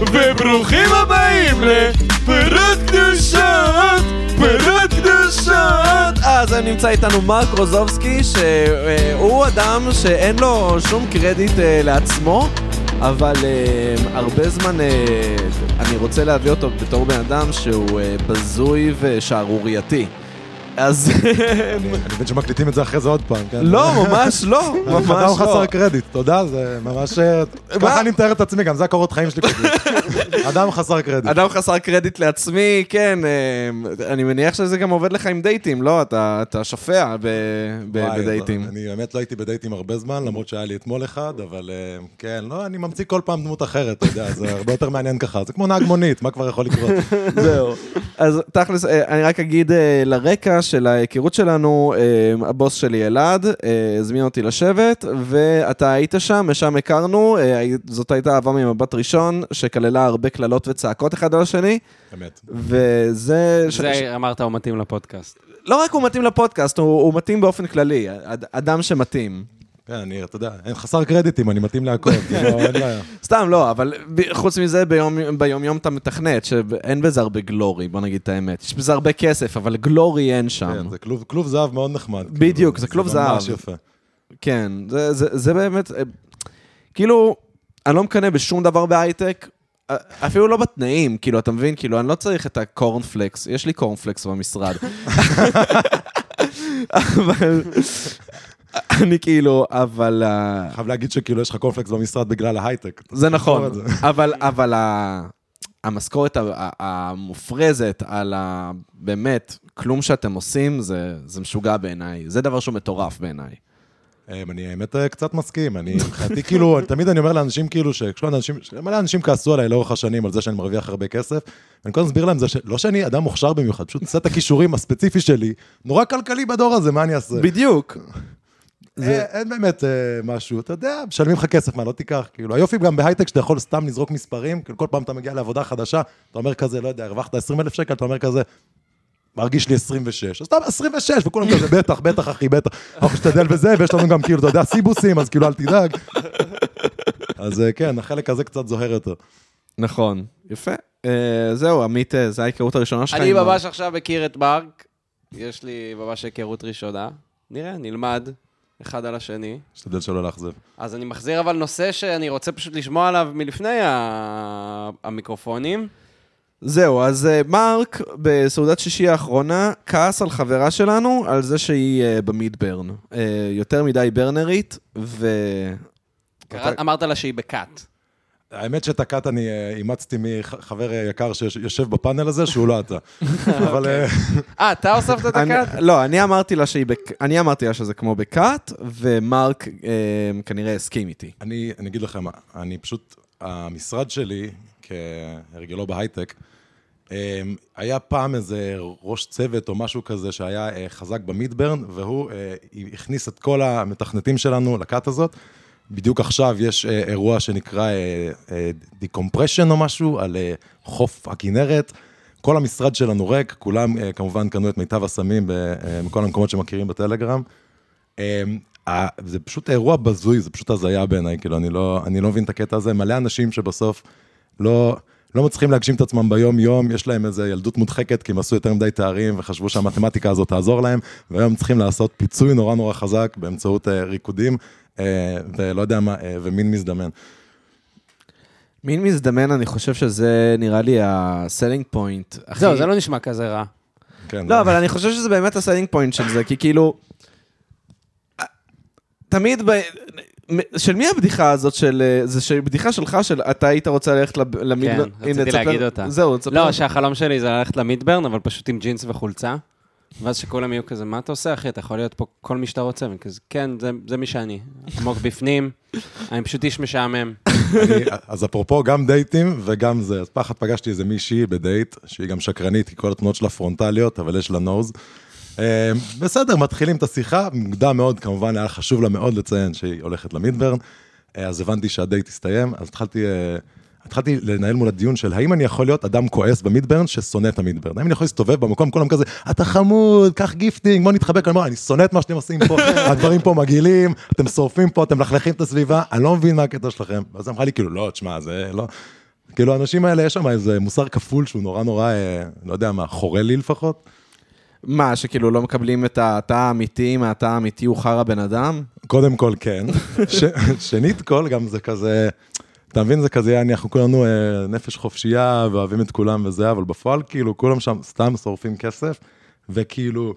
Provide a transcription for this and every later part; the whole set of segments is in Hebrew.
וברוכים הבאים לפירות קדושות, פירות קדושות. אז נמצא איתנו מרק רוזובסקי, שהוא אדם שאין לו שום קרדיט אה, לעצמו. אבל uh, הרבה זמן uh, אני רוצה להביא אותו בתור בן אדם שהוא uh, בזוי ושערורייתי. אז... אני מבין שמקליטים את זה אחרי זה עוד פעם, כן? לא, ממש לא, ממש לא. חסר קרדיט, תודה, זה ממש... ככה אני מתאר את עצמי, גם זה הקורות חיים שלי. אדם חסר קרדיט. אדם חסר קרדיט לעצמי, כן, אה, אני מניח שזה גם עובד לך עם דייטים, לא? אתה שופע בדייטים. אני באמת לא הייתי בדייטים הרבה זמן, למרות שהיה לי אתמול אחד, אבל אה, כן, לא, אני ממציא כל פעם דמות אחרת, אתה יודע, זה הרבה יותר מעניין ככה. זה כמו נהג מונית, מה כבר יכול לקרות? זהו. אז תכלס, אה, אני רק אגיד לרקע של ההיכרות שלנו, הבוס שלי אלעד, הזמין אותי לשבת, ואתה היית שם, ושם הכרנו, זאת הייתה אהבה ממבט ראשון, שכללה הרבה קללות וצעקות אחד על השני. אמת. וזה... זה ש... אמרת, הוא מתאים לפודקאסט. לא רק הוא מתאים לפודקאסט, הוא, הוא מתאים באופן כללי, אד, אדם שמתאים. כן, אני, אתה יודע, אין חסר קרדיטים, אני מתאים להכל, כאילו, אין בעיה. סתם, לא, אבל חוץ מזה, ביום-יום אתה מתכנת, שאין בזה הרבה גלורי, בוא נגיד את האמת. יש בזה הרבה כסף, אבל גלורי אין שם. כן, זה כלוב, זהב מאוד נחמד. בדיוק, כאילו, זה כלוב זהב. זה ממש יפה. כן, זה, זה, זה באמת, אה, כאילו, אני לא מקנא בשום דבר בהייטק, אפילו לא בתנאים, כאילו, אתה מבין? כאילו, אני לא צריך את הקורנפלקס, יש לי קורנפלקס במשרד. אבל... אני כאילו, אבל... חייב להגיד שכאילו יש לך קורנפלקס במשרד בגלל ההייטק. זה נכון, אבל, אבל המשכורת המופרזת על ה... באמת, כלום שאתם עושים, זה משוגע בעיניי. זה דבר שהוא מטורף בעיניי. אמ, אני האמת אה, קצת מסכים, אני מבחינתי כאילו, תמיד אני אומר לאנשים כאילו, שכשלא אנשים, מלא אנשים כעסו עליי לאורך השנים על זה שאני מרוויח הרבה כסף, ואני כל הזמן מסביר להם זה שלא שאני אדם מוכשר במיוחד, פשוט סט הכישורים הספציפי שלי, נורא כלכלי בדור הזה, מה אני אעשה? בדיוק. זה... אין באמת אה, משהו, אתה יודע, משלמים לך כסף, מה, לא תיקח. כאילו, היופי גם בהייטק שאתה יכול סתם לזרוק מספרים, כאילו, כל פעם אתה מגיע לעבודה חדשה, אתה אומר כזה, לא יודע, הרווחת 20 אלף שקל, אתה אומר כזה, מרגיש לי 26. אז אתה אומר 26, וכולם כזה, בטח, בטח, אחי, בטח. אנחנו נשתדל בזה, ויש לנו גם, כאילו, אתה יודע, סיבוסים, אז כאילו, אל תדאג. אז אה, כן, החלק הזה קצת זוהר יותר. נכון, יפה. אה, זהו, עמית, אה, זו ההיכרות הראשונה שלך. אני ממש עכשיו מכיר את מרק, יש לי ממש היכרות ראשונה. נראה, נלמד. אחד על השני. אשתדל שלא לאכזב. אז אני מחזיר אבל נושא שאני רוצה פשוט לשמוע עליו מלפני המיקרופונים. זהו, אז אה, מרק בסעודת שישי האחרונה כעס על חברה שלנו על זה שהיא uh, במידברן. Uh, יותר מדי ברנרית, ו... קראת, אמרת לה שהיא בקאט. האמת שאת הקאט אני אימצתי מחבר יקר שיושב בפאנל הזה, שהוא לא אתה. אבל... אה, אתה הוספת את הקאט? לא, אני אמרתי לה שהיא. אני אמרתי לה שזה כמו בקאט, ומרק כנראה הסכים איתי. אני אגיד לכם, אני פשוט, המשרד שלי, כהרגלו בהייטק, היה פעם איזה ראש צוות או משהו כזה שהיה אה, חזק במידברן, והוא אה, הכניס את כל המתכנתים שלנו לכת הזאת. בדיוק עכשיו יש אה, אירוע שנקרא decompression או משהו, על חוף הכנרת. כל המשרד שלנו ריק, כולם כמובן קנו את מיטב הסמים בכל המקומות שמכירים בטלגרם. זה פשוט אירוע בזוי, זה פשוט הזיה בעיניי, כאילו, אני לא, אני לא מבין את הקטע הזה. מלא אנשים שבסוף לא, לא מצליחים להגשים את עצמם ביום-יום, יש להם איזו ילדות מודחקת, כי הם עשו יותר מדי תארים וחשבו שהמתמטיקה הזאת תעזור להם, והיום צריכים לעשות פיצוי נורא נורא חזק באמצעות ריקודים, ולא יודע מה, uh, ומין מזדמן. מין מזדמן, אני חושב שזה נראה לי ה selling point. זהו, זה לא נשמע כזה רע. כן, לא, אבל אני חושב שזה באמת ה selling point של זה, כי כאילו... תמיד, ב... של מי הבדיחה הזאת של... אה, זה של בדיחה שלך, של אתה היית רוצה ללכת למידברן? כן, רציתי להגיד אותה. זהו, תספר. לא, שהחלום שלי זה ללכת למידברן, אבל פשוט עם ג'ינס וחולצה. ואז שכולם יהיו כזה, מה אתה עושה, אחי? אתה יכול להיות פה כל מי שאתה רוצה. וכזה, כן, זה, זה מי שאני. עמוק בפנים, אני פשוט איש משעמם. אני, אז אפרופו, גם דייטים וגם זה. אז פעם פגשתי איזה מישהי בדייט, שהיא גם שקרנית, כי כל התמונות שלה פרונטליות, אבל יש לה nose. אה, בסדר, מתחילים את השיחה, מוקדם מאוד, כמובן היה חשוב לה מאוד לציין שהיא הולכת למידברן, אה, אז הבנתי שהדייט הסתיים, אז התחלתי... אה, התחלתי לנהל מול הדיון של האם אני יכול להיות אדם כועס במידברן ששונא את המידברן, האם אני יכול להסתובב במקום, כולם כזה, אתה חמוד, קח gifting, בוא נתחבק, אני אומר, אני שונא את מה שאתם עושים פה, הדברים פה מגעילים, אתם שורפים פה, אתם מלכלכים את הסביבה, אני לא מבין מה הקטע שלכם. ואז אמרה לי, כאילו, לא, תשמע, זה לא... כאילו, האנשים האלה, יש שם איזה מוסר כפול שהוא נורא נורא, אה, לא יודע מה, חורה לי לפחות. מה, שכאילו לא מקבלים את התא האמיתי, אם התא האמיתי הוא חרא בן אדם? קודם כל, כן. ש, שנית כל, גם זה כזה, אתה מבין, זה כזה, אנחנו כולנו אה, נפש חופשייה ואוהבים את כולם וזה, אבל בפועל, כאילו, כולם שם סתם שורפים כסף, וכאילו,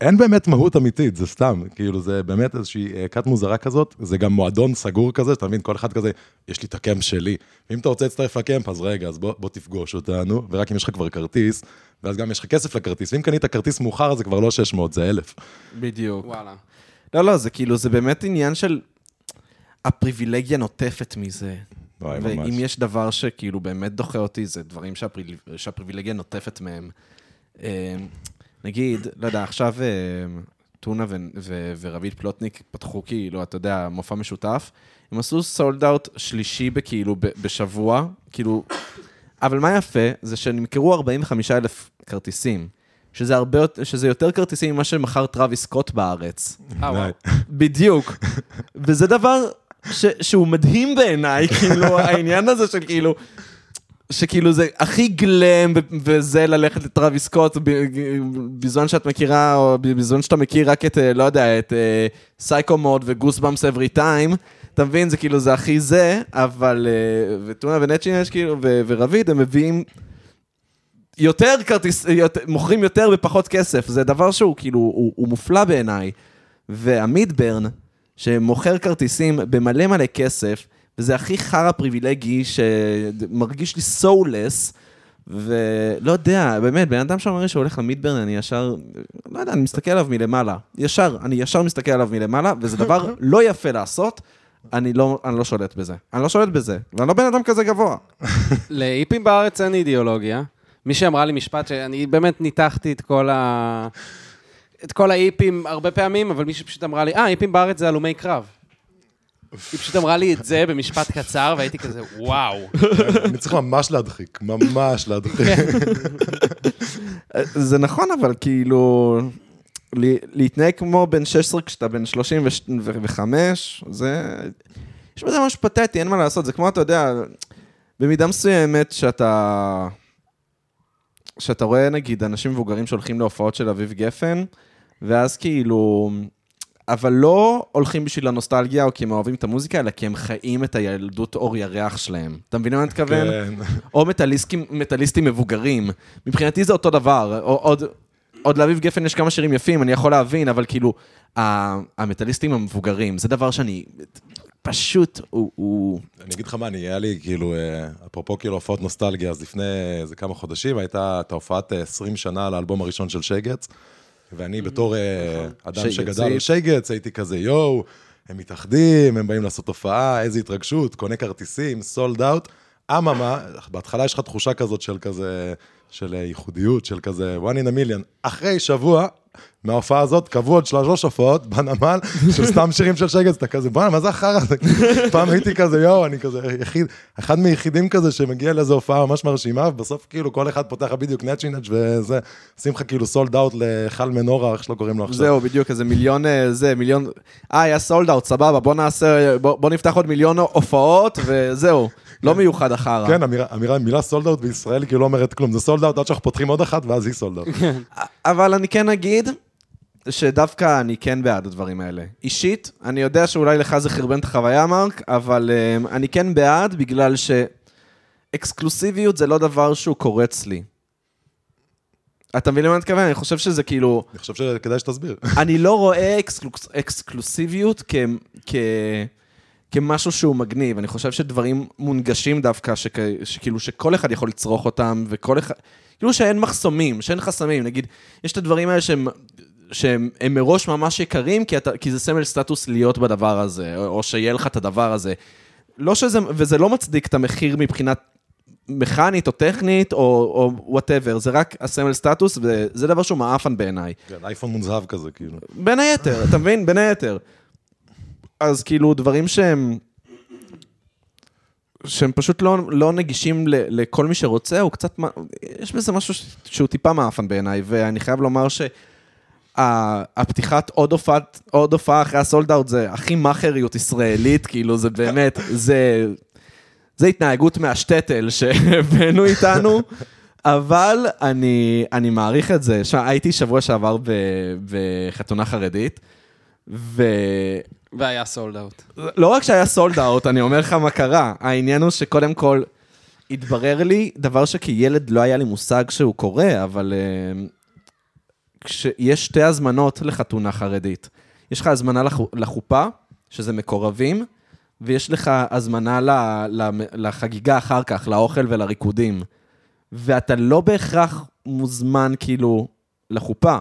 אין באמת מהות אמיתית, זה סתם, כאילו, זה באמת איזושהי אה, כת מוזרה כזאת, זה גם מועדון סגור כזה, אתה מבין, כל אחד כזה, יש לי את הקמפ שלי. ואם אתה רוצה להצטרף לקמפ, אז רגע, אז בוא, בוא תפגוש אותנו, ורק אם יש לך כבר כרטיס, ואז גם יש לך כסף לכרטיס, ואם קנית כרטיס מאוחר, זה כבר לא 600, זה 1,000. בדיוק. וואלה. לא, לא, זה כאילו, זה באמת עניין של... הפריבילגיה נוטפת מזה. וואי, ממש. ואם יש דבר שכאילו באמת דוחה אותי, זה דברים שהפריל... שהפריבילגיה נוטפת מהם. אה, נגיד, לא יודע, עכשיו אה, טונה ו... ו... ורביד פלוטניק פתחו כאילו, אתה יודע, מופע משותף. הם עשו סולד אאוט שלישי בכאילו ב... בשבוע, כאילו... אבל מה יפה, זה שנמכרו 45 אלף כרטיסים. שזה הרבה, שזה יותר כרטיסים ממה שמכר טראביס סקוט בארץ. אה, וואו. בדיוק. וזה דבר ש, שהוא מדהים בעיניי, כאילו, העניין הזה של כאילו... שכאילו זה הכי גלם וזה ללכת לטראביס סקוט בזמן שאת מכירה, או בזמן שאתה מכיר רק את, אה, לא יודע, את סייקו מוד וגוזבמפס every time. אתה מבין? זה כאילו, זה הכי זה, אבל... אה, וטונה ונצ'ין יש כאילו, ורביד, הם מביאים יותר כרטיס, יותר, מוכרים יותר בפחות כסף, זה דבר שהוא כאילו, הוא, הוא מופלא בעיניי. והמידברן, שמוכר כרטיסים במלא מלא כסף, וזה הכי חרא פריבילגי שמרגיש לי סולס, ולא יודע, באמת, בן אדם שאומר לי שהוא הולך למידברן, אני ישר, לא יודע, אני מסתכל עליו מלמעלה. ישר, אני ישר מסתכל עליו מלמעלה, וזה דבר לא יפה לעשות. אני לא, אני לא שולט בזה. אני לא שולט בזה, ואני לא בן אדם כזה גבוה. לאיפים בארץ אין אידיאולוגיה. מישהי אמרה לי משפט שאני באמת ניתחתי את כל ה... את כל האיפים הרבה פעמים, אבל מישהי פשוט אמרה לי, אה, איפים בארץ זה הלומי קרב. היא פשוט אמרה לי את זה במשפט קצר, והייתי כזה, וואו. אני צריך ממש להדחיק, ממש להדחיק. זה נכון, אבל כאילו... להתנהג כמו בן 16 כשאתה בן 35, זה... יש בזה משהו פתטי, אין מה לעשות. זה כמו, אתה יודע, במידה מסוימת שאתה... שאתה רואה, נגיד, אנשים מבוגרים שהולכים להופעות של אביב גפן, ואז כאילו... אבל לא הולכים בשביל הנוסטלגיה או כי הם אוהבים את המוזיקה, אלא כי הם חיים את הילדות אור ירח שלהם. אתה מבין מה אני מתכוון? כן. או מטאליסטים, מטאליסטים מבוגרים. מבחינתי זה אותו דבר. או, עוד, עוד לאביב גפן יש כמה שירים יפים, אני יכול להבין, אבל כאילו, ה- המטאליסטים המבוגרים, זה דבר שאני... פשוט, הוא... הוא... אני אגיד לך מה, אני, היה לי כאילו, אה, אפרופו כאילו הופעות נוסטלגיה, אז לפני איזה כמה חודשים הייתה את ההופעת אה, 20 שנה לאלבום הראשון של שייגץ, ואני בתור אה, אדם שייגצית. שגדל על שייגץ, הייתי כזה, יואו, הם מתאחדים, הם באים לעשות הופעה, איזה התרגשות, קונה כרטיסים, סולד אאוט. אממה, בהתחלה יש לך תחושה כזאת של כזה, של אה, ייחודיות, של כזה one in a million. אחרי שבוע, מההופעה הזאת, קבעו עוד שלוש הופעות בנמל, של סתם שירים של שגץ, אתה כזה, בואנה, מה זה החרא הזה? פעם הייתי כזה, יואו, אני כזה יחיד, אחד מיחידים כזה שמגיע לאיזו הופעה ממש מרשימה, ובסוף כאילו כל אחד פותח לך בדיוק נצ'ינץ' וזה, עושים לך כאילו סולד אאוט לחל מנורה, איך שלא קוראים לו עכשיו. זהו, בדיוק, איזה מיליון, אה, זה, מיליון... אה, היה סולד אאוט, סבבה, בוא נעשה, בוא, בוא נפתח עוד מיליון הופעות, וזהו. לא מיוחד החרא. כן, אמירה, אמירה, מילה sold out בישראל כאילו לא אומרת כלום, זה sold out עד שאנחנו פותחים עוד אחת ואז היא sold out. אבל אני כן אגיד שדווקא אני כן בעד הדברים האלה. אישית, אני יודע שאולי לך זה חרבן את החוויה, מרק, אבל um, אני כן בעד בגלל שאקסקלוסיביות זה לא דבר שהוא קורץ לי. אתה מבין למה אני מתכוון? אני חושב שזה כאילו... אני חושב שכדאי שתסביר. אני לא רואה אקסקלוס, אקסקלוסיביות כ, כ, כמשהו שהוא מגניב. אני חושב שדברים מונגשים דווקא, שכ, שכאילו שכל אחד יכול לצרוך אותם, וכל אחד... כאילו שאין מחסומים, שאין חסמים. נגיד, יש את הדברים האלה שהם... שהם הם מראש ממש יקרים, כי, אתה, כי זה סמל סטטוס להיות בדבר הזה, או, או שיהיה לך את הדבר הזה. לא שזה, וזה לא מצדיק את המחיר מבחינת מכנית או טכנית, או whatever, זה רק הסמל סטטוס, וזה דבר שהוא מעפן בעיניי. כן, אייפון מוזהב כזה, כאילו. בין היתר, אתה מבין? בין היתר. אז כאילו, דברים שהם... שהם פשוט לא, לא נגישים ל, לכל מי שרוצה, הוא קצת... יש בזה משהו ש- שהוא טיפה מאפן בעיניי, ואני חייב לומר שהפתיחת עוד הופעת, עוד הופעה אחרי הסולד אאוט זה הכי מאכריות ישראלית, כאילו זה באמת, זה... זה התנהגות מהשטטל שהבאנו איתנו, אבל אני, אני מעריך את זה. שמע, הייתי שבוע שעבר ב, בחתונה חרדית, ו... והיה סולד אאוט. לא רק שהיה סולד אאוט, אני אומר לך מה קרה. העניין הוא שקודם כל, התברר לי דבר שכילד לא היה לי מושג שהוא קורה, אבל uh, כשיש שתי הזמנות לחתונה חרדית. יש לך הזמנה לח... לחופה, שזה מקורבים, ויש לך הזמנה. לחגיגה אחר כך, לאוכל ולריקודים. ואתה לא בהכרח מוזמן כאילו לחופה.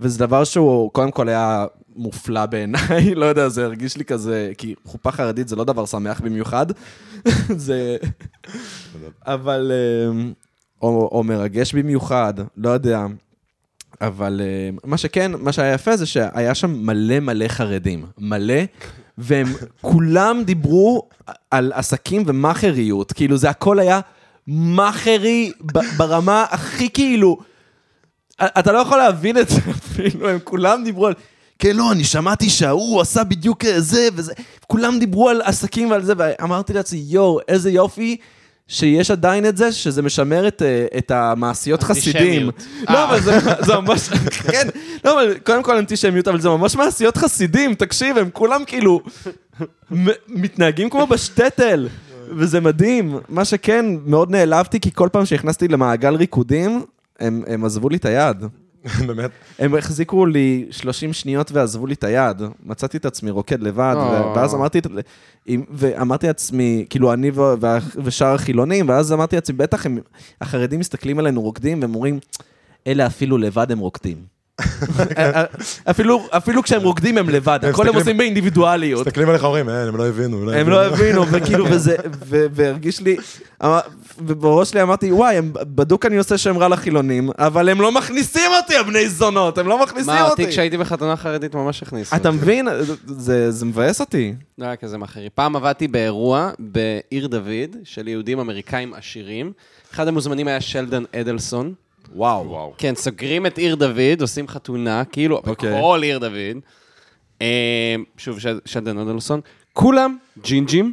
וזה דבר שהוא קודם כל היה מופלא בעיניי, לא יודע, זה הרגיש לי כזה, כי חופה חרדית זה לא דבר שמח במיוחד, זה... אבל... אה, או, או מרגש במיוחד, לא יודע. אבל אה, מה שכן, מה שהיה יפה זה שהיה שם מלא מלא חרדים. מלא, והם כולם דיברו על עסקים ומאכריות. כאילו, זה הכל היה מאכרי ברמה הכי כאילו... אתה לא יכול להבין את זה אפילו, הם כולם דיברו על... כן, לא, אני שמעתי שההוא עשה בדיוק זה וזה. כולם דיברו על עסקים ועל זה, ואמרתי לעצמי, יואו, איזה יופי. שיש עדיין את זה, שזה משמר את, אה, את המעשיות חסידים. לא, אה. אבל זה, זה ממש, כן, לא, אבל קודם כל אנטישמיות, אבל זה ממש מעשיות חסידים, תקשיב, הם כולם כאילו מתנהגים כמו בשטטל, וזה מדהים. מה שכן, מאוד נעלבתי, כי כל פעם שהכנסתי למעגל ריקודים, הם, הם עזבו לי את היד. באמת. הם החזיקו לי 30 שניות ועזבו לי את היד. מצאתי את עצמי רוקד לבד. ו- ואז אמרתי, ואמרתי לעצמי, כאילו אני ושאר החילונים, ואז אמרתי לעצמי, בטח הם, החרדים מסתכלים עלינו רוקדים, והם אומרים, אלה אפילו לבד הם רוקדים. אפילו, אפילו כשהם רוקדים הם לבד, הכל הם עושים באינדיבידואליות. מסתכלים עליך אומרים, אין, הם לא הבינו. הם לא הבינו, וכאילו, וזה, והרגיש לי, ובראש שלי אמרתי, וואי, בדוק אני עושה שם רע לחילונים, אבל הם לא מכניסים אותי, הבני זונות, הם לא מכניסים מה, אותי. אותי כשהייתי בחתונה חרדית ממש הכניסו. אתה מבין? זה, זה מבאס אותי. לא היה כזה מאחרי. פעם עבדתי באירוע בעיר דוד של יהודים אמריקאים עשירים. אחד המוזמנים היה שלדון אדלסון. וואו. וואו. כן, סוגרים את עיר דוד, עושים חתונה, כאילו, אוקיי. בכל עיר דוד. אה, שוב, של- שלדון אדלסון. כולם ג'ינג'ים,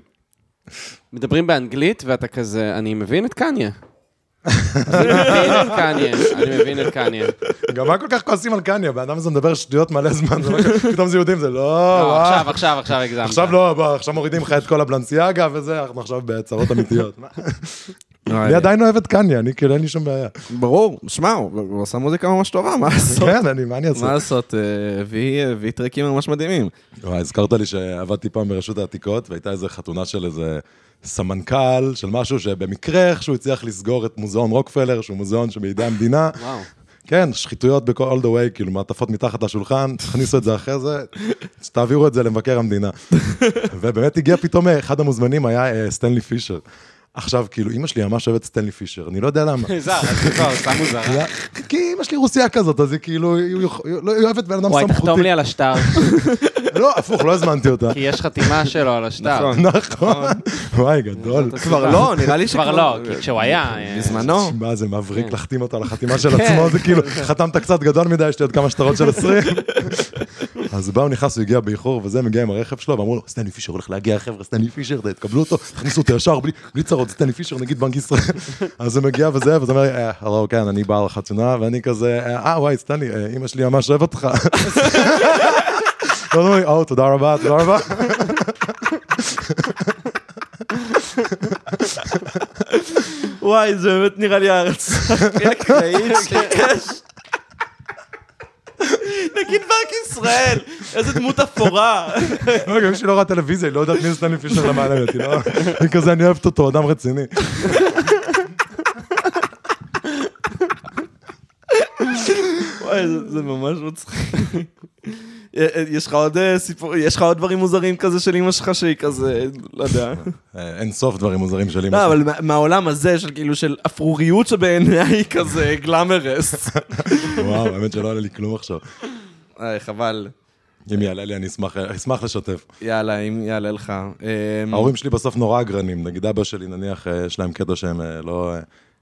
מדברים באנגלית, ואתה כזה, אני מבין את קניה. אני מבין את קניה, אני מבין את קניה. גם מה כל כך כועסים על קניה? בן אדם הזה מדבר שטויות מלא זמן, זה לא פתאום זה יהודים, זה לא, לא, וואו. עכשיו, עכשיו, עכשיו הגזמת. עכשיו לא, בוא, עכשיו מורידים לך את כל הבלנסיאגה וזה, אנחנו עכשיו בצרות אמיתיות. מה? אני עדיין אוהב את קניה, אני כאילו אין לי שום בעיה. ברור, שמע, הוא עשה מוזיקה ממש טובה, מה לעשות? כן, אני, מה אני מה אעשה? לעשות, אה, הביא טרקים ממש מדהימים. וואי, הזכרת לי שעבדתי פעם ברשות העתיקות, והייתה איזה חתונה של איזה סמנכ"ל של משהו שבמקרה איכשהו הצליח לסגור את מוזיאון רוקפלר, שהוא מוזיאון שבידי המדינה. וואו. כן, שחיתויות בכל all the way, כאילו מעטפות מתחת לשולחן, תכניסו את זה אחרי זה, תעבירו את זה למבקר המדינה. ובאמת הגיע פתאום, אה, אחד המוזמנים היה אה, סטנלי פישר. עכשיו, כאילו, אימא שלי ממש אוהבת סטנלי פישר, אני לא יודע למה. זר, זר, סתם מוזר. לא, כי אימא שלי רוסיה כזאת, אז היא כאילו, היא היא אוהבת בן אדם וואי, תחתום סמכותי. לי על השטר, לא, הפוך, לא הזמנתי אותה. כי יש חתימה שלו על השטר. נכון, וואי, גדול. כבר לא, נראה לי שכבר... כבר לא, כי כשהוא היה... אה, בזמנו. מה זה כן. מבריק להחתים אותו על החתימה של עצמו, זה כאילו, חתמת קצת גדול מדי, יש לי עוד כמה שטרות של 20. אז באו, נכנס, הוא הגיע באיחור וזה, מגיע עם הרכב שלו, ואמרו לו, סטנלי פישר הולך להגיע, חבר'ה, סטנלי פישר, תקבלו אותו, תכניסו אותו ישר, בלי- בלי צרות, סטנלי פישר, נגיד בנק ישראל. אז הוא מגיע וזה, ואז הוא אומר, "אה, הלו, כן, אני בעל החתונה, ואני כזה, אה, וואי, סטנלי, אה, אמא שלי ממש אוהבת אותך. ואז הוא אומר או, תודה רבה, תודה רבה. וואי, זה באמת נראה לי הארץ הכי אקראית שיש. נגיד בנק ישראל, איזה דמות אפורה. גם כשהיא לא רואה טלוויזיה, היא לא יודעת מי זה סטנלי פישר למעלה לא? היא כזה, אני אוהבת אותו, אדם רציני. וואי, זה- ממש מצחיק. אה, אה, יש לך עוד אה, סיפור, יש לך עוד דברים מוזרים כזה של אמא שלך שהיא כזה, לא יודע. אין סוף דברים מוזרים של אמא לא, שלי. אבל מה- מהעולם הזה של כאילו של אפרוריות שבעיניי היא כזה גלאמרס. וואו, האמת שלא עלה לי כלום עכשיו. חבל. אם יעלה לי, אני אשמח- אשמח לשתף. יאללה, אם יעלה לך. אה, ההורים שלי בסוף נורא אגרנים, נגיד אבא שלי, נניח, יש להם קטע שהם לא...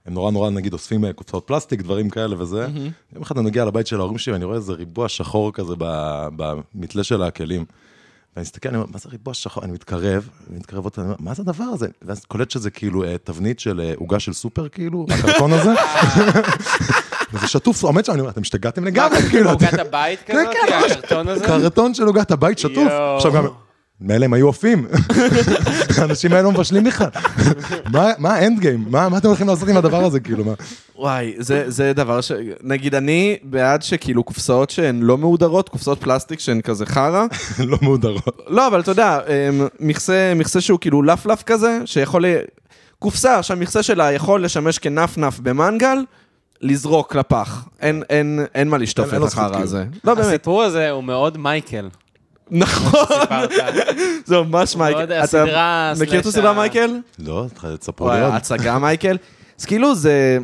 הם נורא נורא, נגיד, אוספים אה, קופסאות פלסטיק, דברים כאלה וזה. יום אחד אני מגיע לבית של ההורים שלי ואני רואה איזה ריבוע שחור כזה במתלה של הכלים. ואני מסתכל, אני אומר, מה זה ריבוע שחור? אני מתקרב, מתקרב עוד, אני אומר, מה זה הדבר הזה? ואז קולט שזה כאילו אה, תבנית של אה, עוגה של סופר, כאילו, הקרטון הזה. וזה שטוף, עומד שם, אני אומר, אתם השתגעתם לגמרי, כאילו. עוגת הבית כן, כזאת, כן. הקרטון הזה? קרטון של עוגת הבית שטוף. עכשיו גם, מילא הם היו עפים. האנשים האלה לא מבשלים בכלל. מה- מה האנד גיים? מה מה אתם הולכים לעשות עם הדבר הזה, כאילו, מה? וואי, זה, זה דבר ש... נגיד, אני בעד שכאילו קופסאות שהן לא מהודרות, קופסאות פלסטיק שהן כזה חרא. לא מהודרות. לא, אבל אתה יודע, אמ, מכסה, מכסה שהוא כאילו לפלף כזה, שיכול... קופסה שהמכסה שלה יכול לשמש כנפנף במנגל, לזרוק לפח. אין, אין, אין מה לשטוף את החרא. הזה. לא, באמת. הסיפור הזה הוא מאוד מייקל. נכון. זה ממש מייקל. מאוד אתה מכיר את הסדרה מייקל? לא, תספרו וואי, לי עוד. הצגה מייקל. אז כאילו זה...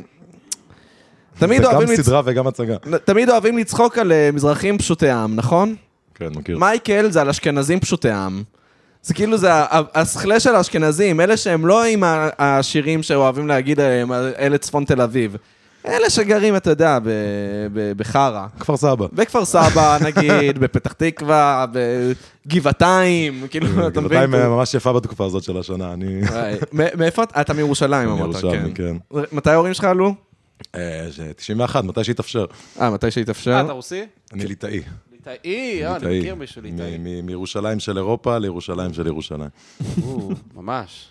תמיד זה גם אוהבים. סדרה וגם הצגה. תמיד אוהבים לצחוק על אה, מזרחים פשוטי עם, נכון? כן, מכיר. מייקל זה על אשכנזים פשוטי עם. זה כאילו זה ה- ה- השכלה של האשכנזים, אלה שהם לא עם השירים שאוהבים להגיד עליהם, אלה צפון תל אביב. אלה שגרים, אתה יודע, בחרא. כפר סבא. בכפר סבא, נגיד, בפתח תקווה, בגבעתיים, כאילו, אתה מבין? גבעתיים אה, ממש יפה בתקופה הזאת של השנה, אני... מאיפה אתה? אתה מירושלים, אמרת, כן. כן. מתי ההורים שלך עלו? אה, ש- 91, מתי שיתאפשר. אה, מתי אה, שהתאפשר? אתה רוסי? אני ליטאי. ליטאי, אה, אני. מכיר מישהו ליטאי. מירושלים של אירופה לירושלים של ירושלים. ממש.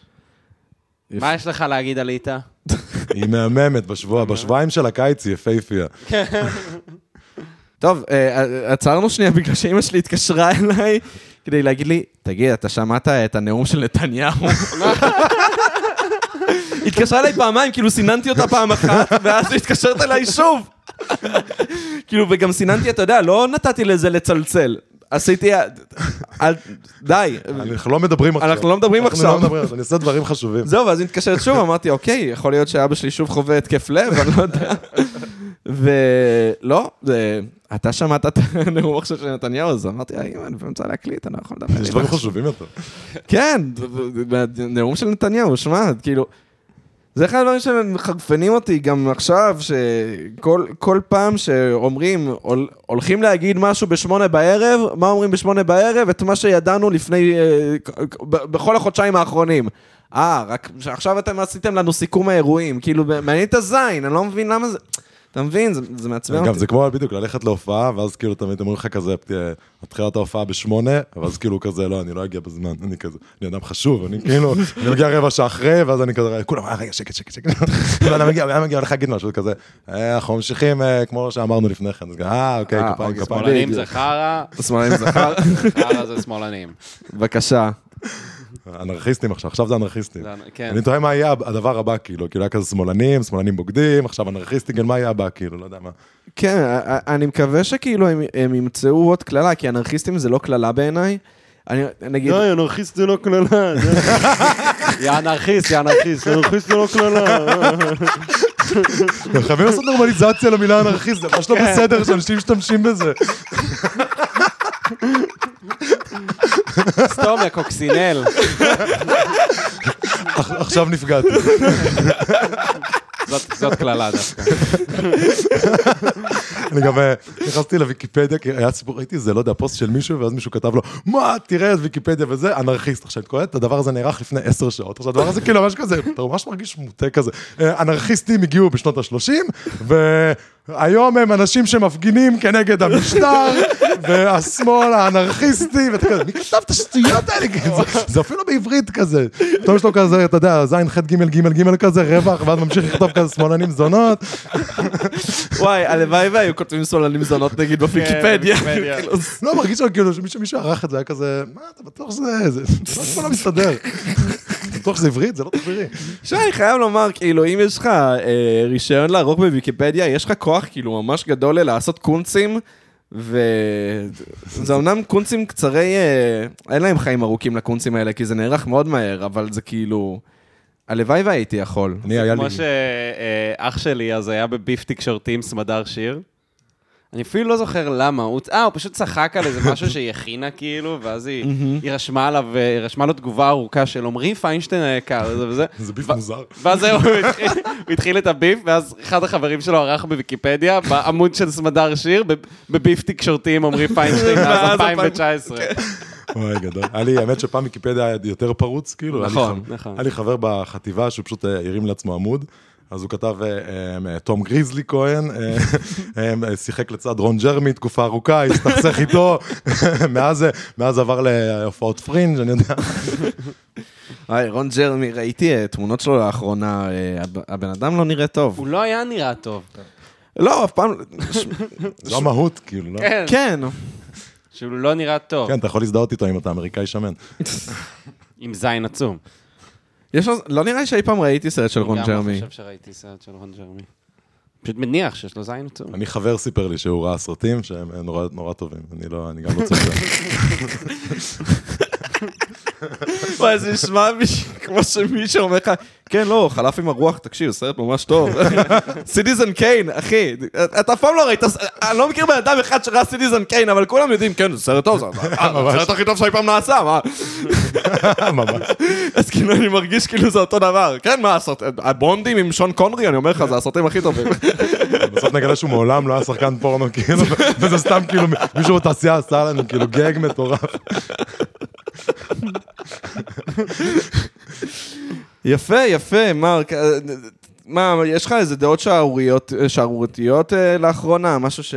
מה יש לך להגיד על ליטא? היא מהממת בשבוע, בשבועיים של הקיץ היא יפהפייה. טוב, אה, עצרנו שנייה בגלל שאימא שלי התקשרה אליי כדי להגיד לי, תגיד, אתה שמעת את הנאום של נתניהו? התקשרה אליי פעמיים, כאילו סיננתי אותה פעם אחת, ואז היא התקשרת אליי שוב. כאילו, וגם סיננתי, אתה יודע, לא נתתי לזה לצלצל. עשיתי... אל- די. אנחנו לא מדברים עכשיו. אנחנו לא מדברים אנחנו עכשיו. לא מדברים, אני עושה דברים חשובים. זהו, ואז היא מתקשרת שוב, אמרתי, אוקיי, יכול להיות שאבא שלי שוב חווה התקף לב, אני לא יודע. ולא. אתה שמעת את הנאום עכשיו של נתניהו, אז אמרתי, "אה, אמא, אני באמצע להקליט, אני לא יכול לדבר. יש דברים חשובים יותר. כן, נאום של נתניהו, שמע, כאילו... זה אחד הדברים שמחרפנים אותי גם עכשיו, שכל כל פעם שאומרים, הול- הולכים להגיד משהו בשמונה בערב, מה אומרים בשמונה בערב? את מה שידענו לפני, אה, בכל החודשיים האחרונים. אה, רק עכשיו אתם עשיתם לנו סיכום האירועים, כאילו, מעניין את הזין, אני לא מבין למה זה... אתה מבין? זה, זה מעצבן אותי. אגב, זה כמו בדיוק ללכת להופעה, ואז כאילו תמיד אומרים לך כזה, אה, מתחילת ההופעה בשמונה, ואז כאילו כזה, לא, אני לא אגיע בזמן, אני כזה, אני אדם חשוב, אני כאילו, אני מגיע רבע שעה אחרי, ואז אני כזה, כולם, אה, רגע, שקט, שקט, שקט, כאילו, אני מגיע, אני מגיע לך להגיד משהו כזה, "אה, אנחנו ממשיכים אה, כמו שאמרנו לפני כן, אז אה, אוקיי, אה, כפיים, אוקיי, כפיים. שמאלנים. זה חרא, שמאלנים זכר, חרא זה שמאלנים. בבקשה. אנרכיסטים עכשיו, עכשיו זה אנרכיסטים. כן. אני תוהה מה יהיה הדבר הבא, כאילו, כאילו היה כזה שמאלנים, שמאלנים בוגדים, עכשיו אנרכיסטים, כן, מה יהיה הבא, כאילו, לא יודע מה. כן, אני מקווה שכאילו הם, הם ימצאו עוד קללה, כי אנרכיסטים זה לא קללה בעיניי. אני נגיד, אנרכיסט זה לא קללה. יא אנרכיסט, יא אנרכיסט, אנרכיסט זה לא קללה. חייבים לעשות נורמליזציה למילה אנרכיסט, זה ממש לא בסדר שאנשים משתמשים בזה. סתום, יא קוקסינל. עכשיו נפגעתי. זאת- קללה דווקא. אני גם אה, נכנסתי לוויקיפדיה, כי היה סיפור, ראיתי איזה, לא יודע, פוסט של מישהו, ואז מישהו כתב לו, מה, תראה את ויקיפדיה וזה, אנרכיסט. עכשיו, את קוראת, הדבר הזה נערך לפני עשר שעות. עכשיו, הדבר הזה כאילו ממש כזה, אתה ממש מרגיש מוטה כזה. אה, אנרכיסטים הגיעו בשנות ה-30, והיום הם אנשים שמפגינים כנגד המשטר, והשמאל האנרכיסטי, ואתה כזה, מי כתב את השטויות האלה? זה- זה אפילו בעברית כזה. פתאום יש לו כזה, אתה יודע, זין, ח', ג', ג', ג' כזה, רווח, ואז ממשיך לכתוב כזה שמאלנים זונות. וואי, הלוואי והיו כותבים סולנים זונות נגיד בוויקיפדיה. בוויקיפדיה. כאילו, לא, מרגיש שם כאילו שמישהו מישהו ערך את זה, היה כזה, מה, אתה בטוח שזה, זה זה לא מסתדר. בטוח שזה עברית? זה לא תחבירי. אני חייב לומר, כאילו, אם יש לך אה, רישיון לערוך בוויקיפדיה, יש לך כוח כאילו ממש גדול לעשות קונצים, וזה אמנם קונצים קצרי, אה, אין להם חיים ארוכים לקונצים האלה, כי זה נערך מאוד מהר, אבל זה כאילו... הלוואי והייתי יכול. אני, היה לי... כמו שאח שלי אז היה בביף תקשורתי עם סמדר שיר. אני אפילו לא זוכר למה, הוא, אה, הוא פשוט צחק על איזה משהו שהיא הכינה כאילו, ואז היא, היא רשמה עליו, אה, היא רשמה לו תגובה ארוכה של עמרי פיינשטיין היקר, וזה וזה. זה ביף מוזר. ואז הוא התחיל- הוא התחיל את הביף, ואז אחד החברים שלו ערך בוויקיפדיה, בעמוד של סמדר שיר, בביף תקשורתי עם עמרי פיינשטיין, מאז מאז 2019. וואי, גדול. היה לי, האמת שפעם ויקיפדיה היה יותר פרוץ, כאילו. נכון, נכון. היה לי חבר בחטיבה שהוא פשוט אה, הרים לעצמו עמוד. אז הוא כתב, אה, אה, תום גריזלי כהן, אה, שיחק לצד רון ג'רמי תקופה ארוכה, הסתכסך איתו, מאז, מאז עבר להופעות פרינג', אני יודע. היי, רון ג'רמי, ראיתי תמונות שלו לאחרונה, הב- הבן אדם לא נראה טוב. הוא לא היה נראה טוב. לא, אף פעם... זו המהות, כאילו, לא? כן. כן. שהוא לא נראה טוב. כן, אתה יכול להזדהות איתו אם אתה אמריקאי שמן. עם זין עצום. יש לו... לא נראה לי שאי פעם ראיתי סרט של רון גם ג'רמי. אני חושב שראיתי סרט של רון ג'רמי. פשוט מניח שיש לו זין עצום. אני חבר סיפר לי שהוא ראה סרטים שהם נורא, נורא טובים, אני לא, אני גם לא צריך וואי, זה נשמע כמו שמישהו אומר לך, כן, לא, חלף עם הרוח, תקשיב, סרט ממש טוב. סיטיזן קיין, אחי, אתה אף פעם לא ראית, אני לא מכיר בן אדם אחד שראה סיטיזן קיין, אבל כולם יודעים, כן, זה סרט טוב, זה הסרט הכי טוב שאי פעם נעשה, מה? ממש. אז כאילו אני מרגיש כאילו זה אותו דבר. כן, מה, הבונדים עם שון קונרי, אני אומר לך, זה הסרטים הכי טובים. בסוף נגלה שהוא מעולם לא היה שחקן פורנו, כאילו, וזה סתם כאילו מישהו בתעשייה עשה לנו כאילו גג מטורף. יפה, יפה, מרק. מה, יש לך איזה דעות שערוריות- שערורייתיות אה, לאחרונה? משהו ש...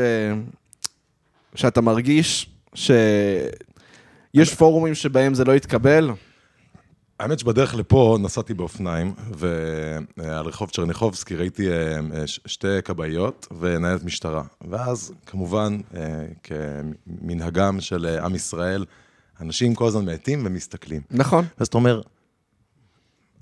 שאתה מרגיש שיש פורומים שבהם זה לא יתקבל? האמת שבדרך לפה נסעתי באופניים, ועל רחוב צ'רניחובסקי ראיתי אה, אה, שתי כבאיות וניידת משטרה. ואז, כמובן, כמנהגם של עם ישראל, אנשים כל הזמן מאטים ומסתכלים. נכון. ואז אתה אומר,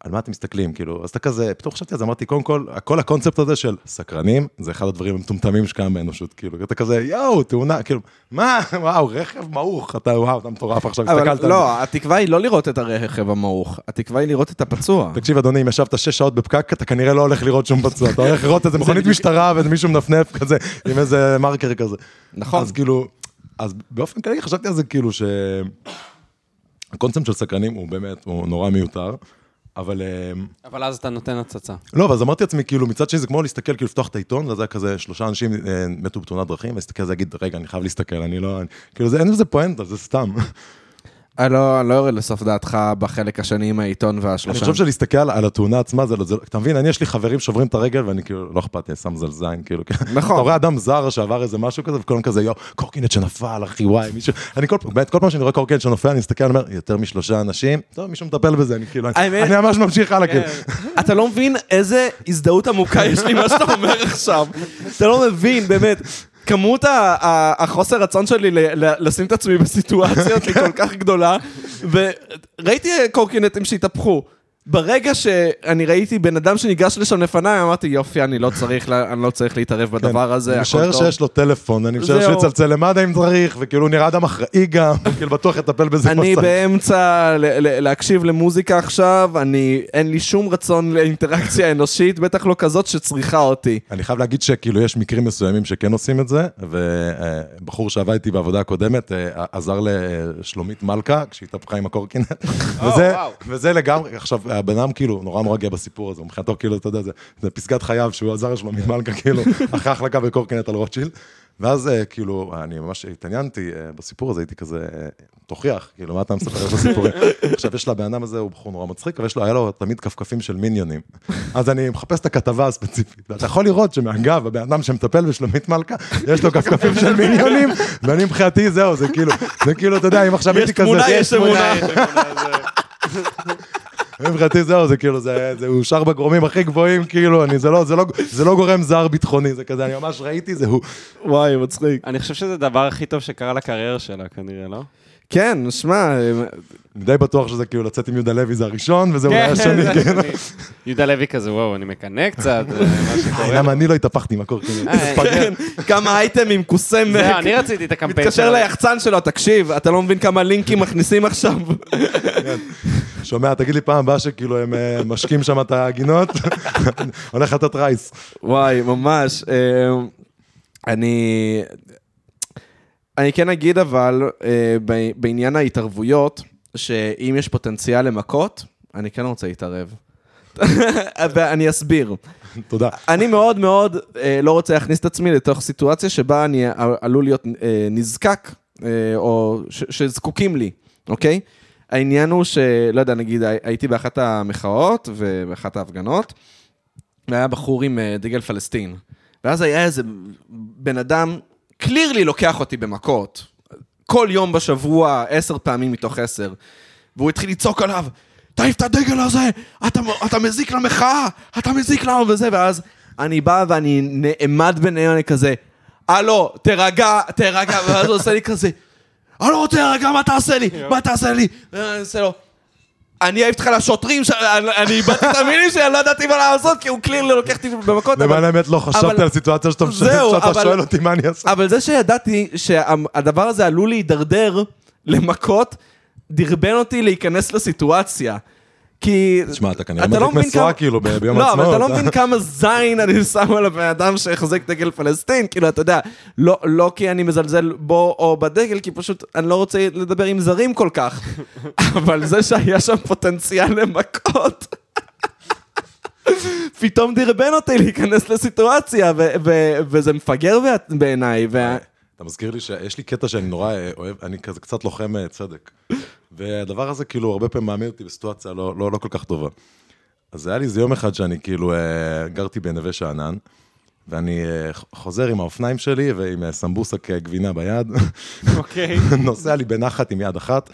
על מה אתם מסתכלים? כאילו, אז אתה כזה, פתאום חשבתי על זה, אמרתי, קודם כל, כל הקונספט הזה של סקרנים, זה אחד הדברים המטומטמים שקיים באנושות, כאילו, אתה כזה, יואו, תאונה, כאילו, מה, וואו, רכב מעוך, אתה, וואו, אתה מטורף, עכשיו הסתכלת. לא, התקווה היא לא לראות את הרכב המעוך, התקווה היא לראות את הפצוע. תקשיב, אדוני, אם ישבת שש שעות בפקק, אתה כנראה לא הולך לראות שום פצוע, אתה הולך לראות איזה מכונית משטרה ואיזה מישהו מנפנף כזה, עם איזה מרקר כזה. נכון. אז כאילו, אז באופן כללי חשבתי על זה כאילו ש... הקונספט של סקרנים הוא באמת, הוא נורא מיותר, אבל... אמ, אבל אז אתה נותן הצצה. לא, ואז אמרתי לעצמי, כאילו, מצד שני זה כמו להסתכל, כאילו, לפתוח את העיתון, וזה היה כזה, שלושה אנשים אה, מתו בתאונת דרכים, ולהסתכל על זה, להגיד, רגע, אני חייב להסתכל, אני לא... אני... כאילו, זה, אין בזה פואנטה, זה סתם. אני לא אני לא יורד לסוף דעתך בחלק השני עם העיתון אני והשלושה. חושב שלהסתכל על, על התאונה עצמה, זה, לא- זה, לא- אתה מבין, אני, יש לי חברים שוברים את הרגל, ואני כאילו, לא אכפת לי, אני שם זלזיים, כאילו, נכון. אתה רואה אדם זר שעבר איזה משהו כזה, וכולם כזה, יואו, קורקינט שנפל, אחי, וואי, מישהו, אני כל, באמת, כל פעם שאני רואה קורקינט שנופל, אני מסתכל, אני אומר, יותר משלושה אנשים, טוב, מישהו מטפל בזה, אני כאילו, אני, אני ממש ממשיך הלאה, כאילו. אתה לא מבין איזה הזדהות עמוקה יש לי מה שאתה אומר עכשיו. אתה לא מבין, באמת. כמות החוסר רצון שלי לשים את עצמי בסיטואציות היא כל כך גדולה, וראיתי קורקינטים שהתהפכו. ברגע שאני ראיתי בן אדם שניגש לשם לפניי, אמרתי, יופי, אני לא צריך, לה- אני לא צריך להתערב בדבר הזה, אני משער. שיש לו טלפון, אני משער זהו. שיצלצל למד"א אם צריך, וכאילו הוא נראה אדם אחראי גם, כאילו בטוח יטפל בזה כמו אני שצריך. באמצע ל- ל- להקשיב למוזיקה עכשיו, אני, אין לי שום רצון לאינטראקציה אנושית, בטח לא כזאת שצריכה אותי. אני חייב להגיד שכאילו יש מקרים מסוימים שכן עושים את זה, ובחור שעבד איתי בעבודה הקודמת אה, עזר לשלומית מלכה כשהיא התהפכה עם הקורקינט. וזה-. וזה לגמרי, עכשיו, הבן אדם כאילו נורא נורא גאה בסיפור הזה, מבחינתו כאילו, אתה יודע, זה- זה פסגת חייו שהוא עזר לשלומית מלכה, כאילו, אחרי החלקה בקורקינט על רוטשילד. ואז אה, כאילו, אני ממש התעניינתי אה, בסיפור הזה, הייתי כזה, אה, תוכיח, כאילו, מה אתה מספר בסיפורים? עכשיו, יש לבן אדם הזה, הוא בחור נורא מצחיק, אבל יש לו, היה לו תמיד כפכפים של מיניונים. אז אני מחפש את הכתבה הספציפית, ואתה יכול לראות שמאגב, הבן אדם שמטפל בשלומית מלכה, יש לו כפכפים של מיניונים, ואני מבחינתי, זהו, זה כאילו, זה כאילו, אתה יודע, אם עכשיו הייתי כזה... תמונה, יש אמונה. מבחינתי זהו, זה כאילו, זה זה אושר בגורמים הכי גבוהים, כאילו, אני, זה לא, זה לא, זה לא גורם זר ביטחוני, זה כזה, אני ממש ראיתי, זה הוא. וואי, מצחיק. אני חושב שזה הדבר הכי טוב שקרה לקריירה שלה, כנראה, לא? כן, שמע, אני די בטוח שזה כאילו לצאת עם יהודה לוי זה הראשון, וזה אולי השני, זה- כן. יהודה לוי כזה, וואו, אני מקנא קצת, אה, מה שקורה. למה אני לא התהפכתי עם הקורקינט? אה, כן, כמה אייטמים, קוסם, זהו, אני רציתי את הקמפיין מתקשר ליחצן שלו, תקשיב, אתה לא מבין כמה לינקים מכניסים עכשיו. שומע, תגיד לי פעם הבאה שכאילו הם אה, משקים שם את הגינות, הולך לתת רייס. וואי, ממש. אה, אני... אני כן אגיד אבל, אה, בעניין ההתערבויות, שאם יש פוטנציאל למכות, אני כן רוצה להתערב. ואני אסביר. תודה. אני מאוד מאוד אה, לא רוצה להכניס את עצמי לתוך סיטואציה שבה אני ע- עלול להיות אה, נזקק, אה, או שזקוקים לי אוקיי? העניין הוא שלא יודע, נגיד, הי- הייתי באחת המחאות ובאחת ההפגנות, והיה בחור עם אה, דגל פלסטין. ואז היה איזה בן אדם, קלירלי לוקח אותי במכות. כל יום בשבוע, עשר פעמים מתוך עשר. והוא התחיל לצעוק עליו, תעיף את הדגל הזה, אתה, אתה מזיק למחאה, אתה מזיק לנו וזה, ואז אני בא ואני נעמד ביניהם, אני כזה, הלו, תירגע, תירגע, ואז הוא עושה לי כזה, רוצה להירגע, מה תעשה לי? מה תעשה לי? ואני עושה לו, אני אעיף אותך לשוטרים, ש- אני אני איבדתי את המילים שלי, אני לא ידעתי מה לעשות, כי הוא קלירלי לוקח אותי במכות. אבל- למען האמת לא חשבתי אבל- על סיטואציה שאתה משנה, זהו, שאתה אבל- שואל אותי מה אני אעשה. אבל זה שידעתי שהדבר הזה עלול להידרדר למכות, דרבן אותי להיכנס לסיטואציה. כי... תשמע, אתה כנראה לא מדליק משואה כאילו ביום לא, אבל העצמאות. אתה לא אה? מבין כמה זין אני שם על הבן אדם שהחזיק דגל פלסטין, כאילו, אתה יודע, לא, לא כי אני מזלזל בו או בדגל, כי פשוט אני לא רוצה לדבר עם זרים כל כך. אבל זה שהיה שם פוטנציאל למכות, פתאום דרבן אותי להיכנס לסיטואציה, וזה מפגר בע- בעיניי. אתה מזכיר לי שיש לי קטע שאני נורא אוהב, אני כזה קצת לוחם אה, צדק. והדבר הזה כאילו הרבה פעמים מעמיד אותי בסיטואציה לא, לא, לא כל כך טובה. אז היה לי איזה יום אחד שאני כאילו אה, גרתי בנווה שאנן, ואני אה, חוזר עם האופניים שלי ועם אה, סמבוסק אה, גבינה ביד, אוקיי. נוסע לי בנחת עם יד אחת.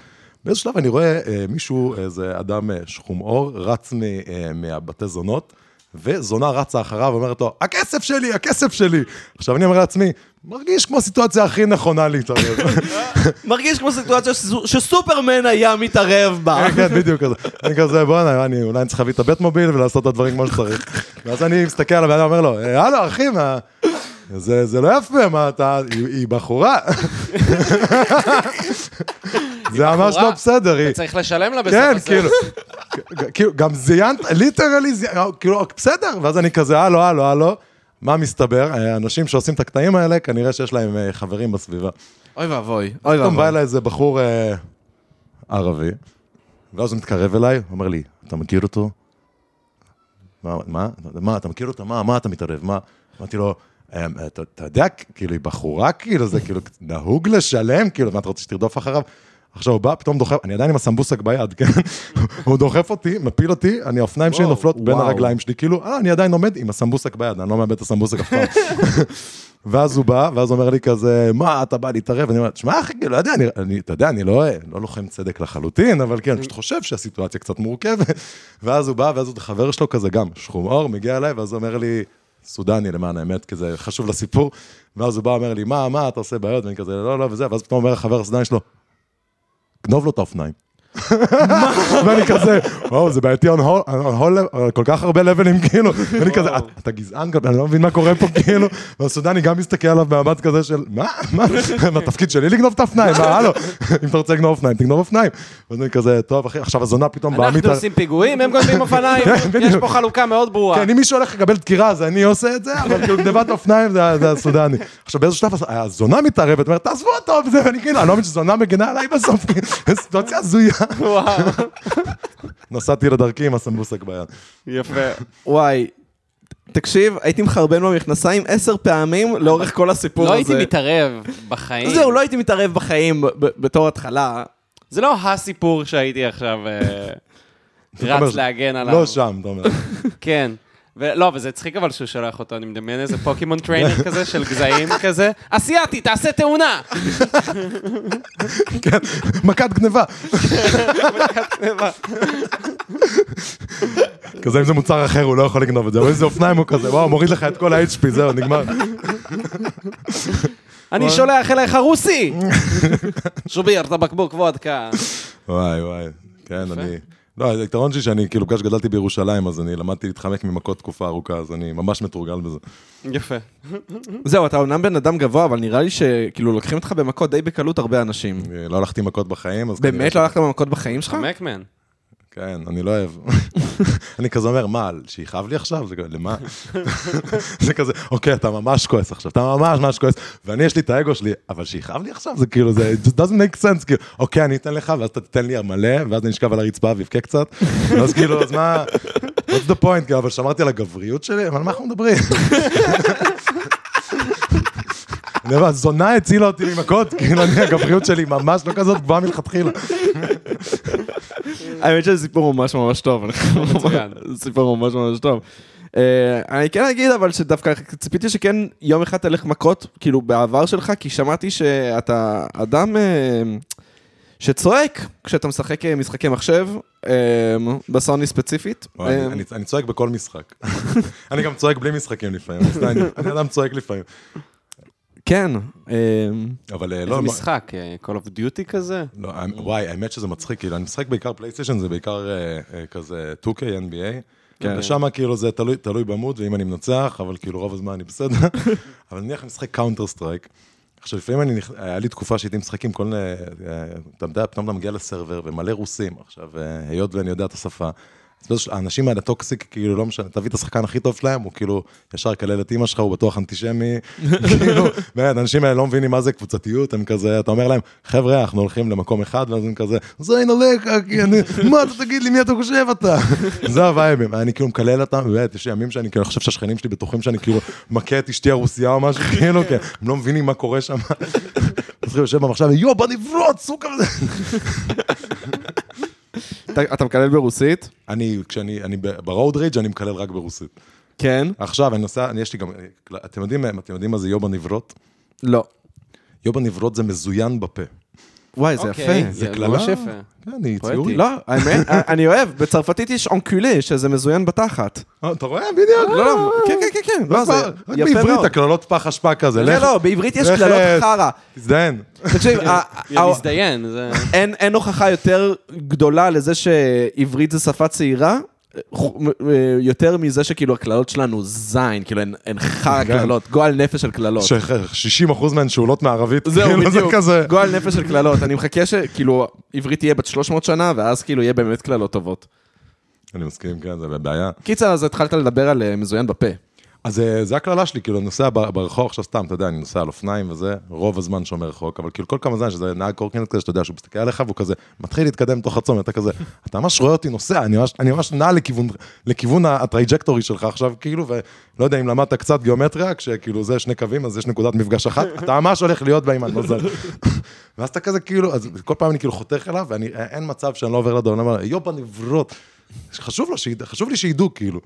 באיזשהו שלב אני רואה אה, מישהו, איזה אדם אה, שחום עור, רץ אה, מהבתי זונות, וזונה רצה אחריו ואומרת לו, הכסף שלי, הכסף שלי. עכשיו אני אומר לעצמי, מרגיש כמו הסיטואציה הכי נכונה להתערב. מרגיש כמו סיטואציה שסו- שסופרמן היה מתערב בה. כן, כן, בדיוק כזה. אני כזה, בוא'נה, אני אולי אני צריך להביא את הבית מוביל ולעשות את הדברים כמו שצריך. ואז אני מסתכל על הבן אדם ואומר לו, "אה, הלו, אחי, מה... זה זה לא יפה, מה אתה... היא היא בחורה. זה ממש? לא בסדר, היא... צריך לשלם לה בסוף כן, הסרט. כאילו, כאילו, גם זיינת, ליטרלי, כאילו, בסדר, ואז אני כזה, הלו, הלו, הלו, מה מסתבר? אה, אנשים שעושים את הקטעים האלה, כנראה שיש להם אה, חברים בסביבה. אוי ואבוי, אוי פתאום בא ואבוי. אליי איזה בחור אה, ערבי, ואז הוא מתקרב אליי, אומר לי, אתה מכיר אותו? מה, מה, מה, אתה מכיר אותו? מה, מה אתה מתערב? מה? אמרתי לו, "אה, אתה אתה יודע, כאילו, היא בחורה, כאילו, זה כאילו נהוג לשלם, כאילו, מה אתה רוצה שתרדוף אחריו? עכשיו הוא בא, פתאום דוחף, אני עדיין עם הסמבוסק ביד, כן? הוא דוחף אותי, מפיל אותי, אני, האופניים שלי נופלות בין. הרגליים שלי, כאילו, אה, אני עדיין עומד עם הסמבוסק ביד, אני לא מאבד את הסמבוסק אף פעם. ואז הוא בא, ואז אומר לי כזה, מה, אתה בא להתערב? ואני אומר, תשמע, אחי, לא יודע, אני, אני, אתה יודע, אני לא, לא לוחם צדק לחלוטין, אבל כן, אני פשוט חושב שהסיטואציה קצת מורכבת. ואז הוא בא, ואז הוא חבר שלו כזה גם, שחום עור, מגיע אליי, ואז הוא אומר לי, סודני למען האמת, כי זה חשוב לסיפור. ואז הוא בא, אומר לי, מה, מה, אתה עושה בעיות? ואני כזה, לא, לא, וזה, ואז פתאום אומר החבר הסודני שלו, גנוב לו את האופניים. ואני כזה, וואו, זה בעייתי on whole- level, כל כך הרבה לבלים, כאילו, ואני כזה, "אתה- גזען, אני לא מבין מה קורה פה, כאילו, והסודני גם מסתכל עליו במבט כזה של, מה, מה, התפקיד שלי לגנוב את האופניים, מה, הלו, אם אתה רוצה לגנוב אופניים, תגנוב אופניים. ואז אני כזה, טוב, אחי, עכשיו הזונה פתאום באה אנחנו מתאר... עושים פיגועים, הם גונבים אופניים, כן, יש. פה חלוקה מאוד ברורה. כן, אם מישהו הולך לקבל דקירה, אז אני עושה את זה, אבל כאילו גנבת אופניים זה הסודני. עכשיו באיזשהו שלב הזונה מתערבת, אומרת, תעזבו אותו, ואני כאילו, אני לא מבין שזונה מגנה עליי בסוף, כאילו, סיטואציה הזויה. וואו, נסעתי לדרכי עם הסמבוסק ביד. יפה. וואי, תקשיב, הייתי מחרבן במכנסיים עשר פעמים לאורך כל הסיפור לא הזה. הייתי מתערב בחיים. זהו, לא הייתי מתערב בחיים בתור התחלה. זה לא הסיפור שהייתי עכשיו אה, רץ להגן עליו. לא שם, אתה אומר. כן. ולא, וזה הצחיק אבל שהוא שולח אותו, אני מדמיין איזה פוקימון trainer כזה של גזעים כזה. אסיאתי, תעשה תאונה! כן, מכת גניבה. כזה אם זה מוצר אחר הוא לא יכול לגנוב את זה, אבל איזה אופניים הוא כזה, וואו, מוריד לך את כל ה-HP, זהו, נגמר. אני שולח אליך רוסי! שוביר, את הבקבוק וודקה. וואי וואי, כן, אני... לא, היתרון שלי שאני, כאילו, בגלל שגדלתי בירושלים, אז אני למדתי להתחמק ממכות תקופה ארוכה, אז אני ממש מתורגל בזה. יפה. זהו, אתה אומנם בן אדם גבוה, אבל נראה לי שכאילו לוקחים אותך במכות די בקלות הרבה אנשים. לא הלכתי מכות בחיים, אז... באמת לא הלכת במכות בחיים שלך? חמקמן. כן, אני לא אוהב. אני כזה אומר, מה, שיכאב לי עכשיו? זה כזה, למה? זה כזה, אוקיי, אתה ממש כועס עכשיו, אתה ממש ממש כועס, ואני, יש לי את האגו שלי, אבל שיכאב לי עכשיו? זה כאילו, זה doesn't make sense, כאילו, אוקיי, אני אתן לך, ואז אתה תיתן לי מלא, ואז אני אשכב על הרצפה ואבכה קצת, ואז כאילו, אז מה, what's the point, כאילו, אבל שמרתי על הגבריות שלי, אבל מה אנחנו מדברים? אני אומר, זונה הצילה אותי ממכות, כאילו, אני, הגבריות שלי ממש לא כזאת גבוהה מלכתחילה. האמת שזה סיפור ממש ממש טוב. זה סיפור ממש ממש טוב. אה, אני כן אגיד אבל שדווקא ציפיתי שכן יום אחד תלך מכות, כאילו בעבר שלך, כי שמעתי שאתה אדם אה, שצועק כשאתה משחק אה, משחקי מחשב, בסוני ספציפית. אני- צועק בכל משחק. אני גם צועק בלי משחקים לפעמים, אני אדם צועק לפעמים. כן. אה, אבל אה, איזה לא, מה- משחק? אה, Call of Duty כזה? לא, וואי, האמת שזה מצחיק, כאילו, אני משחק בעיקר פלייסטיישן, זה בעיקר אה, כזה 2K, NBA. כן. ושם כאילו זה תלוי, תלוי במוד, ואם אני מנצח, אבל כאילו רוב הזמן אני בסדר. אבל נניח אני משחק קאונטר סטרייק. עכשיו, לפעמים אני, היה לי תקופה שהייתי משחק עם כל מיני, אתה יודע, פתאום אתה מגיע לסרבר ומלא רוסים. עכשיו, היות ואני יודע את השפה, האנשים האלה toxic, כאילו, לא משנה, תביא את השחקן הכי טוב שלהם, הוא כאילו ישר יקלל את אימא שלך, הוא בטוח אנטישמי. כאילו, באמת, האנשים האלה לא מבינים מה זה קבוצתיות, הם כזה, אתה אומר להם, חבר'ה, אנחנו הולכים למקום אחד, ואז הם כזה, זין עליך, מה אתה תגיד לי, מי אתה חושב אתה? זה הווייבים, אני כאילו מקלל אותם, באמת, יש ימים שאני כאילו חושב שהשכנים שלי בטוחים שאני כאילו מכה את אשתי הרוסיה או משהו, כאילו, כי הם לא מבינים מה קורה שם. מתחיל יושב במחשב, יו, בוא נברוץ, סוג כזה. אתה מקלל ברוסית? אני, כשאני, אני ברוד רייג' אני מקלל רק ברוסית. כן. עכשיו, אני נוסע, יש לי גם, אתם יודעים, אתם יודעים מה זה יובה נברות? לא. יובה נברות זה מזוין בפה. וואי, זה אוקיי, יפה. זה קללה? ממש יפה. כן, אני. ציורי. לא, האמת, אני אוהב, בצרפתית יש אונקולה, שזה מזוין בתחת. אה, אתה רואה? בדיוק. לא, לא, כן, כן, כן, כן, לא, זה רק יפה בעברית, מאוד. הקללות פח אשפה כזה. לא, לא, בעברית יש קללות אה, חרא. תזדיין. תקשיב, מזדיין, זה... אין הוכחה יותר גדולה לזה שעברית זה שפה צעירה, יותר מזה שכאילו הקללות שלנו זין, כאילו הן- חרא כן. קללות, גועל נפש של קללות. ש-60% מהן שאולות מערבית. זהו, כאילו, זה בדיוק, כזה. גועל נפש של קללות. אני מחכה שכאילו עברית תהיה בת 300 שנה, ואז כאילו יהיה באמת קללות טובות. אני מסכים, כן, זה בעיה. קיצר, אז התחלת לדבר על אה, מזוין בפה. אז אה, זה הקללה שלי, כאילו, אני נוסע ברחוב עכשיו סתם, אתה יודע, אני נוסע על אופניים וזה, רוב הזמן שומר חוק, אבל כאילו כל כמה זמן שזה נהג קורקינט כזה, שאתה יודע שהוא מסתכל עליך והוא כזה, מתחיל להתקדם תוך הצומת, אתה כזה, אתה ממש רואה אותי נוסע, אני ממש, אני ממש נע לכיוון, לכיוון ה trajectory שלך עכשיו, כאילו, ולא יודע אם למדת קצת גיאומטריה, כשכאילו זה שני קווים, אז יש נקודת מפגש אחת, אתה ממש הולך להיות בה עם הנוזל. ואז אתה כזה כאילו, אז כל פעם אני כאילו חותך אליו, ואין מצב שאני לא עובר שידע- חשוב לי שידעו, כאילו.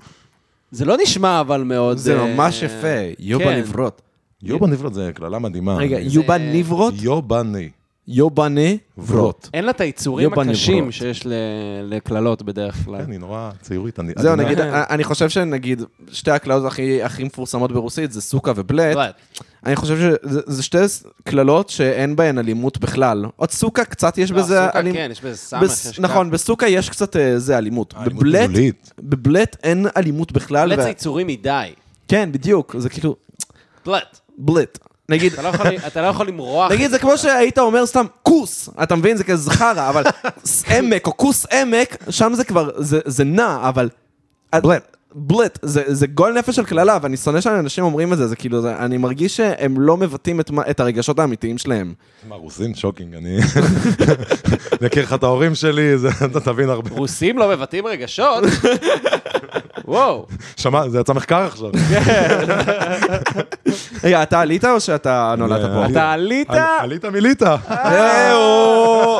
זה לא נשמע אבל מאוד... זה אה, ממש יפה, יובה כן. נברות. יובה נברות זה קללה מדהימה. רגע, יובה נברות? יובני. יובנה ורות. אין לה את היצורים הקשים. שיש לקללות בדרך כלל. כן, היא נורא ציורית. אני- זהו. נגיד, אני חושב שנגיד, שתי הקללות הכי הכי מפורסמות ברוסית זה סוכה ובלט. בלט. אני חושב שזה שתי קללות שאין בהן אלימות בכלל. עוד סוכה קצת יש לא, בזה סוכה, אלימות. כן, יש בזה סמך, בס- יש נכון, בסוכה יש קצת אה, זה אלימות. אלימות בבלט, מילולית. בבלט אין אלימות בכלל. בלט ו- זה יצורי מדי. כן, בדיוק, זה כאילו, בלט. בלט. נגיד, אתה לא יכול- אתה לא יכול למרוח. נגיד, זה כמו שהיית אומר סתם כוס, אתה מבין? זה כזה חרא, אבל עמק או כוס עמק, שם זה כבר, זה- זה נע, אבל... בלט. בלט, זה, זה גול נפש של קללה, ואני שונא שאנשים אומרים את זה, זה כאילו, זה, אני מרגיש שהם לא מבטאים את, את הרגשות האמיתיים שלהם. מה, רוסים? שוקינג, אני... אני אכיר לך את ההורים שלי, זה- אתה תבין הרבה. רוסים לא מבטאים רגשות. וואו. שמע, זה יצא מחקר עכשיו. רגע, אתה עלית או שאתה נולדת אני- פה? אתה עלית? על- עלית מליטא. אהו.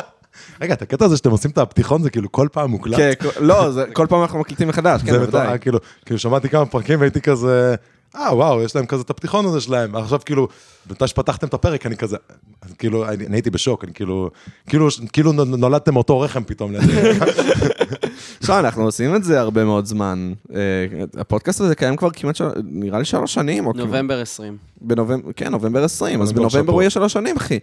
רגע, את הקטע הזה שאתם עושים את הפתיחון, זה כאילו כל פעם מוקלט. כן, לא, זה- כל פעם אנחנו מקליטים מחדש, כן, בוודאי. כאילו, כאילו שמעתי כמה פרקים והייתי כזה, אה וואו, יש להם כזה את הפתיחון הזה שלהם, עכשיו כאילו, מתי שפתחתם את הפרק אני כזה, כאילו, אני אני הייתי בשוק, אני כאילו, כאילו, כאילו נולדתם מאותו רחם פתאום. עכשיו, אנחנו עושים את זה הרבה מאוד זמן. אה, הפודקאסט הזה קיים כבר כמעט, של- נראה לי שלוש שנים. כאילו- נובמבר 20. בנובמבר, כן, נובמבר 20, אז נובמבר בנובמבר הוא. יהיה שלוש שנים, אחי. אז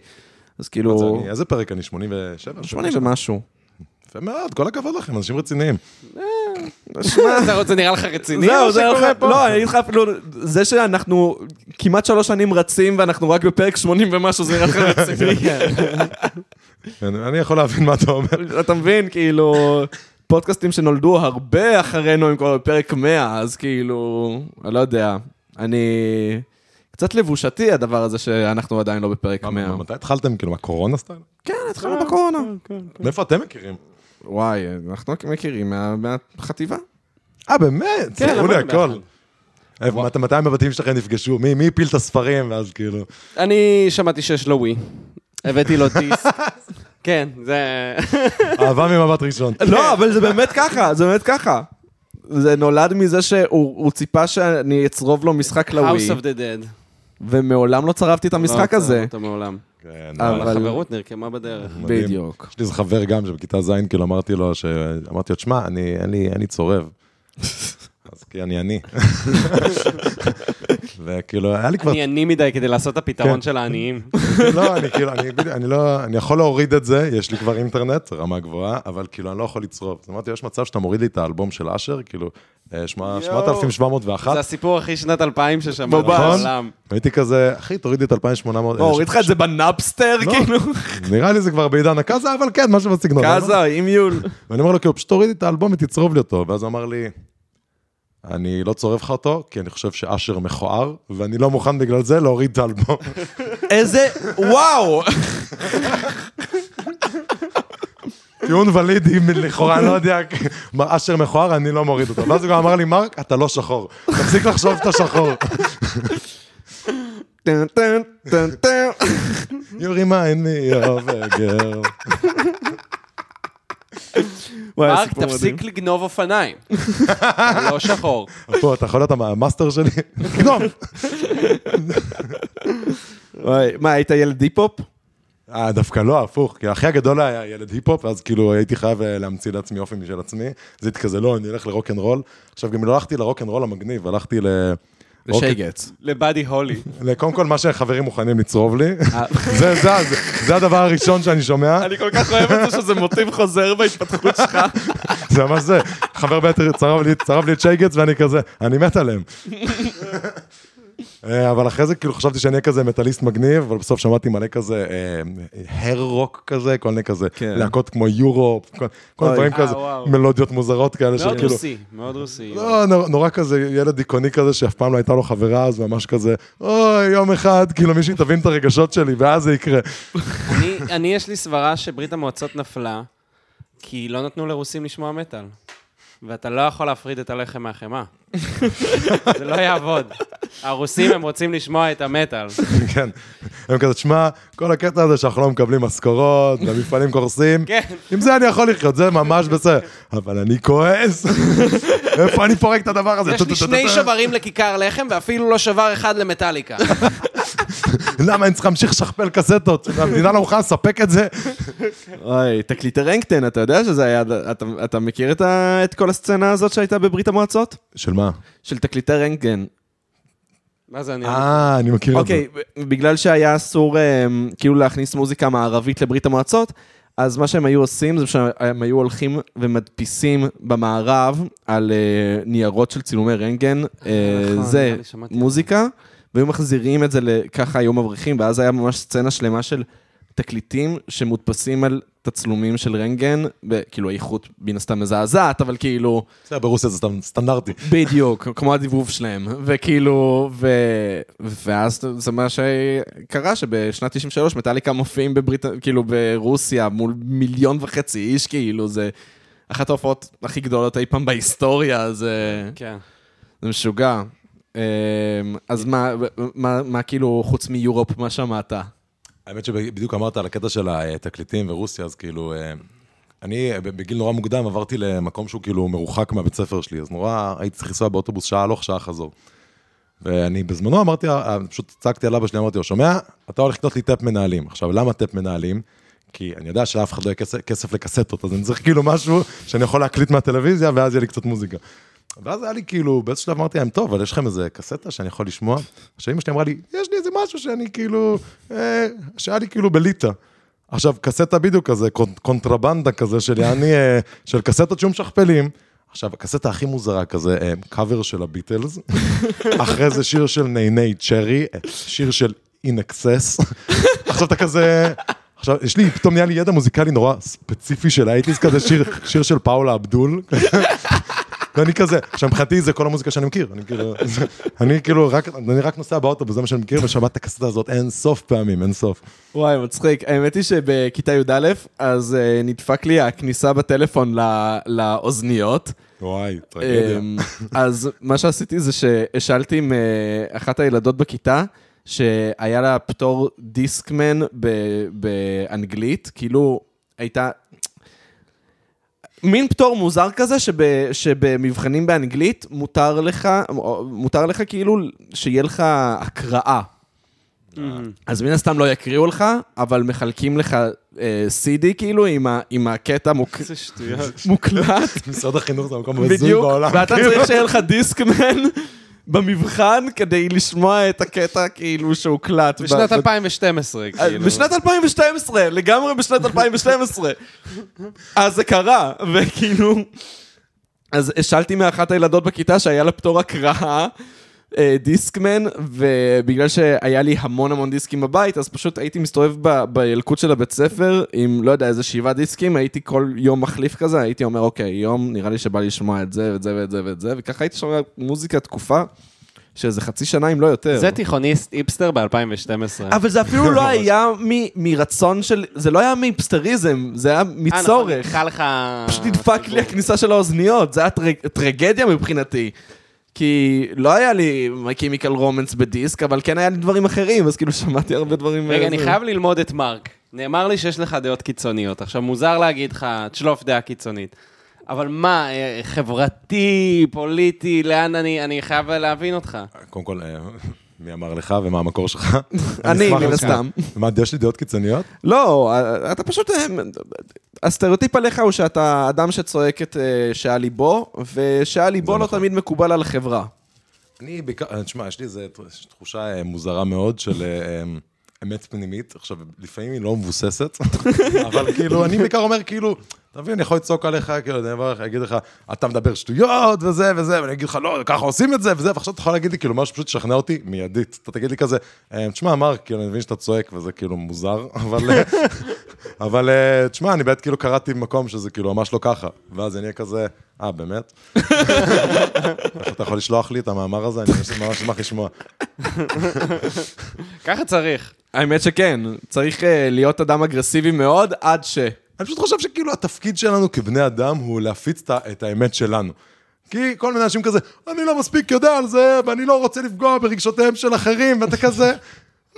אז כאילו, אני- איזה פרק אני? 87? 80 ומשהו. יפה מאוד, כל הכבוד לכם, אנשים רציניים. אתה רוצה, נראה לך רציני? זהו, זה שקורה לך, פה? לא, אני אגיד לך אפילו, זה שאנחנו כמעט שלוש שנים רצים ואנחנו רק בפרק 80 ומשהו, זה נראה לך רציני. אני אני יכול להבין מה אתה אומר. אתה מבין, כאילו, פודקאסטים שנולדו הרבה אחרינו הם כבר בפרק 100, אז כאילו, אני לא יודע, אני... קצת לבושתי הדבר הזה שאנחנו עדיין לא בפרק מה, 100. מתי התחלתם? כאילו, מה, קורונה סטייל? כן, התחלנו בקורונה. מאיפה אתם מכירים? וואי, אנחנו מכירים מה- מהחטיבה. אה, באמת? כן, למדנו הכל. מת- מתי בבתים שלכם נפגשו? מי מי הפיל את הספרים? ואז כאילו... אני שמעתי שיש לו ווי. הבאתי לו דיסק. כן, זה... אהבה ממבט ראשון. לא, אבל זה באמת ככה, זה באמת ככה. זה נולד מזה שהוא הוא ציפה שאני אצרוב לו משחק לווי, House of the Dead. ומעולם לא צרבתי את המשחק לא הזה. עצרנו אותו מעולם. כן, אבל- החברות נרקמה בדרך. בדיוק. יש לי איזה חבר גם שבכיתה ז', כאילו אמרתי לו, אמרתי לו, תשמע, אני, צורב. אז כי אני אני. וכאילו, היה לי כבר... אני עני מדי כדי לעשות את הפתרון כן. של העניים. לא, אני כאילו, אני, לא, אני יכול להוריד את זה, יש לי כבר אינטרנט, רמה גבוהה, אבל כאילו, אני לא יכול לצרוב. אז אמרתי, יש מצב שאתה מוריד לי את האלבום של אשר, כאילו, אה, שמע- 8701, זה הסיפור הכי שנת 2000 ששמענו ממש. בעולם. הייתי כזה, אחי, תוריד לי את 2800. בוא, הוריד לך את זה בנאפסטר, לא. כאילו? נראה לי זה כבר בעידן הקאזה, אבל כן, משהו בסגנון. קאזה, אימיול. ואני אומר לו, כאילו, פשוט תוריד לי את האלבום ותצרוב לי אותו. ואז הוא אמר לי, אני לא צורב לך אותו, כי אני חושב שאשר מכוער, ואני לא מוכן בגלל זה להוריד את האלבום. איזה, וואו! טיעון ולידי, לכאורה, אני לא יודע, אשר מכוער, אני לא מוריד אותו. ואז הוא גם אמר לי, מרק, אתה לא שחור. תפסיק לחשוב שאתה שחור. טן, טן, טן, טן. You remind me of a girl. מרק. תפסיק לגנוב אופניים. לא שחור. פה, אתה יכול להיות המאסטר שלי? גנוב. מה, היית ילד היפ-הופ? אה, דווקא לא, הפוך, כי אחי הגדול היה ילד היפ-הופ, אז כאילו הייתי חייב אה, להמציא לעצמי אופי משל עצמי. אז הייתי כזה, לא, אני אלך לרוקנרול. עכשיו, גם לא הלכתי לרוקנרול המגניב, הלכתי ל... לשייגץ. לבאדי הולי. קודם כל, מה שחברים מוכנים לצרוב לי. זה, זה, זה, זה הדבר הראשון שאני שומע, אני כל כך אוהב את זה שזה מוטיב חוזר בהתפתחות שלך. זה ממש זה. חבר בטר צרב לי, צרב לי את שייגץ ואני כזה, אני מת עליהם. אה, אבל אחרי זה כאילו חשבתי שאני אהיה כזה מטאליסט מגניב, אבל בסוף שמעתי מלא כזה הר רוק כזה, כל מיני כזה כן. להקות כמו יורופ, כל אוי. דברים אה, כזה. מלודיות מוזרות כאלה, מאוד שכאילו, רוסי, מאוד רוסי. לא, נור- נורא כזה ילד דיכאוני כזה שאף פעם לא הייתה לו חברה, אז ממש כזה, אוי, יום אחד, כאילו מישהי תבין את הרגשות שלי, ואז זה יקרה. אני, אני, יש לי סברה שברית המועצות נפלה, כי לא נתנו לרוסים לשמוע מטאל. ואתה לא יכול להפריד את הלחם מהחמאה. זה לא יעבוד. הרוסים, הם רוצים לשמוע את המטאל. כן. הם כזה, שמע, כל הקטע הזה שאנחנו לא מקבלים משכורות, והמפעלים קורסים, כן. עם זה אני יכול לחיות, זה ממש בסדר. אבל אני כועס, איפה אני פורק את הדבר הזה? יש לי שני שוברים לכיכר לחם, ואפילו לא שובר אחד למטאליקה. למה אני צריך להמשיך לשכפל קסטות? המדינה לא מוכנה לספק את זה? אוי, תקליטי רנקטן, אתה יודע שזה היה, אתה- אתה מכיר את ה- את כל הסצנה הזאת שהייתה בברית המועצות? של מה? של תקליטי רנטגן. מה זה אני... אה, אני מכיר את זה. אוקיי, בגלל שהיה אסור אמ, כאילו להכניס מוזיקה מערבית לברית המועצות, אז מה שהם היו עושים זה שהם היו הולכים ומדפיסים במערב על אה, ניירות של צילומי רנטגן, אה, נכון, זה מוזיקה, והיו מחזירים את זה ל- ככה היו מבריחים, ואז היה ממש סצנה שלמה של תקליטים שמודפסים על תצלומים של רנטגן, וכאילו האיכות מן הסתם מזעזעת, אבל כאילו... בסדר, ברוסיה זה סתם סטנדרטי. בדיוק, כמו הדיבוב שלהם, וכאילו, ו... ואז זה מה שקרה, שבשנת 93 מטאליקה מופיעים בברית, כאילו ברוסיה, מול מיליון וחצי איש, כאילו, זה אחת ההופעות הכי גדולות אי פעם בהיסטוריה, זה, כן. זה משוגע. אמ, אז מה, מה, מה כאילו, חוץ מ Europe, מה שמעת? האמת שבדיוק אמרת על הקטע של התקליטים ורוסיה, אז כאילו, אה, אני בגיל נורא מוקדם עברתי למקום שהוא כאילו מרוחק מהבית ספר שלי, אז נורא הייתי צריך לנסוע באוטובוס שעה הלוך, שעה חזור. ואני בזמנו אמרתי, אה, פשוט צעקתי על אבא שלי, אמרתי לו, שומע, אתה הולך לקנות לי טאפ מנהלים. עכשיו, למה טאפ מנהלים? כי אני יודע שאף אחד לא יהיה כסף, כסף לקסטות, אז אני צריך כאילו משהו שאני יכול להקליט מהטלוויזיה, ואז יהיה לי קצת מוזיקה. ואז היה לי כאילו, באיזשהו שלב אמרתי להם, טוב, אבל יש לכם איזה קסטה שאני יכול לשמוע? עכשיו אמא שלי אמרה לי, יש לי איזה משהו שאני כאילו, אה, שהיה לי כאילו בליטא. עכשיו, קסטה בדיוק כזה, קונ- קונטרבנדה כזה של יעני, אה, של קסטות שהוא משכפלים. עכשיו, הקסטה הכי מוזרה כזה, אה, קאבר של הביטלס, אחרי זה שיר של Neneh Cherry, אה, שיר של INXS. עכשיו אתה כזה... עכשיו, יש לי, פתאום נהיה לי ידע מוזיקלי נורא ספציפי של ה eighties כזה, שיר, שיר של פאולה אבדול. ואני כזה, עכשיו מבחינתי זה כל המוזיקה שאני מכיר, אני כאילו, אני כאילו רק, אני רק נוסע באוטובוס, זה מה שאני מכיר, ושמעת את הקסטה הזאת אין סוף פעמים, אין סוף. וואי, מצחיק. האמת היא שבכיתה י"א, אז uh, נדפק לי הכניסה בטלפון לא, לאוזניות. וואי, טרגדיה. אמ, אז מה שעשיתי זה שהשאלתי עם אה, אחת הילדות בכיתה, שהיה לה פטור דיסקמן באנגלית, כאילו הייתה... מין פטור מוזר כזה, שב, שבמבחנים באנגלית מותר לך, מותר לך כאילו שיהיה לך הקראה. אז מן הסתם לא יקריאו לך, אבל מחלקים לך אה, CD כאילו עם, הקטע. מוקלט. משרד החינוך זה המקום בדיוק, בעולם. ואתה כאילו. צריך שיהיה לך דיסקמן במבחן כדי לשמוע את הקטע כאילו שהוקלט. בשנת ב- 2012, אה, כאילו. בשנת 2012, לגמרי בשנת 2012. אז זה קרה, וכאילו... אז השאלתי מאחת הילדות בכיתה שהיה לה פטור הקראה. אה, דיסקמן, ובגלל שהיה לי המון המון דיסקים בבית, אז פשוט הייתי מסתובב ב- בילקוט של הבית ספר עם, לא יודע, איזה שבעה דיסקים, הייתי כל יום מחליף כזה, הייתי אומר, אוקיי, יום נראה לי שבא לי לשמוע את זה ואת זה ואת זה ואת זה, וככה הייתי שומע מוזיקה תקופה, שאיזה חצי שנה אם לא יותר. זה תיכוניסט היפסטר ב-2012. אבל זה אפילו לא היה מ- מרצון של, זה לא היה מהיפסטריזם, זה היה מצורך. נדפק לך... פשוט נדפק לי הכניסה של האוזניות, זה היה טרג, טרגדיה מבחינתי. כי לא היה לי Chemical Romance בדיסק, אבל כן היה לי דברים אחרים, אז כאילו שמעתי הרבה דברים... רגע, אה, אני. חייב ללמוד את מרק. נאמר לי שיש לך דעות קיצוניות. עכשיו, מוזר להגיד לך, תשלוף דעה קיצונית. אבל מה, אה, חברתי, פוליטי, לאן אני... אני חייב להבין אותך. קודם כל, אה, מי אמר לך ומה המקור שלך? אני, מן. הסתם. מה, יש לי דעות קיצוניות? לא, אתה פשוט... אה, הסטריאוטיפ עליך הוא שאתה אדם שצועק את אה, שעל ליבו, ושעל ליבו לא נכון. תמיד מקובל על החברה. אני בעיקר, אה, תשמע, יש לי איזו תחושה מוזרה מאוד של אמת פנימית. עכשיו, לפעמים היא לא מבוססת, אבל כאילו, אני בעיקר אומר, כאילו, אתה מבין, אני יכול לצעוק עליך, כאילו, אני אגיד לך, אתה מדבר שטויות וזה וזה, ואני אגיד לך, לא, ככה עושים את זה וזה, ועכשיו אתה יכול להגיד לי, כאילו, משהו שפשוט תשכנע אותי מיידית. אתה תגיד לי כזה, "אה, תשמע, מרק, כאילו, אני מבין שאתה צועק, וזה כאילו מוזר, אבל... אה, אבל אה, תשמע, אני באמת כאילו קראתי במקום שזה כאילו ממש לא ככה. ואז אני אהיה כזה, אה, באמת? איך אתה יכול לשלוח לי את המאמר הזה? אני ממש אשמח לשמוע. ככה צריך. האמת שכן, צריך להיות אדם אגרסיבי מאוד עד ש... אני פשוט חושב שכאילו התפקיד שלנו כבני אדם הוא להפיץ את האמת שלנו. כי כל מיני אנשים כזה, אני לא מספיק יודע על זה, ואני לא רוצה לפגוע ברגשותיהם של אחרים, ואתה כזה,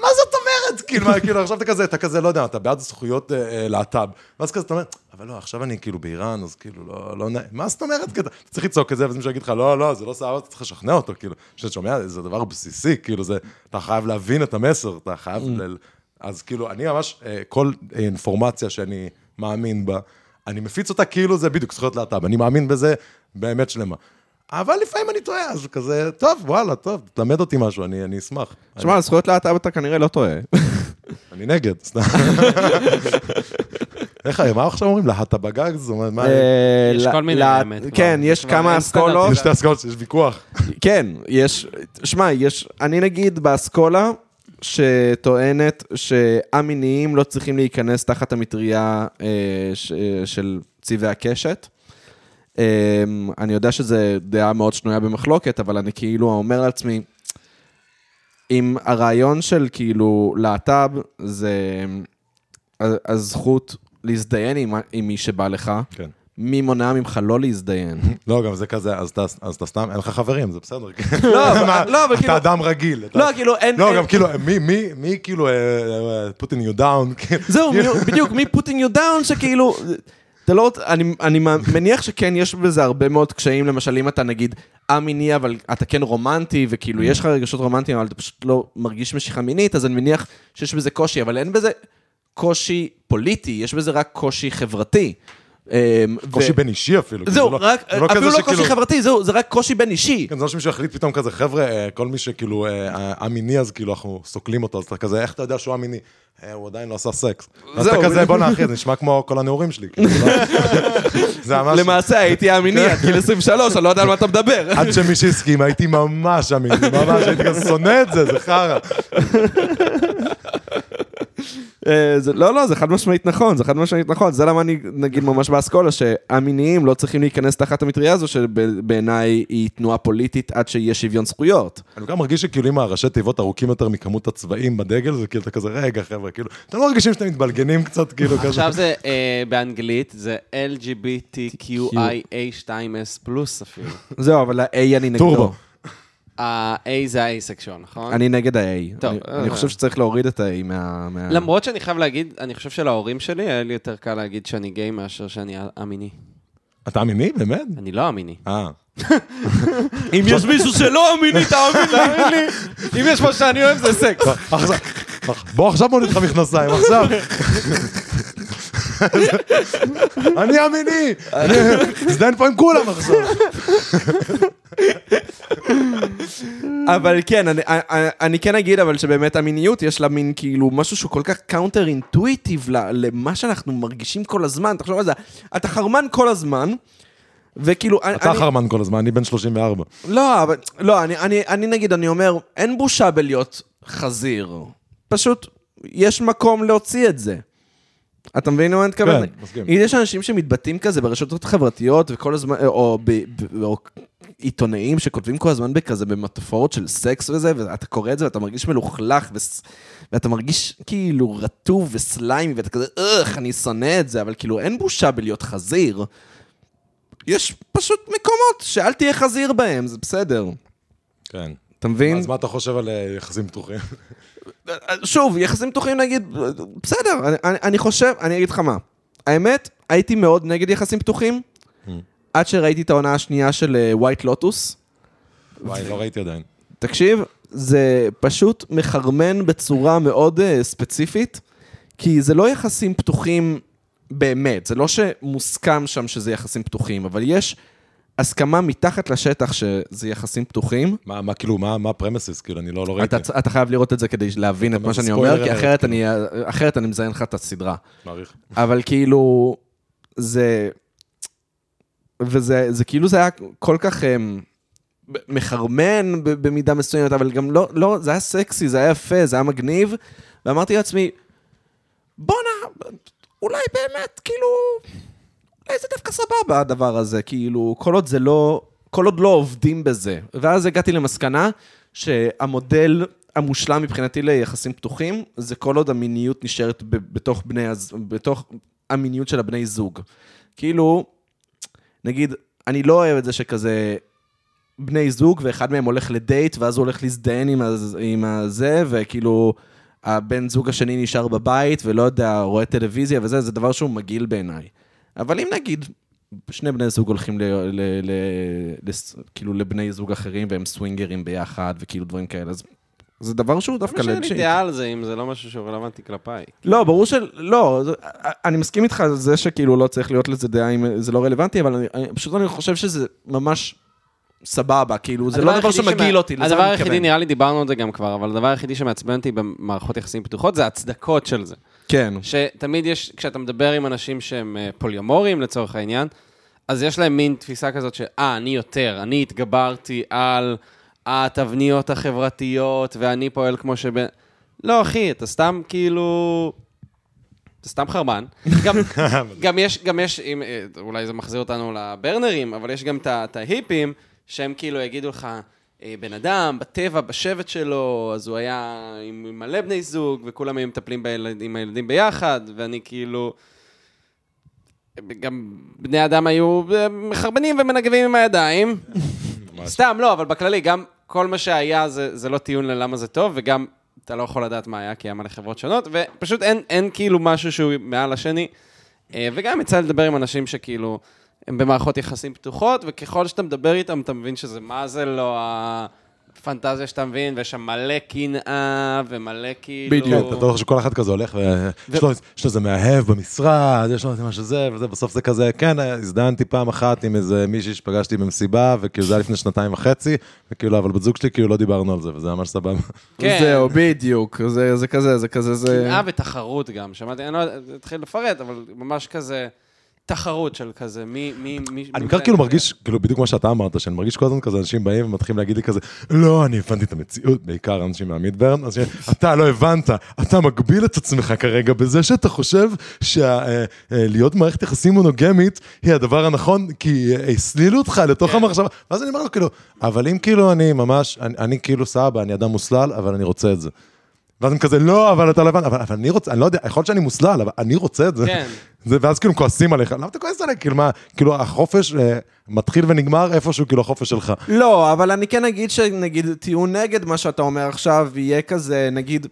מה זאת אומרת? כאילו, מה, כאילו, עכשיו אתה כזה, אתה כזה, לא יודע, אתה בעד זכויות אה, אה, להט"ב. ואז כזה, אתה אומר, אבל לא, עכשיו אני כאילו באיראן, אז כאילו, לא, לא, נע- מה זאת אומרת? כזה, אתה צריך לצעוק את זה, ואז מישהו יגיד לך, לא, לא, זה לא סבבה, אתה צריך לשכנע אותו, כאילו, כשאתה שומע, זה דבר בסיסי, כאילו, זה, אתה חייב להבין את המסר, אתה חייב, ל... אז כאילו, אני ממש, אה, כל אה, אינפורמציה שאני מאמין בה, אני מפיץ אותה כאילו זה בדיוק זכויות להט"ב, אני מאמין בזה באמת שלמה. אבל לפעמים אני טועה, אז כזה, טוב, וואלה, טוב, תלמד אותי משהו, אני, אני אשמח. שמע, על זכויות להט"ב אתה כנראה לא טועה. אני נגד, סתם. איך, מה עכשיו אומרים? להט"ב בגג? זאת אומרת, מה... אה, יש כל מיני, האמת, כבר. כן, יש כמה אסכולות. יש שתי אסכולות, יש ויכוח. כן, יש, שמע, יש, אני נגיד באסכולה שטוענת א-מיניים לא צריכים להיכנס תחת המטריה אה, ש, של צבעי הקשת. אה, אני יודע שזו דעה מאוד שנויה במחלוקת, אבל אני כאילו אומר לעצמי, אם הרעיון של כאילו להט"ב זה ה- הזכות להזדיין עם, עם מי שבא לך, כן. מי מונע ממך לא להזדיין? לא, גם זה כזה, אז אתה, סתם, אין לך חברים, זה בסדר. לא, אבל- לא, כאילו- אתה אדם רגיל. לא, כאילו, אין... לא, גם כאילו, מי, מי, מי כאילו, putting you down, כאילו, זהו, בדיוק, מי putting you down, שכאילו, אתה לא אני, אני מניח שכן יש בזה הרבה מאוד קשיים, למשל אם אתה נגיד א-מיני, אבל אתה כן רומנטי, וכאילו יש לך רגשות רומנטיים, אבל אתה פשוט לא מרגיש משיכה מינית, אז אני מניח שיש בזה קושי, אבל אין בזה קושי פוליטי, יש בזה רק קושי חברתי. אמ, קושי בין אישי אפילו. זהו, זה רק, זה אפילו לא קושי חברתי, זהו, זה רק קושי בין אישי. כן, זה לא שמישהו יחליט פתאום כזה, חבר'ה, אה, כל מי שכאילו אה, א-מיני, אז כאילו אנחנו סוקלים אותו, אז אתה כזה, איך אתה יודע שהוא א-מיני? "אה, הוא עדיין לא עשה סקס. אז אתה כזה, בדיוק. בוא'נה אחי, זה נשמע כמו כל הנעורים שלי. כאילו, זה לא- זה ממש... למעשה הייתי א-מיני עד גיל 23, אני לא יודע על מה אתה מדבר. עד שמישהי הסכים, הייתי ממש אמיני, ממש, הייתי כזה שונא את זה, זה חרא. אה, זה- לא, לא, זה חד משמעית נכון, זה חד משמעית נכון. זה למה אני, נגיד, ממש באסכולה, שהמיניים לא צריכים להיכנס תחת המטריה הזו, שבעיניי היא תנועה פוליטית עד שיהיה שוויון זכויות. אני גם מרגיש שכאילו אם הראשי תיבות ארוכים יותר מכמות הצבעים בדגל, זה כאילו אתה כזה, רגע חבר'ה, כאילו, אתם לא מרגישים שאתם מתבלגנים קצת, כאילו כזה. עכשיו זה אה, באנגלית, זה LGBTQIA2S פלוס אפילו. זהו, אבל ה-A אני נגדו. ה-A זה האייסקשון, נכון? אני נגד ה-A. טוב, אני- אה, אני חושב שצריך להוריד את ה-A מה... מה- למרות שאני חייב להגיד, אני חושב שלהורים שלי היה לי יותר קל להגיד שאני גיי מאשר שאני א-מיני. אתה מיני? באמת? אני לא א-מיני. אה. אם יש מישהו שלא אמיני, תאמין תאמין לי, אם יש משהו שאני אוהב זה סקס. בוא עכשיו בוא נדחה מכנסיים, עכשיו. אני המיני! אני מזדיין פה עם כולם עכשיו. אבל כן, אני, אני, אני כן אגיד אבל שבאמת המיניות יש לה מין כאילו משהו שהוא כל כך counter intuitive למה שאנחנו מרגישים כל הזמן, תחשוב על זה, אתה חרמן כל הזמן, וכאילו... אתה אני, חרמן כל הזמן, אני בן 34. לא, אבל, לא, אני, אני, אני נגיד, אני אומר, אין בושה בלהיות חזיר. פשוט, יש מקום להוציא את זה. אתה מבין למה אני מתכוון? כן, מסכים. יש אנשים שמתבטאים כזה ברשתות חברתיות, וכל הזמן, או, ב, ב, או עיתונאים שכותבים כל הזמן בכזה, במטאפורות של סקס וזה, ואתה קורא את זה ואתה מרגיש מלוכלך, וס, ואתה מרגיש כאילו רטוב וסליימי, ואתה כזה, איך, אני שונא את זה, אבל כאילו, אין בושה בלהיות חזיר. יש פשוט מקומות שאל תהיה חזיר בהם, זה בסדר. כן. אתה מבין? אז מה אתה חושב על אה, יחסים פתוחים? שוב, יחסים פתוחים נגיד, בסדר, אני, אני, אני חושב, אני אגיד לך מה. האמת, הייתי מאוד נגד יחסים פתוחים, עד שראיתי את העונה השנייה של ווייט לוטוס. וואי, לא ראיתי עדיין. תקשיב, זה פשוט מחרמן בצורה מאוד uh, ספציפית, כי זה לא יחסים פתוחים באמת, זה לא שמוסכם שם שזה יחסים פתוחים, אבל יש הסכמה מתחת לשטח שזה יחסים פתוחים. מה, מה, כאילו, מה, מה הפרמסיס? כאילו, אני לא, לא ראיתי. אתה, אתה חייב לראות את זה כדי להבין את מה שאני אומר, כי אחרת. אני, אחרת אני מזיין לך את הסדרה. מעריך. אבל כאילו, זה... וזה זה כאילו זה היה כל כך אמ, ב- מחרמן במידה מסוימת, אבל גם לא, לא, זה היה סקסי, זה היה יפה, זה היה מגניב, ואמרתי לעצמי, בואנה, אולי באמת, כאילו, זה דווקא סבבה הדבר הזה, כאילו, כל עוד זה לא, כל עוד לא עובדים בזה. ואז הגעתי למסקנה שהמודל המושלם מבחינתי ליחסים פתוחים, זה כל עוד המיניות נשארת ב- בתוך בני, בתוך המיניות של הבני זוג. כאילו, נגיד, אני לא אוהב את זה שכזה בני זוג, ואחד מהם הולך לדייט, ואז הוא הולך להזדיין עם, הז, עם הזה, וכאילו, הבן זוג השני נשאר בבית, ולא יודע, רואה טלוויזיה וזה, זה דבר שהוא מגעיל בעיניי. אבל אם נגיד, שני בני זוג הולכים ל, ל, ל, ל, כאילו לבני זוג אחרים, והם סווינגרים ביחד, וכאילו דברים כאלה, אז זה דבר שהוא דווקא למה שאין legit. לי דעה על זה, אם זה לא משהו שהוא רלוונטי כלפיי. לא, ברור של... לא, אני מסכים איתך על זה שכאילו לא צריך להיות לזה דעה אם זה לא רלוונטי, אבל אני, אני, פשוט אני חושב שזה ממש סבבה, כאילו, זה הדבר לא דבר היחידי שמגעיל אותי, לזה הדבר אני היחידי, מתכוון. נראה לי דיברנו על זה גם כבר, אבל הדבר היחידי שמעצבן אותי במערכות יחסים פתוחות זה ההצדקות של זה. כן. שתמיד יש, כשאתה מדבר עם אנשים שהם אה, פוליומורים לצורך העניין, אז יש להם מין תפיסה כזאת של, אה, אני יותר, אני התגברתי על התבניות החברתיות, ואני פועל כמו שב... לא, אחי, אתה סתם כאילו... אתה סתם חרמן. גם, גם יש, גם יש, אם, אה, אולי זה מחזיר אותנו לברנרים, אבל יש גם את ההיפים, שהם כאילו יגידו לך, בן אדם, בטבע, בשבט שלו, אז הוא היה עם מלא בני זוג, וכולם היו מטפלים בילד, עם הילדים ביחד, ואני כאילו... גם בני אדם היו אה, מחרבנים ומנגבים עם הידיים. סתם, לא, אבל בכללי, גם כל מה שהיה זה, זה לא טיעון ללמה זה טוב, וגם אתה לא יכול לדעת מה היה, כי היה מלא חברות שונות, ופשוט אין, אין כאילו משהו שהוא מעל השני. אה, וגם יצא לדבר עם אנשים שכאילו, הם במערכות יחסים פתוחות, וככל שאתה מדבר איתם, אתה מבין שזה מה זה לא הפנטזיה שאתה מבין, ויש שם מלא קנאה, ומלא כאילו... בדיוק. אתה רואה שכל אחד כזה הולך, ויש לו- יש לו איזה מאהב במשרד, יש לו איזה משהו זה, וזה, בסוף זה כזה, כן, הזדהנתי פעם אחת עם איזה מישהי שפגשתי במסיבה, וכאילו זה היה לפני שנתיים וחצי, וכאילו, אבל בת זוג שלי, כאילו לא דיברנו על זה, וזה ממש סבבה. כן. זהו, בדיוק. זה, זה כזה, זה כזה, זה... קנאה ותחרות גם, שמעתי, אני לא אתחיל לפרט, אבל ממש כזה, תחרות של כזה, מי... מי, מי אני בעיקר כאילו מרגיש, כאילו בדיוק מה שאתה אמרת, שאני מרגיש כל הזמן כזה, אנשים באים ומתחילים להגיד לי כזה, לא, אני הבנתי את המציאות, בעיקר אנשים מהמידברן, אז אתה לא הבנת, אתה מגביל את עצמך כרגע בזה שאתה חושב שלהיות במערכת יחסים מונוגמית היא הדבר הנכון, כי אה, הסלילו אותך לתוך כן. המחשבה, ואז אני אומר לו כאילו, אבל אם כאילו אני ממש, אני, אני כאילו סבא, אני אדם מוסלל, אבל אני רוצה את זה. ואז הם כזה, לא, אבל אתה לא הבנת, אבל, אבל אני רוצה, אני לא יודע, יכול להיות שאני מוסלל, אבל אני רוצה את זה. כן. זה, ואז כאילו כועסים עליך, למה אתה כועס עליי? כאילו מה, כאילו החופש אה, מתחיל ונגמר איפשהו, כאילו החופש שלך. לא, אבל אני כן אגיד שנגיד טיעון נגד מה שאתה אומר עכשיו, יהיה כזה, נגיד,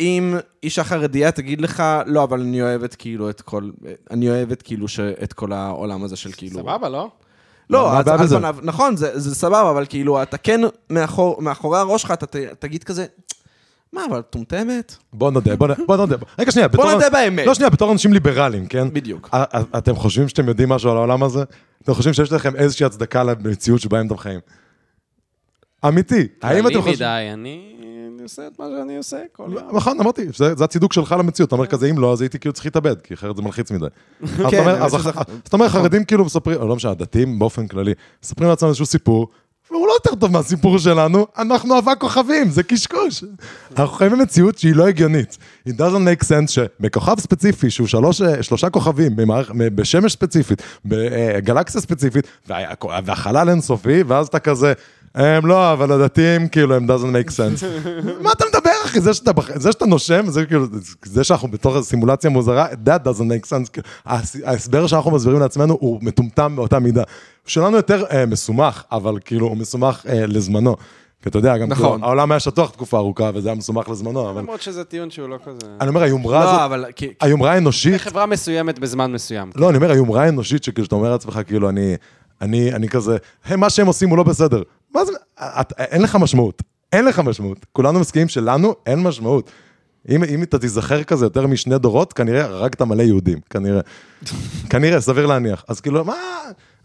אם אישה חרדיה תגיד לך, לא, אבל אני אוהבת כאילו את כל, אני אוהבת כאילו ש- את כל העולם הזה של כאילו... סבבה, לא? לא, אז על? פניו, נכון, זה, זה סבבה, אבל כאילו, אתה כן, מאחור, מאחורי הראש שלך, אתה ת, תגיד כזה, מה, אבל את מטומטמת? בוא נודה, בוא, בוא נודה. רגע, שנייה, בוא בתור- נודה באמת. לא, שנייה, בתור אנשים ליברליים, כן? בדיוק. אתם חושבים שאתם יודעים משהו על העולם הזה? אתם חושבים שיש לכם איזושהי הצדקה למציאות שבה אתם חיים? אמיתי. האם אתם חושבים... מדי, אני אני עושה את מה שאני עושה כל יום. נכון, אמרתי, זה הצידוק שלך למציאות. אתה אומר כזה, אם לא, אז הייתי כאילו צריך להתאבד, כי אחרת זה מלחיץ מדי. אז אתה אומר- האמת אז אתה אומר, חרדים כאילו מספרים, לא משנה, דתיים באופן כללי, מספרים לעצמם איזשהו סיפור, והוא לא יותר טוב מהסיפור שלנו, אנחנו אבק כוכבים, זה קשקוש. אנחנו חיים במציאות שהיא לא הגיונית. It doesn't make sense שבכוכב ספציפי, שהוא שלוש, אה, שלושה כוכבים, במערכ- בשמש ספציפית, בגלקסיה ספציפית, וה- והחלל אינסופי, ואז אתה כזה... הם לא, אבל הדתיים, כאילו, הם doesn't make sense. מה אתה מדבר, אחי? זה שאתה, זה שאתה נושם, זה כאילו, זה שאנחנו בתוך איזו סימולציה מוזרה, that doesn't make sense. כאילו, ההס- ההסבר שאנחנו מסבירים לעצמנו הוא מטומטם באותה מידה. שלנו יותר אה, מסומך, אבל כאילו, הוא מסומך אה, לזמנו. כי אתה יודע, גם נכון. כאילו, העולם היה שטוח תקופה ארוכה, וזה היה מסומך לזמנו, אבל... למרות שזה טיעון שהוא לא כזה... אני אומר, היומרה לא, הזאת, אבל... כי- היומרה האנושית, בחברה מסוימת בזמן מסוים. לא, אני אומר, היומרה האנושית, שכאילו, שאתה אומר לעצמך, כאילו, אני, אני, אני כזה, "היי, מה שהם עושים הוא לא בסדר. מה זה, את, אין לך משמעות. אין לך משמעות. כולנו מסכימים שלנו אין משמעות. אם, אם אתה תיזכר כזה יותר משני דורות, כנראה הרגת מלא יהודים, כנראה. כנראה, סביר להניח. אז כאילו, מה,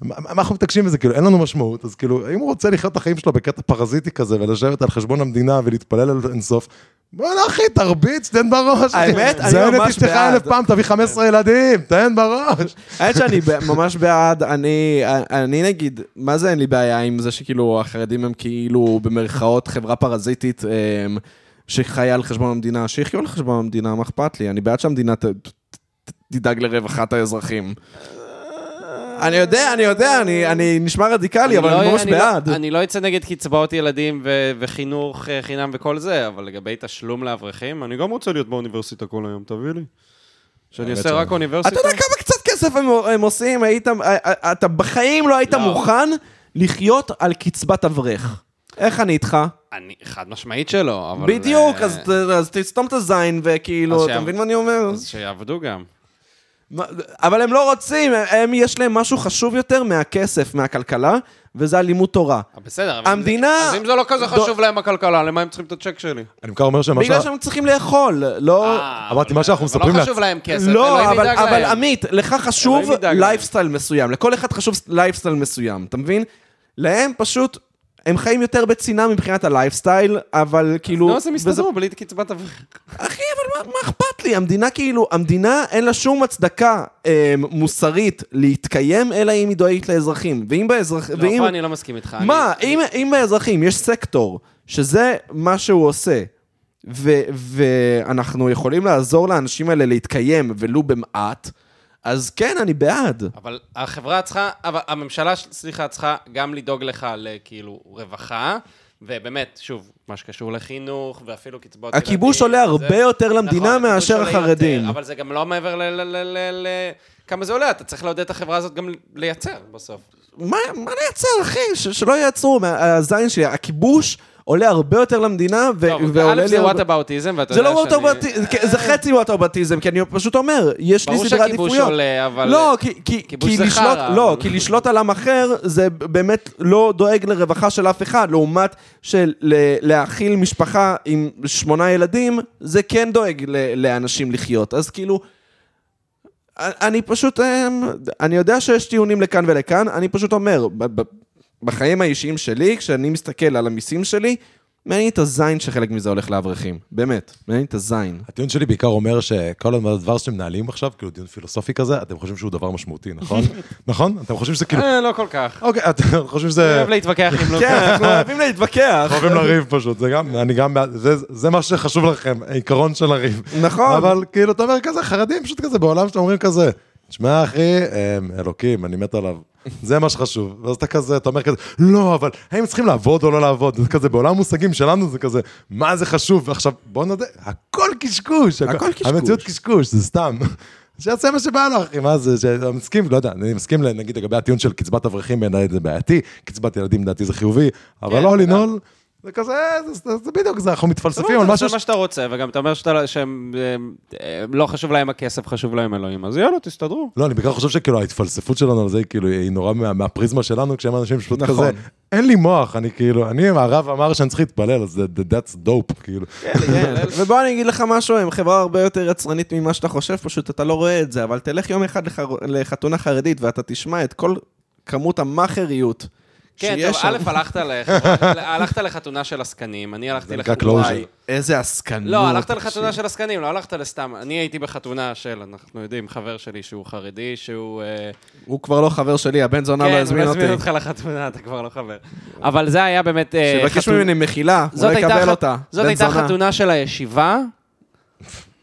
מה, מה אנחנו מתעקשים בזה? כאילו, אין לנו משמעות, אז כאילו, אם הוא רוצה לחיות את החיים שלו בקטע פרזיטי כזה, ולשבת על חשבון המדינה ולהתפלל על אינסוף, בוא'נה אחי, תרביץ, תן בראש. האמת, אני זיין את ממש אשתך בעד. אלף פעם, תביא 15 ילדים, תן בראש. האמת שאני ממש בעד, אני, אני נגיד, מה זה אין לי בעיה עם זה שכאילו החרדים הם כאילו במרכאות חברה פרזיטית אמ, שחיה על חשבון המדינה, שיחיו על חשבון המדינה, מה אכפת לי? אני בעד שהמדינה ת, ת, תדאג לרווחת האזרחים. אני יודע, אני יודע, אני, אני נשמע רדיקלי, אבל לא- אני ממש לא- בעד. אני לא אצא נגד קצבאות ילדים ו- וחינוך אה, חינם וכל זה, אבל לגבי תשלום לאברכים, אני גם רוצה להיות באוניברסיטה כל היום, תביא לי. שאני אעשה רק אוניברסיטה. אתה יודע כמה קצת כסף הם, הם עושים? היית, אתה בחיים לא היית לא. מוכן לחיות על קצבת אברך. איך אני איתך? אני חד משמעית שלא, אבל... בדיוק, אה, אז, אז תסתום את הזין, וכאילו, אתה שיעב- מבין מה אני אומר? אז שיעבדו גם. אבל הם לא רוצים, הם, הם יש להם משהו חשוב יותר מהכסף, מהכלכלה, וזה הלימוד תורה. אה, בסדר, אבל... המדינה- אז אם זה לא כזה דו- חשוב להם הכלכלה, למה הם צריכים את הצ'ק שלי? אני כבר אומר שמה בגלל ש... שהם צריכים לאכול, לא... אה, אמרתי, מה שאנחנו מספרים אבל לא חשוב להם כסף, לא, אלוהים אבל. עמית, לך חשוב. לייפסטייל מסוים, לכל אחד חשוב לייפסטייל מסוים, אתה מבין? להם פשוט, הם חיים יותר בצנעה מבחינת הלייפסטייל, אבל כאילו... נו, אז הם יסתדרו בלי קצבת אברך. אחי, אבל מה, מה אכפת לי? המדינה כאילו, המדינה אין לה שום הצדקה אה, מוסרית להתקיים, אלא אם היא דואגת לאזרחים. ואם באזרח... לא, ואם... פה אני לא מסכים איתך. מה, אני- אם, אם באזרחים יש סקטור, שזה מה שהוא עושה, ו, ואנחנו יכולים לעזור לאנשים האלה להתקיים ולו במעט, אז כן, אני בעד. אבל החברה צריכה, אבל הממשלה, סליחה, צריכה גם לדאוג לך לכאילו רווחה, ובאמת, שוב, מה שקשור לחינוך, ואפילו קצבאות ילדים. הכיבוש עולה הרבה יותר למדינה נכון, מאשר החרדים. יותר, אבל זה גם לא מעבר ל... ל, ל, ל, ל כמה זה עולה, אתה צריך לעודד את החברה הזאת גם לייצר בסוף. מה, מה לייצר, אחי? ש, שלא ייצרו, הזין שלי, הכיבוש עולה הרבה יותר למדינה, ו, טוב, ועולה א' לי... זה הרבה- whataboutism, ואתה זה יודע לא whataboutism, זה חצי whataboutism, כי אני פשוט אומר, יש לי ברור סדרי שהכיבוש עדיפויות. עולה, אבל... לא, כי, כי, כיבוש כי זה לשלוט, לא, כי לשלוט על עם אחר זה באמת לא דואג לרווחה של אף אחד, לעומת של להאכיל משפחה עם שמונה ילדים, זה כן דואג ל- לאנשים לחיות. אז כאילו, אני פשוט, אמ, אני יודע שיש טיעונים לכאן ולכאן, אני פשוט אומר, בחיים האישיים שלי, כשאני מסתכל על המיסים שלי, מעניין לי את הזין שחלק מזה הולך לאברכים. באמת, מעניין לי את הזין. הטיעון שלי בעיקר אומר שכל הדבר שאתם מנהלים עכשיו, כאילו דיון פילוסופי כזה, אתם חושבים שהוא דבר משמעותי, נכון? נכון? אתם חושבים שזה כאילו... אה, לא כל כך. אוקיי, אתם חושבים שזה... אוהב להתווכח עם לא... כן, אנחנו אוהבים להתווכח. אוהבים לריב פשוט, זה גם, אני גם, זה מה שחשוב לכם, העיקרון של הריב. נכון. אבל כאילו, אתה אומר כזה, חרדים פשוט כזה, בעולם שאתם אומרים כזה, תשמע אחי, אמ, אלוקים, אני מת עליו. זה מה שחשוב. ואז אתה כזה, אתה אומר כזה, לא, אבל האם צריכים לעבוד או לא לעבוד? זה כזה, בעולם המושגים שלנו זה כזה, מה זה חשוב? ועכשיו, בוא נודה, הכל קשקוש. הכל קשקוש. המציאות קשקוש, זה סתם. שיעשה מה שבא לו, אחי, מה זה, שאני מסכים, לא יודע, אני מסכים, נגיד, לגבי הטיעון של קצבת אברכים, בעיניי זה בעייתי, קצבת ילדים, לדעתי זה חיובי, אבל כן, לא. לנעול, זה כזה, זה- זה זה בדיוק זה, אנחנו מתפלספים על משהו זה מה שאתה רוצה, וגם אתה אומר שאתה- שהם הם- הם- לא חשוב להם הכסף, חשוב להם אלוהים, אז יאללה, תסתדרו. לא, אני בעיקר חושב שכאילו ההתפלספות שלנו על זה, כאילו, היא נורא מה- מהפריזמה שלנו, כשהם אנשים שפשוט נכון. כזה, אין לי מוח, אני כאילו, אני, הרב אמר שאני צריך להתפלל, אז that's dope, כאילו. כן, ובוא אני אגיד לך משהו, הם חברה הרבה יותר יצרנית ממה שאתה חושב, פשוט אתה לא רואה את זה, אבל תלך יום אחד לח- לחתונה חרדית ואתה תשמע את כל כמות המאכריות כן, טוב, שם. א', הלכת לחברה- הלכת לחתונה של עסקנים, אני הלכתי נקרא לחתונה... איזה עסקנות. לא, הלכת לחתונה. של עסקנים, לא הלכת לסתם. אני הייתי בחתונה של, אנחנו יודעים, חבר שלי שהוא חרדי, שהוא... אה, הוא כבר לא חבר שלי, הבן זונה לא כן, הוא הזמין לא הזמין אותי. אותך לחתונה, אתה כבר לא חבר. אבל זה היה באמת... אה, שיבקש ממני מחילה, הוא לא יקבל אותה. זאת הייתה. חתונה של הישיבה.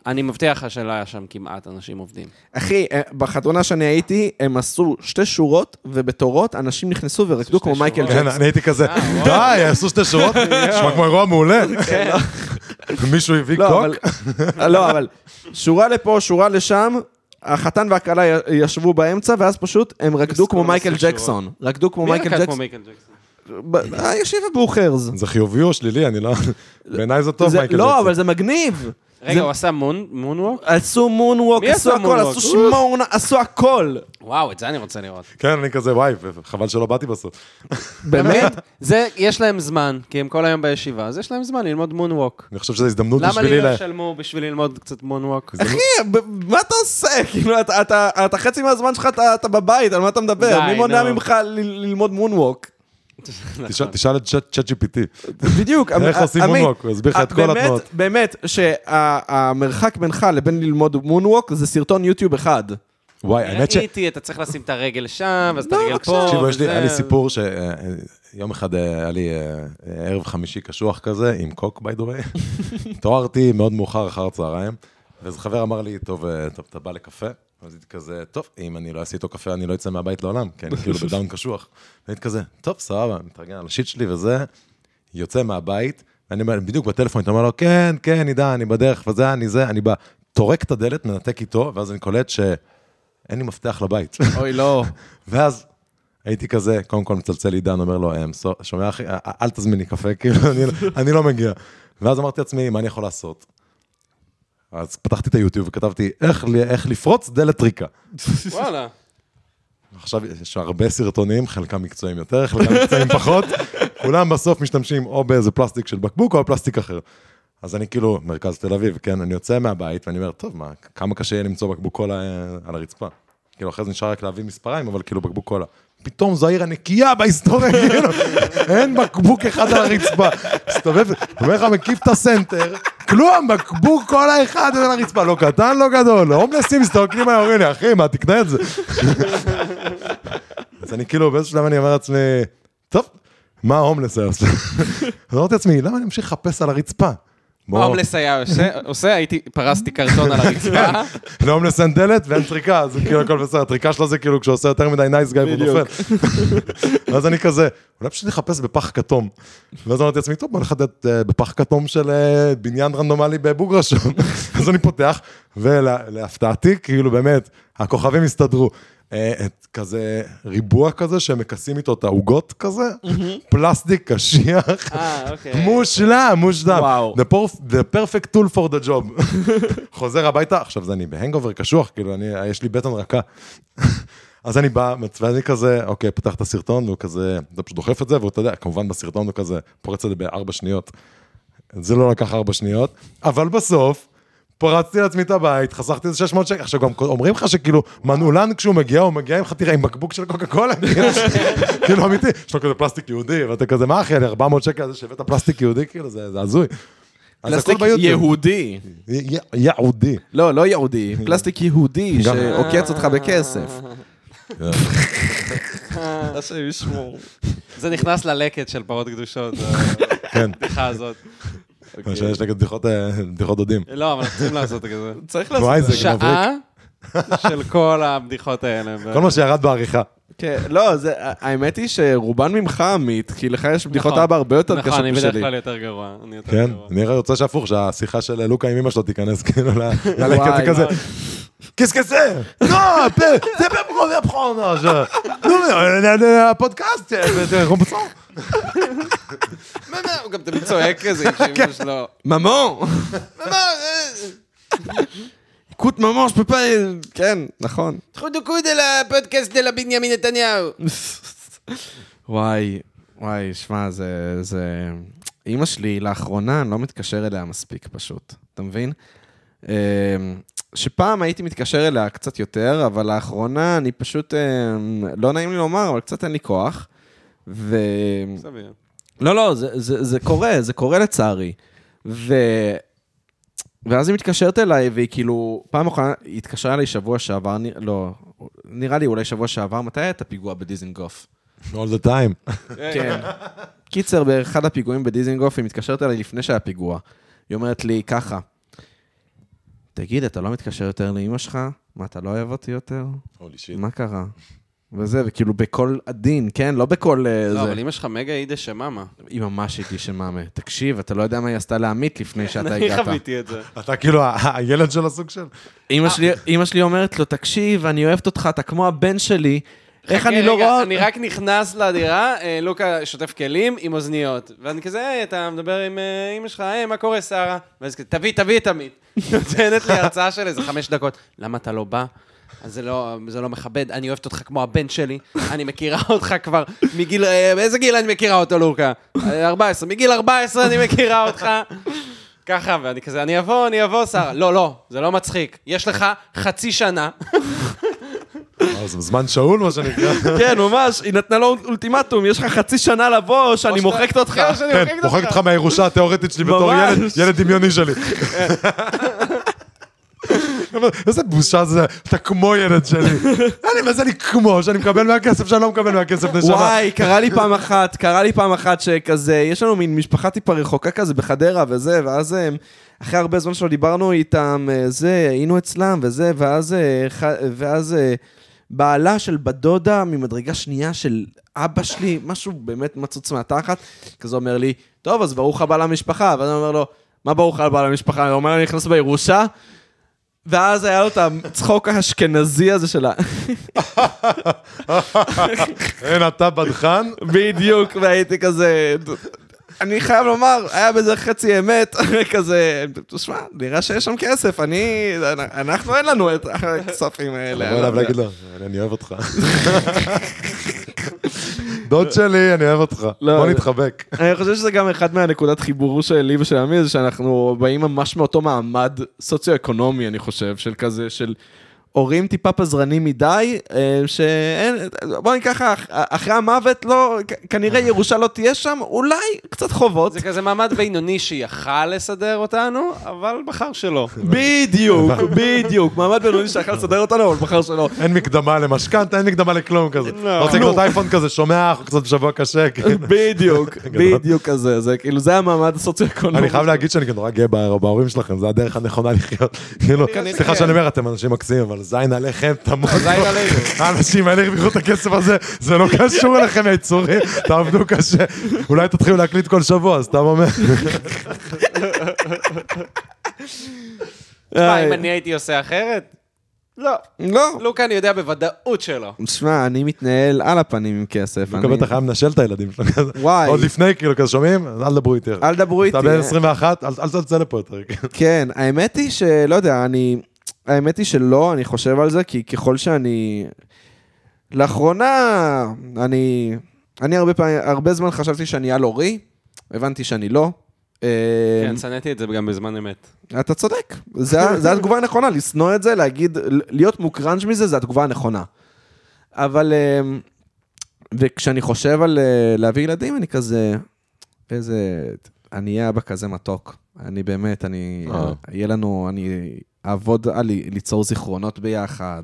אני מבטיח לך שלא היה שם כמעט אנשים עובדים. אחי, אה, בחתונה שאני הייתי, הם עשו שתי שורות, ובתורות אנשים נכנסו ורקדו כמו מייקל שורות. כן. אני הייתי כזה, אה. די, יעשו שתי שורות, נשמע כמו אירוע מעולה. מישהו הביא לא, קוק? אבל... לא, אבל שורה לפה, שורה לשם, החתן והכלה ישבו באמצע, ואז פשוט הם רקדו כמו עשו מייקל. ג'קסון. רקדו כמו מי מייקל רקד כמו ג'קסון. מייקל ג'קסון? ב- הישיבה באוחרז. זה חיובי או שלילי? אני לא... בעיניי זה טוב, מייקל לא. אבל זה מגניב. רגע, זה- הוא עשה מון- מונווק? עשו מונווק, עשו הכל? עשו שמון, עשו הכל. וואו, את זה אני רוצה לראות. כן, אני כזה, וואי, חבל שלא באתי בסוף. באמת? זה, יש להם זמן, כי הם כל היום בישיבה, אז יש להם זמן ללמוד מונווק. אני חושב שזו הזדמנות למה בשבילי לי ל... לא ישלמו בשביל ללמוד קצת מונווק? אחי, ב- מה אתה עושה? כאילו, אתה- חצי מהזמן שלך אתה- בבית, על מה אתה מדבר? מי מונע. ממך ל- ללמוד מונווק? תשאל- תשאל את צ'אט GPT. בדיוק. איך עושים moonwalk? הוא יסביר לך את כל התנועות. באמת, שהמרחק בינך לבין ללמוד מונווק זה סרטון יוטיוב אחד. וואי, האמת ש... ראיתי, אתה צריך לשים את הרגל שם, ואז את לא, הרגל בבקשה. פה. תקשיבו, יש לי-. היה לי סיפור שיום אחד אה, היה לי אה, ערב חמישי קשוח כזה, עם קוק, the way. התעוררתי מאוד מאוחר אחר הצהריים, ואיזה חבר אמר לי, טוב, אה, טוב, אתה בא לקפה? אז הייתי כזה, טוב, אם אני לא אעשה איתו קפה, אני לא אצא מהבית לעולם, כי אני כאילו בדאון קשוח. והייתי כזה, טוב, סבבה, מתרגל על השיט שלי וזה, יוצא מהבית, ואני אומר, בדיוק בטלפון, אתה אומר לו, כן, כן, עידן, אני בדרך, וזה, אני זה, אני בא, טורק את הדלת, מנתק איתו, ואז אני קולט שאין לי מפתח לבית. אוי, לא. ואז הייתי כזה, קודם כל מצלצל עידן, אומר לו, "אמ, סו- שומע אחי, אל- לי קפה, כאילו, אני, לא- אני לא מגיע. ואז אמרתי לעצמי, מה אני יכול לעשות? אז פתחתי את היוטיוב וכתבתי, איך, איך לפרוץ דלת ריקה. וואלה. עכשיו יש הרבה סרטונים, חלקם מקצועיים יותר, חלקם מקצועיים פחות, כולם בסוף משתמשים או באיזה פלסטיק של בקבוק או בפלסטיק אחר. אז אני כאילו, מרכז תל אביב, כן, אני יוצא מהבית ואני אומר, טוב, מה, כמה קשה יהיה למצוא בקבוק קולה אה, על הרצפה. כאילו, אחרי זה נשאר רק להביא מספריים, אבל כאילו בקבוק קולה. פתאום זו העיר הנקייה בהיסטוריה, כאילו, אין בקבוק אחד על הרצפה. מסתובב, אומר לך, מקיף את הסנטר, כלום, בקבוק קולה אחד על הרצפה, לא קטן, לא גדול, הומלסים מסתכלים עליי, אומרים לי, אחי, מה, תקנה את זה. אז אני כאילו, באיזשהו שלב אני אומר לעצמי, טוב, מה ההומלס היה עושה? אז אמרתי לעצמי, למה אני ממשיך לחפש על הרצפה? מה הומלס היה עושה? הייתי, פרסתי קרטון על הרצפה. להומלס אין דלת ואין טריקה, אז כאילו הכל בסדר, הטריקה שלו זה כאילו כשהוא עושה יותר מדי nice guy והוא נופל. ואז אני כזה, אולי פשוט נחפש בפח כתום. ואז אמרתי לעצמי, טוב, בוא נחטט אה, בפח כתום של אה, בניין רנדומלי בבוגרשוב. אז אני פותח, ולהפתעתי, כאילו באמת, הכוכבים הסתדרו. אה, את כזה ריבוע כזה שמכסים איתו את העוגות כזה, פלסטיק קשיח, אה, אוקיי. מושלם, מושלם. the perfect tool for the job. חוזר הביתה, עכשיו זה אני בהנגובר קשוח, כאילו, אני, יש לי בטן רכה. אז אני בא, ואני כזה, אוקיי, פותח את הסרטון, והוא כזה, אתה פשוט דוחף את זה, והוא, אתה יודע, כמובן בסרטון הוא כזה, פורץ את זה בארבע שניות. זה לא לקח ארבע שניות, אבל בסוף, פרצתי לעצמי את הבית, חסכתי איזה 600 שקל. עכשיו גם אומרים לך שכאילו, מנעולן כשהוא מגיע, הוא מגיע עם חתירה, עם בקבוק של קוקה קולה. כאילו אמיתי, יש לו כזה פלסטיק יהודי, ואתה כזה, מה אחי, 400 שקל על זה שהבאת פלסטיק יהודי, כאילו, זה זה הזוי. פלסטיק. יהודי. יהודי. לא, לא יהודי, פלסטיק יהודי שעוקץ אותך בכסף. השם ישמור. זה נכנס ללקט של פרות קדושות, כן, הבדיחה הזאת. מה שיש נגד בדיחות, אה, בדיחות דודים. לא, אבל צריכים לעשות את זה. צריך לעשות... שעה של כל הבדיחות האלה. כל מה שירד בעריכה. כן, לא, זה- האמת היא שרובן ממך, עמית, כי לך יש בדיחות נכון. אבא הרבה יותר נכון, קשות אני בדרך משלי. כלל יותר גרוע. כן. אני רוצה שהפוך, שהשיחה של לוקה עם אמא שלו תיכנס כאילו ל- ללקט, זה וואי, כזה. Qu'est-ce que c'est Non, c'est pas pour apprendre. je- Non, mais euh, le- le podcast, מה, מה, הוא גם תמיד צועק כזה, שאמא שלו. ממון! écoute, maman, je peux pas... כן, נכון. חודו קוד על הפודקאסט של בנימין נתניהו. וואי, וואי, שמע, זה... זה... אימא שלי, לאחרונה, אני לא מתקשר אליה מספיק פשוט, אתה מבין? שפעם הייתי מתקשר אליה קצת יותר, אבל לאחרונה אני פשוט, אה, לא נעים לי לומר, אבל קצת אין לי כוח. ו... סביר. לא, לא, זה, זה, זה קורה, זה קורה לצערי. ו... ואז היא מתקשרת אליי, והיא כאילו, פעם אחרונה, היא התקשרה אליי שבוע שעבר, נ... לא, נראה לי אולי שבוע שעבר, מתי היה את הפיגוע בדיזנגוף? All the time. כן. קיצר, באחד הפיגועים בדיזנגוף, היא מתקשרת אליי לפני שהיה פיגוע. היא אומרת לי ככה, תגיד, אתה לא מתקשר יותר לאמא שלך? מה, אתה לא אוהב אותי יותר? הולי שיט. מה קרה? וזה, וכאילו בקול עדין, כן? לא בקול... אה, לא, זה. אבל אמא שלך מגה אידה שממה. היא ממש איתי שמאמה. תקשיב, אתה לא יודע מה היא עשתה לעמית לפני שאתה אני הגעת. חוויתי את זה. אתה כאילו הילד של הסוג של... שלי- אמא שלי אומרת לו, תקשיב, אני אוהבת אותך, אתה כמו הבן שלי. איך אני לא רואה... אני רק נכנס לדירה, אה, לוקה שוטף כלים עם אוזניות. ואני כזה, היי, אתה מדבר עם אה, אמא שלך, היי, מה קורה, שרה? ואז כזה, תביא, תביא את עמית. נותנת לי הרצאה של איזה חמש דקות. למה אתה לא בא? אז זה לא, זה לא מכבד, אני אוהבת אותך כמו הבן שלי, אני מכירה אותך כבר מגיל, אה, באיזה גיל אני מכירה אותו, לוקה? אה, 14, מגיל 14 אני מכירה אותך. ככה, ואני כזה, אני אבוא, אני אבוא, שרה. לא, לא, זה לא מצחיק. יש לך חצי שנה. זה זמן שאול, מה שנקרא. כן, ממש, היא נתנה לו אולטימטום, יש לך חצי שנה לבוא, או שאני מוחקת אותך. כן, כן, מוחקת מוחק אותך מהירושה התיאורטית שלי בתור. ילד, ילד דמיוני שלי. איזה בושה זה, אתה כמו ילד שלי. אני, מה זה אני כמו, שאני מקבל מהכסף שאני לא מקבל מהכסף נשמה. וואי, קרה לי פעם אחת, קרה לי פעם אחת שכזה, יש לנו מין משפחה טיפה רחוקה כזה בחדרה וזה, ואז אה, אחרי הרבה זמן שלא דיברנו איתם, אה, זה, היינו אצלם וזה, ואז, אה, ואז אה, בעלה של בת דודה ממדרגה שנייה של אבא שלי, משהו באמת מצוץ מהתחת, כזה אומר לי, טוב, אז ברוך הבא למשפחה, ואז אני אומר לו, מה ברוך הבא למשפחה? הוא אומר, אני נכנס בירושה. ואז היה לו את הצחוק האשכנזי הזה של ה... אין, אתה בדחן? בדיוק, והייתי כזה... אני חייב לומר, היה בזה חצי אמת, כזה, תשמע, נראה שיש שם כסף, אני, אנחנו אין לנו את הכספים האלה. לבוא אליו להגיד לו, אני אוהב אותך. דוד שלי, אני אוהב אותך. לא, בוא זה- נתחבק. אני חושב שזה גם אחד מהנקודת חיבור שלי ושל עמי, זה שאנחנו באים ממש מאותו מעמד סוציו-אקונומי, אני חושב, של כזה, של הורים טיפה פזרנים מדי, אה, שאין, בוא ניקח אחרי המוות, לא, כנראה ירושה לא תהיה שם, אולי קצת חובות. זה כזה מעמד בינוני שיכל לסדר אותנו, אבל בחר שלא. בדיוק, בדיוק, מעמד בינוני שיכול לסדר אותנו, אבל בחר שלא. אין מקדמה למשכנתה, אין מקדמה לכלום כזה. אתה רוצה לקנות אייפון כזה, שומע, אנחנו קצת בשבוע קשה. כן. בדיוק, בדיוק כזה, זה כאילו, זה המעמד הסוציו-אקונומי. אני חייב להגיד שאני נורא גאה בהורים שלכם, זה הדרך הנכונה לחיות. כאילו, סליחה שאני אומר, אתם אנשים מקסימים, אבל זין עליכם, תמות. זין עלינו. האנשים האלה הרוויחו את הכסף הזה, זה לא קשור אליכם, היצורים, תעבדו קשה. אולי תתחילו להקליט כל שבוע, סתם אומר. מה, אם אני הייתי עושה אחרת? לא. לא. לוקה, אני יודע בוודאות שלא. שמע, אני מתנהל על הפנים עם כסף. אני- אתה חייב לנשל את הילדים שלו כזה. וואי. עוד לפני, כאילו, כזה שומעים? אל תדברו איתי. אל תדברו איתי. אתה בן 21, אל אל תצא לפה יותר. כן, האמת היא שלא יודע, אני... האמת היא שלא, אני חושב על זה, כי ככל שאני... לאחרונה, אני... אני הרבה פעמים, הרבה זמן חשבתי שאני על אורי, הבנתי שאני לא. אה, כן, שנאתי את זה גם בזמן אמת. אתה צודק, זה התגובה הנכונה, לשנוא את זה, להגיד, להיות מוקרנג' מזה, זה התגובה הנכונה. אבל, אה, וכשאני חושב על אה, להביא ילדים, אני כזה, איזה, אני אהיה אבא כזה מתוק. אני באמת, אני. יהיה לנו, אני אעבוד על ל- ליצור זיכרונות ביחד,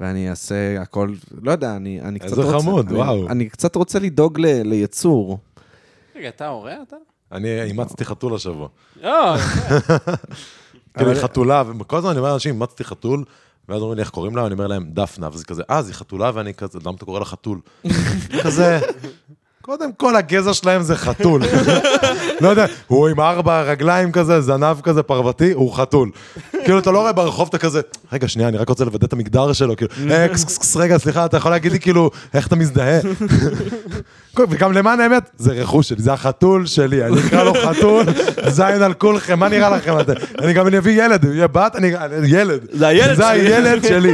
ואני אעשה הכל, לא יודע, אני, אני קצת איזה רוצה... חמוד, אני, וואו. אני קצת רוצה לדאוג ל, ליצור. רגע, אתה הורה אתה? אני אימצתי חתול השבוע. לא, כאילו, חתולה, וכל הזמן אני אומר לאנשים, אימצתי חתול, ואז אומרים לי, איך קוראים לה? אני אומר להם, דפנה, וזה כזה, אה, זו חתולה, ואני כזה, למה אתה קורא לה חתול? כזה, קודם כל, הגזע שלהם זה חתול. לא יודע, הוא עם ארבע רגליים כזה, זנב כזה פרוותי, הוא חתול. כאילו, אתה לא רואה ברחוב, אתה כזה, רגע, שנייה, אני רק רוצה לוודא את המגדר שלו, כאילו, "אה, קס, קס, קס, רגע, סליחה, אתה יכול להגיד לי, כאילו, איך אתה מזדהה? וגם למען האמת, זה רכוש שלי, זה החתול שלי, אני אקרא לו חתול, זין על כולכם, מה נראה לכם? אתם? אני גם אביא ילד, יהיה בת, אני אני- ילד. זה הילד זה שלי. הילד שלי.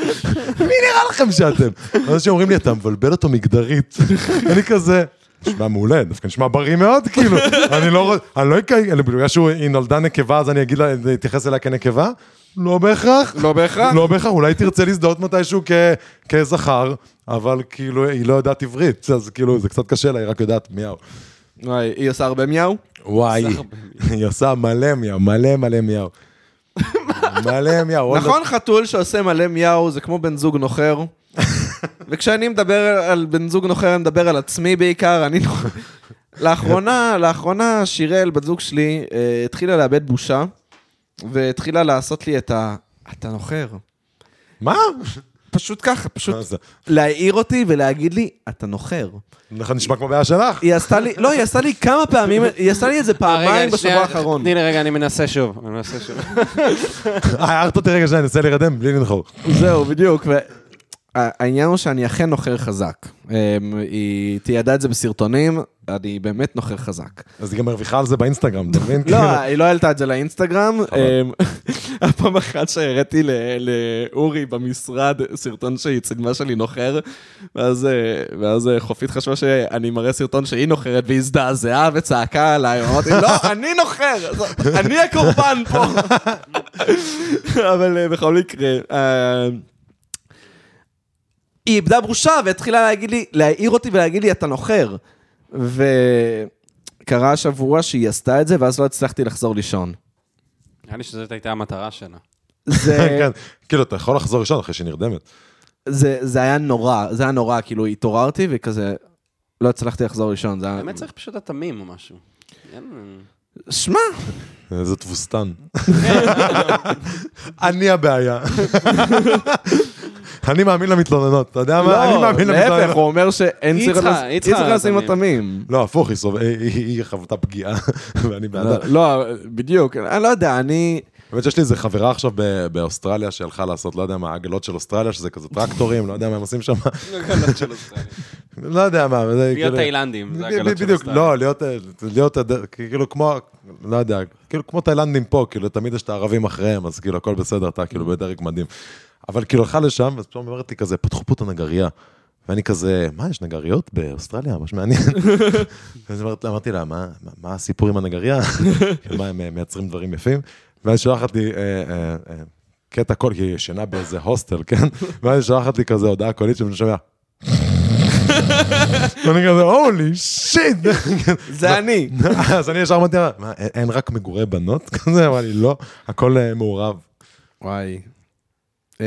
מי נראה לכם שאתם? אנשים אומרים לי, אתה מבלבל אותו מגדרית. אני כזה... נשמע מעולה, דווקא נשמע בריא מאוד, כאילו. אני לא רוצה, אני לא אקרא, בגלל שהיא נולדה נקבה, אז אני אגיד לה, אתייחס אליה כנקבה? לא בהכרח. לא בהכרח. לא בהכרח, אולי תרצה להזדהות מתישהו כזכר, אבל כאילו, היא לא יודעת עברית, אז כאילו, זה קצת קשה לה, היא רק יודעת מיהו. וואי, היא עושה הרבה מיהו? וואי, היא עושה מלא מיהו, מלא מלא מיהו. מלא מיהו. נכון, חתול שעושה מלא מיהו זה כמו בן זוג נוחר. וכשאני מדבר על בן זוג נוחר, אני מדבר על עצמי בעיקר, אני. לאחרונה, לאחרונה שיראל, בת זוג שלי, אה, התחילה לאבד בושה, והתחילה לעשות לי את ה... אתה נוחר. מה? פשוט ככה, פשוט? להעיר אותי ולהגיד לי, אתה נוחר. נכון, נשמע כמו בעיה שלך. היא עשתה לי, לא, היא עשתה לי כמה פעמים, היא עשתה לי את זה פעמיים בשבוע האחרון. תני לי רגע, אני מנסה שוב. אני מנסה שוב. אה, הערת אותי רגע שנייה, אני אנסה להירדם בלי לנחור. זהו, בדיוק. העניין הוא שאני אכן נוחר חזק. אמ, היא תיעדה את זה בסרטונים, אני באמת נוחר חזק. אז היא גם מרוויחה על זה באינסטגרם, אתה מבין? לא, כאילו, היא לא העלתה את זה לאינסטגרם. אמ, היה פעם אחת שהראיתי לאורי במשרד סרטון שהיא צילמה שלי נוחר, ואז אה, אה, חופית חשבה שאני מראה סרטון שהיא נוחרת והיא הזדעזעה וצעקה עליי, אמרתי, לא, אני נוחר, אני הקורבן פה. אבל אה, בכל מקרה, היא איבדה בושה והתחילה להגיד לי, להעיר אותי ולהגיד לי, אתה נוחר. וקרה השבוע שהיא עשתה את זה, ואז לא הצלחתי לחזור לישון. נראה לי שזאת הייתה המטרה שלה. זה, כן, כאילו, אתה יכול לחזור ראשון אחרי שהיא נרדמת. זה, זה היה נורא, זה היה נורא, כאילו התעוררתי וכזה, לא הצלחתי לחזור לישון, זה היה... באמת צריך פשוט התמים או משהו. שמע, איזה תבוסתן. אני הבעיה. אני מאמין למתלוננות, אתה יודע מה? אני לא, מאמין להפך, למתלוננות. הוא אומר שאין צריך לשים לתמים. אותמים. לא, הפוך, היא חוותה פגיעה, ואני בעדה. לא, בדיוק, אני לא יודע, אני... באמת שיש לי איזה חברה עכשיו באוסטרליה שהלכה לעשות, לא יודע מה, עגלות של אוסטרליה, שזה כזה טרקטורים, לא יודע מה הם עושים שם, עגלות של אוסטרליה. לא יודע מה. זה להיות כאילו- תאילנדים, זה עגלות של בדיוק, אוסטרליה. לא, להיות, להיות, הד- כאילו כמו, לא יודע, כאילו כמו תאילנדים פה, כאילו תמיד יש את הערבים אחריהם, אז כאילו הכל בסדר, אתה כאילו בדרג מדהים. אבל כאילו הלכה לשם, ואז פתאום אומרת לי כזה, פתחו פה את הנגרייה. ואני כזה, מה, יש נגריות באוסטרליה? ממש מעניין. אז אמרתי- אמרתי לה, מה מה- הסיפור עם הנגרייה? מה, הם אה, מייצרים דברים יפים? ואז שולחת לי אה, אה, קטע קול, כי היא ישנה באיזה הוסטל, כן? ואז היא שולחת לי כזה הודעה קולית שאני שומע. ואני כזה, הולי שיט. זה אני. אז אני ישר אמרתי לה, מה, אין- רק מגורי בנות כזה? אמרה לי, לא, הכל מעורב. וואי. אמ,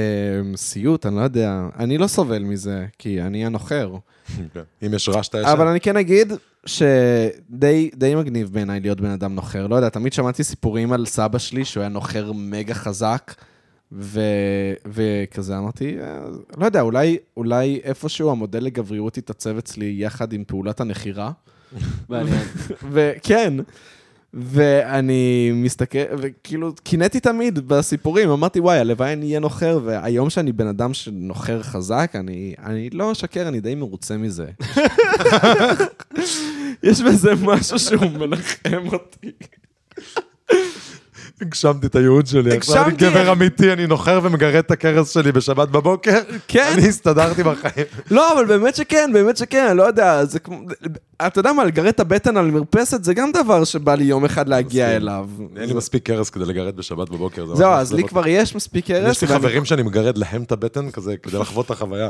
סיוט, אני לא יודע. אני לא סובל מזה, כי אני הנוחר. אם יש רעש, אתה ישן. אבל אני כן אגיד שדי די מגניב בעיניי להיות בן אדם נוחר. לא יודע, תמיד שמעתי סיפורים על סבא שלי שהוא היה נוחר מגה חזק, ו... וכזה אמרתי, אה, לא יודע, אולי, אולי איפשהו המודל לגבריות יתעצב אצלי יחד עם פעולת הנחירה. מעניין. וכן, ואני מסתכל, וכאילו, קינאתי תמיד בסיפורים, אמרתי, וואי, הלוואי אני אהיה נוחר, והיום שאני בן אדם שנוחר חזק, אני, אני לא אשקר, אני די מרוצה מזה. יש בזה משהו שהוא מנחם אותי. הגשמתי את הייעוד שלי. עכשיו אני. גבר אמיתי, אני נוחר ומגרד את הכרס שלי בשבת בבוקר. כן. אני הסתדרתי בחיים. לא, אבל באמת שכן, באמת שכן, אני לא יודע, זה כמו... אתה יודע מה, לגרד את הבטן על מרפסת זה גם דבר שבא לי יום אחד להגיע. אליו. אין לי מספיק כרס כדי לגרד בשבת בבוקר. זה זהו, ממש אז לי. כבר יש מספיק הרס. יש לי חברים שאני מגרד להם את הבטן כזה כדי לחוות את החוויה.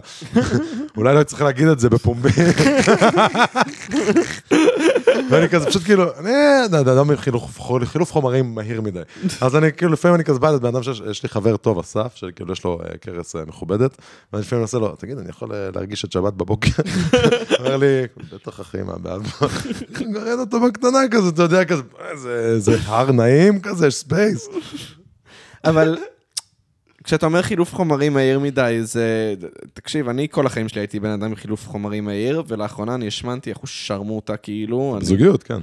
אולי לא צריך להגיד את זה בפומבי. ואני כזה פשוט כאילו, אני אדם עם חילוף חילוף חומרים מהיר מדי. אז אני כאילו לפעמים אני כזה בא לבן אדם שיש לי חבר טוב, אסף, שכאילו יש לו אה, כרס אה, מכובדת, ואני לפעמים מנסה לו, תגיד, אני יכול אה, להרגיש את שבת בבוקר? אומר לי, בטח אחי, מה בעד? מגרד אותו בקטנה כזה, אתה יודע, כזה, "אה, זה- זה הר נעים כזה, יש space. אבל כשאתה אומר חילוף חומרים מהיר מדי, זה... תקשיב, אני כל החיים שלי הייתי בן אדם עם חילוף חומרים מהיר, ולאחרונה אני השמנתי אחוז שרמוטה כאילו. אני- זוגיות, כן.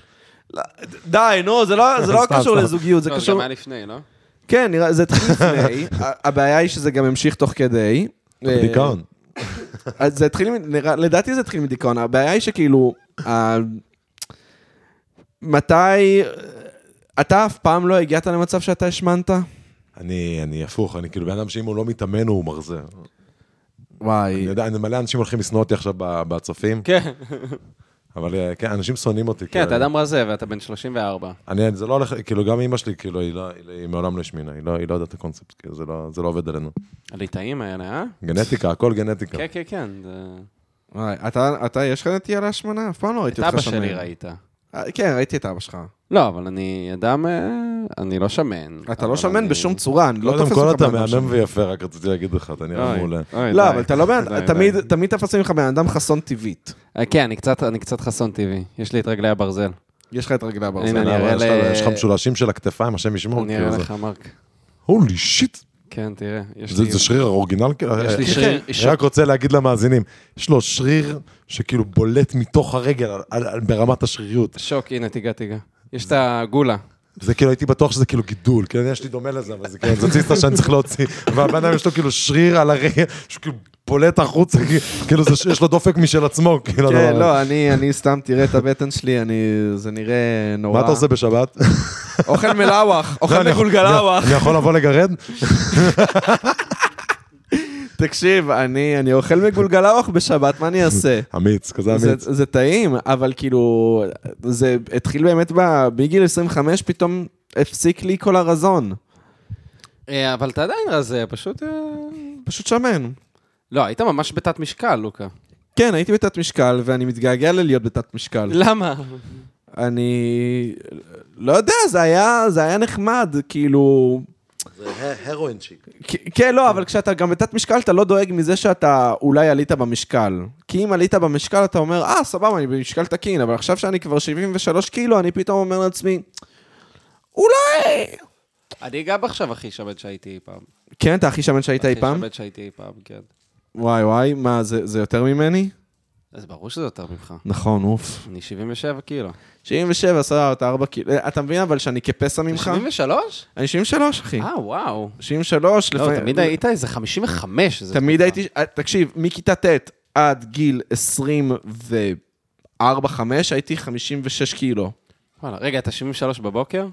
לא, די, נו, זה לא זה לא קשור. לזוגיות, זה לא, זה קשור... גם היה לפני, לא? כן, נראה, זה התחיל לפני, הבעיה היא שזה גם המשיך תוך כדי. דיכאון. אז זה התחיל, לדעתי זה התחיל מדיכאון, הבעיה היא שכאילו, מתי, אתה אף פעם לא הגעת למצב שאתה השמנת? אני, אני הפוך, אני כאילו בן אדם שאם הוא לא מתאמן הוא מרזה. אני וואי. יודע, אני מלא אנשים הולכים לשנוא אותי עכשיו ב- בצופים, כן. אבל אה, כן, אנשים שונאים אותי. כן, כאילו. אתה אדם רזה ואתה בן 34. אני, זה לא הולך, כאילו גם אמא שלי, כאילו, היא, לא, היא, מעולם לא השמינה, היא לא, היא לא יודעת את הקונספט, כאילו, זה לא, זה לא עובד עלינו. הליטאים האלה, אה? גנטיקה, הכל גנטיקה. כן, כן, כן. זה- וואי, אתה, אתה, יש לך נטייה להשמנה? אף פעם לא ראיתי את אותך אבא שמן. שלי ראית. אה, כן, ראיתי את אבא שלך. לא, אבל אני אדם, אה, אני לא שמן. אתה לא שמן אני- בשום צורה, אני לא קודם תופס כל אותך אתה בן אדם מהמם שמן. ויפה, רק רציתי להגיד לך, אתה נראה אוי, מעולה. אוי, לא, די. אבל אתה לא בן, תמיד. תמיד תפסים לך בן אדם חסון טבעית. אה, כן, אני קצת- אני קצת חסון טבעי. יש לי את רגלי הברזל. יש לך את רגלי הברזל. הנה, אני אראה יש לך- ל- יש לך משולשים של הכתפיים, השם ישמור. אני אראה לך, מרק. הולי שיט, כן, תראה. זה לי- זה שריר האורגינל? כאילו? יש לי אה, שריר- אני רק רוצה להגיד למאזינים, יש לו שריר שכאילו בולט מתוך הרגל על- על- על- ברמת השריריות. שוק, הנה, תיגע, תיגע. יש את הגולה. זה כאילו, הייתי בטוח שזה כאילו גידול, כן, יש לי דומה לזה, אבל זה כאילו, זה ציסטה שאני צריך להוציא. והבן אדם יש לו כאילו שריר על הרגל, שהוא כאילו בולט החוצה, כאילו, זה- יש לו דופק משל עצמו, כאילו, כן. לא, אני, אני סתם, תראה את הבטן שלי, אני, זה נראה נורא. מה אתה עושה בשבת? אוכל מלאווח, לא, אוכל יכול- מגולגלאווח. אני יכול לבוא לגרד? תקשיב, אני, אני אוכל מגולגלאווח בשבת, מה אני אעשה? אמיץ, כזה זה, אמיץ. זה טעים, אבל כאילו, זה התחיל באמת ב- בגיל 25, פתאום הפסיק לי כל הרזון. אה, אבל אתה עדיין רזה, פשוט... אה, פשוט שמן. לא, היית ממש בתת משקל, לוקה. כן, הייתי בתת משקל, ואני מתגעגע ללהיות בתת משקל. למה? אני... לא יודע, זה היה, זה היה נחמד, כאילו... זה הרואין צ'יק. כן, לא, אבל כשאתה גם בתת משקל, אתה לא דואג מזה שאתה אולי עלית במשקל. כי אם עלית במשקל, אתה אומר, אה, סבבה, אני במשקל תקין, אבל עכשיו שאני כבר 73 קילו, אני פתאום אומר לעצמי, אולי... אני גם עכשיו הכי שמן שהייתי אי פעם. כן, אתה הכי שמן שהיית אי פעם? הכי שמן שהייתי אי פעם, כן. וואי וואי, מה, זה, זה יותר ממני? אז ברור שזה יותר ממך. נכון, אוף. אני 77 קילו. 77, סבבה, אתה 4 קילו. אה, אתה מבין אבל שאני כפסע ממך? 73? אני 73, אחי. אה, וואו. 73, לא, לפעמים... תמיד היית איזה 55. איזה תמיד. הייתי... אה, תקשיב, מכיתה ט' עד גיל 24-5 הייתי 56 קילו. וואלה, רגע, אתה 73 בבוקר?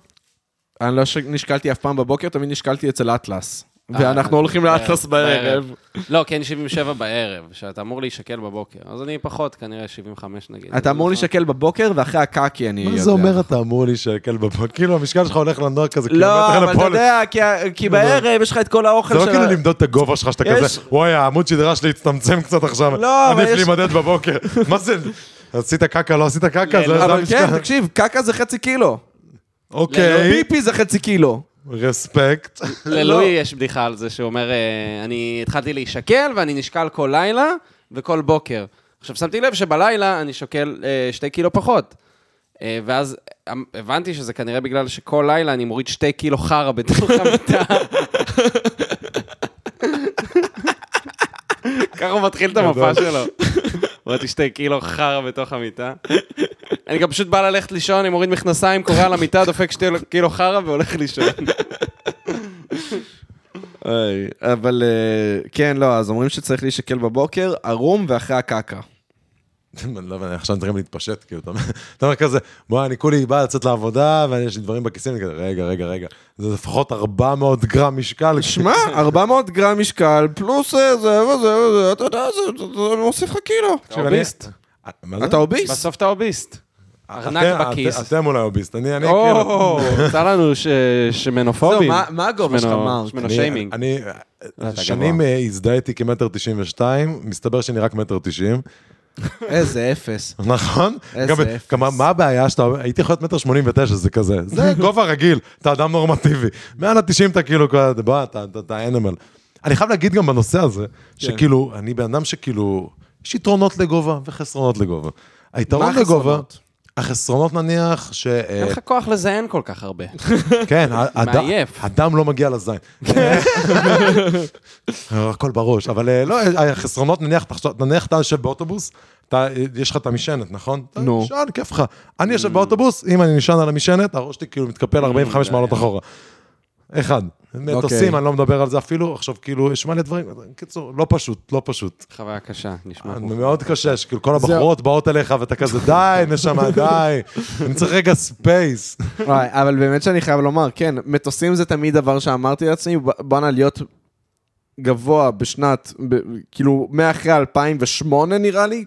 אני לא נשקלתי אף פעם בבוקר, תמיד נשקלתי אצל אטלס. אה, ואנחנו הולכים לאטלס בערב. לא, כן, 77 בערב, שאתה אמור להישקל בבוקר. אז אני פחות, כנראה 75 נגיד. אתה אמור להישקל בבוקר, ואחרי הקקי אני יודע. מה זה אומר אתה אמור להישקל בבוקר? כאילו המשקל שלך הולך לנוע כזה לא, אבל אתה. יודע, כי- כי בערב יש לך את כל האוכל זה לא של... כאילו למדוד את הגובה שלך, שאתה כזה, וואי, העמוד שדרה שלי הצטמצם קצת עכשיו, לא, אבל עדיף יש- להימדד בבוקר. מה זה? עשית קקה, לא עשית קקה? זה אבל. כן, תקשיב, קקה זה חצי קילו. אוקיי, ביפי זה חצי קילו. רספקט. ללואי יש בדיחה על זה, שהוא אומר, אה, אני התחלתי להישקל ואני נשקל כל לילה וכל בוקר. עכשיו, שמתי לב שבלילה אני שוקל אה, שתי קילו פחות. אה, ואז אמ- הבנתי שזה כנראה בגלל שכל לילה אני מוריד שתי קילו חרא בתוך המיטה. ככה הוא מתחיל את המופע שלו. הורדתי שתי קילו חרא בתוך המיטה. אני גם פשוט בא ללכת לישון, אני מוריד מכנסיים, קורא על המיטה, דופק שתי קילו חרא והולך לישון. אבל אה, כן, לא, אז אומרים שצריך להישקל בבוקר, ערום ואחרי הקקה. לא עכשיו צריכים להתפשט, כאילו, אתה אומר- אתה כזה, בוא, אני כולי בא לצאת לעבודה, ויש לי דברים בכיסים, אני כזה, רגע, רגע, רגע, זה לפחות 400 גרם משקל. שמע, 400 גרם משקל, פלוס אה, זה וזה וזה, אתה יודע, זה- זה זה מוסיף לך קילו. אני- אוביסט. זה? אתה אוביסט? בסוף אתה אוביסט. ארנק בכיס. אתם- אולי אוביסט, אני אני כאילו... או, יצא לנו שמנופובים. מה- מה הגובה שלך, מרק? שמנו אני- שיימינג. אני אתה שנים. אה, הזדהיתי כמטר תשעים ושתיים, מסתבר שאני רק מטר תשעים, איזה אפס. נכון? איזה אפס. גם מה הבעיה שאתה, הייתי יכול להיות מטר שמונים ותשע, זה כזה, זה גובה רגיל, אתה אדם נורמטיבי. מעל התשעים אתה כאילו, בוא, אתה- אנימל. אני חייב להגיד גם בנושא הזה, שכאילו, אני בן אדם שכאילו, יש יתרונות לגובה וחסרונות לגובה. היתרון לגובה, החסרונות? נניח, ש... אה, אין לך כוח לזיין כל כך הרבה. כן, מעייף. הדם לא מגיע לזין. הכל בראש, אבל אה, לא, החסרונות, נניח, נניח אתה יושב באוטובוס, אתה, יש לך את המשענת, נכון? אתה נו. נשען, כיף לך. אני יושב באוטובוס, אם אני נשען על המשענת, הראש שלי כאילו מתקפל 45 מעלות אחורה. אחד. מטוסים, אני לא מדבר על זה אפילו, עכשיו כאילו, יש מלא דברים, קיצור, לא פשוט, לא פשוט. חוויה קשה, נשמע כמו... מאוד קשה, שכאילו כל הבחורות באות אליך ואתה כזה, די, נשמה, די, אני צריך רגע space. אבל באמת שאני חייב לומר, כן, מטוסים זה תמיד דבר שאמרתי לעצמי, בואנה להיות גבוה בשנת, ב- כאילו, מאחרי 2008 נראה לי,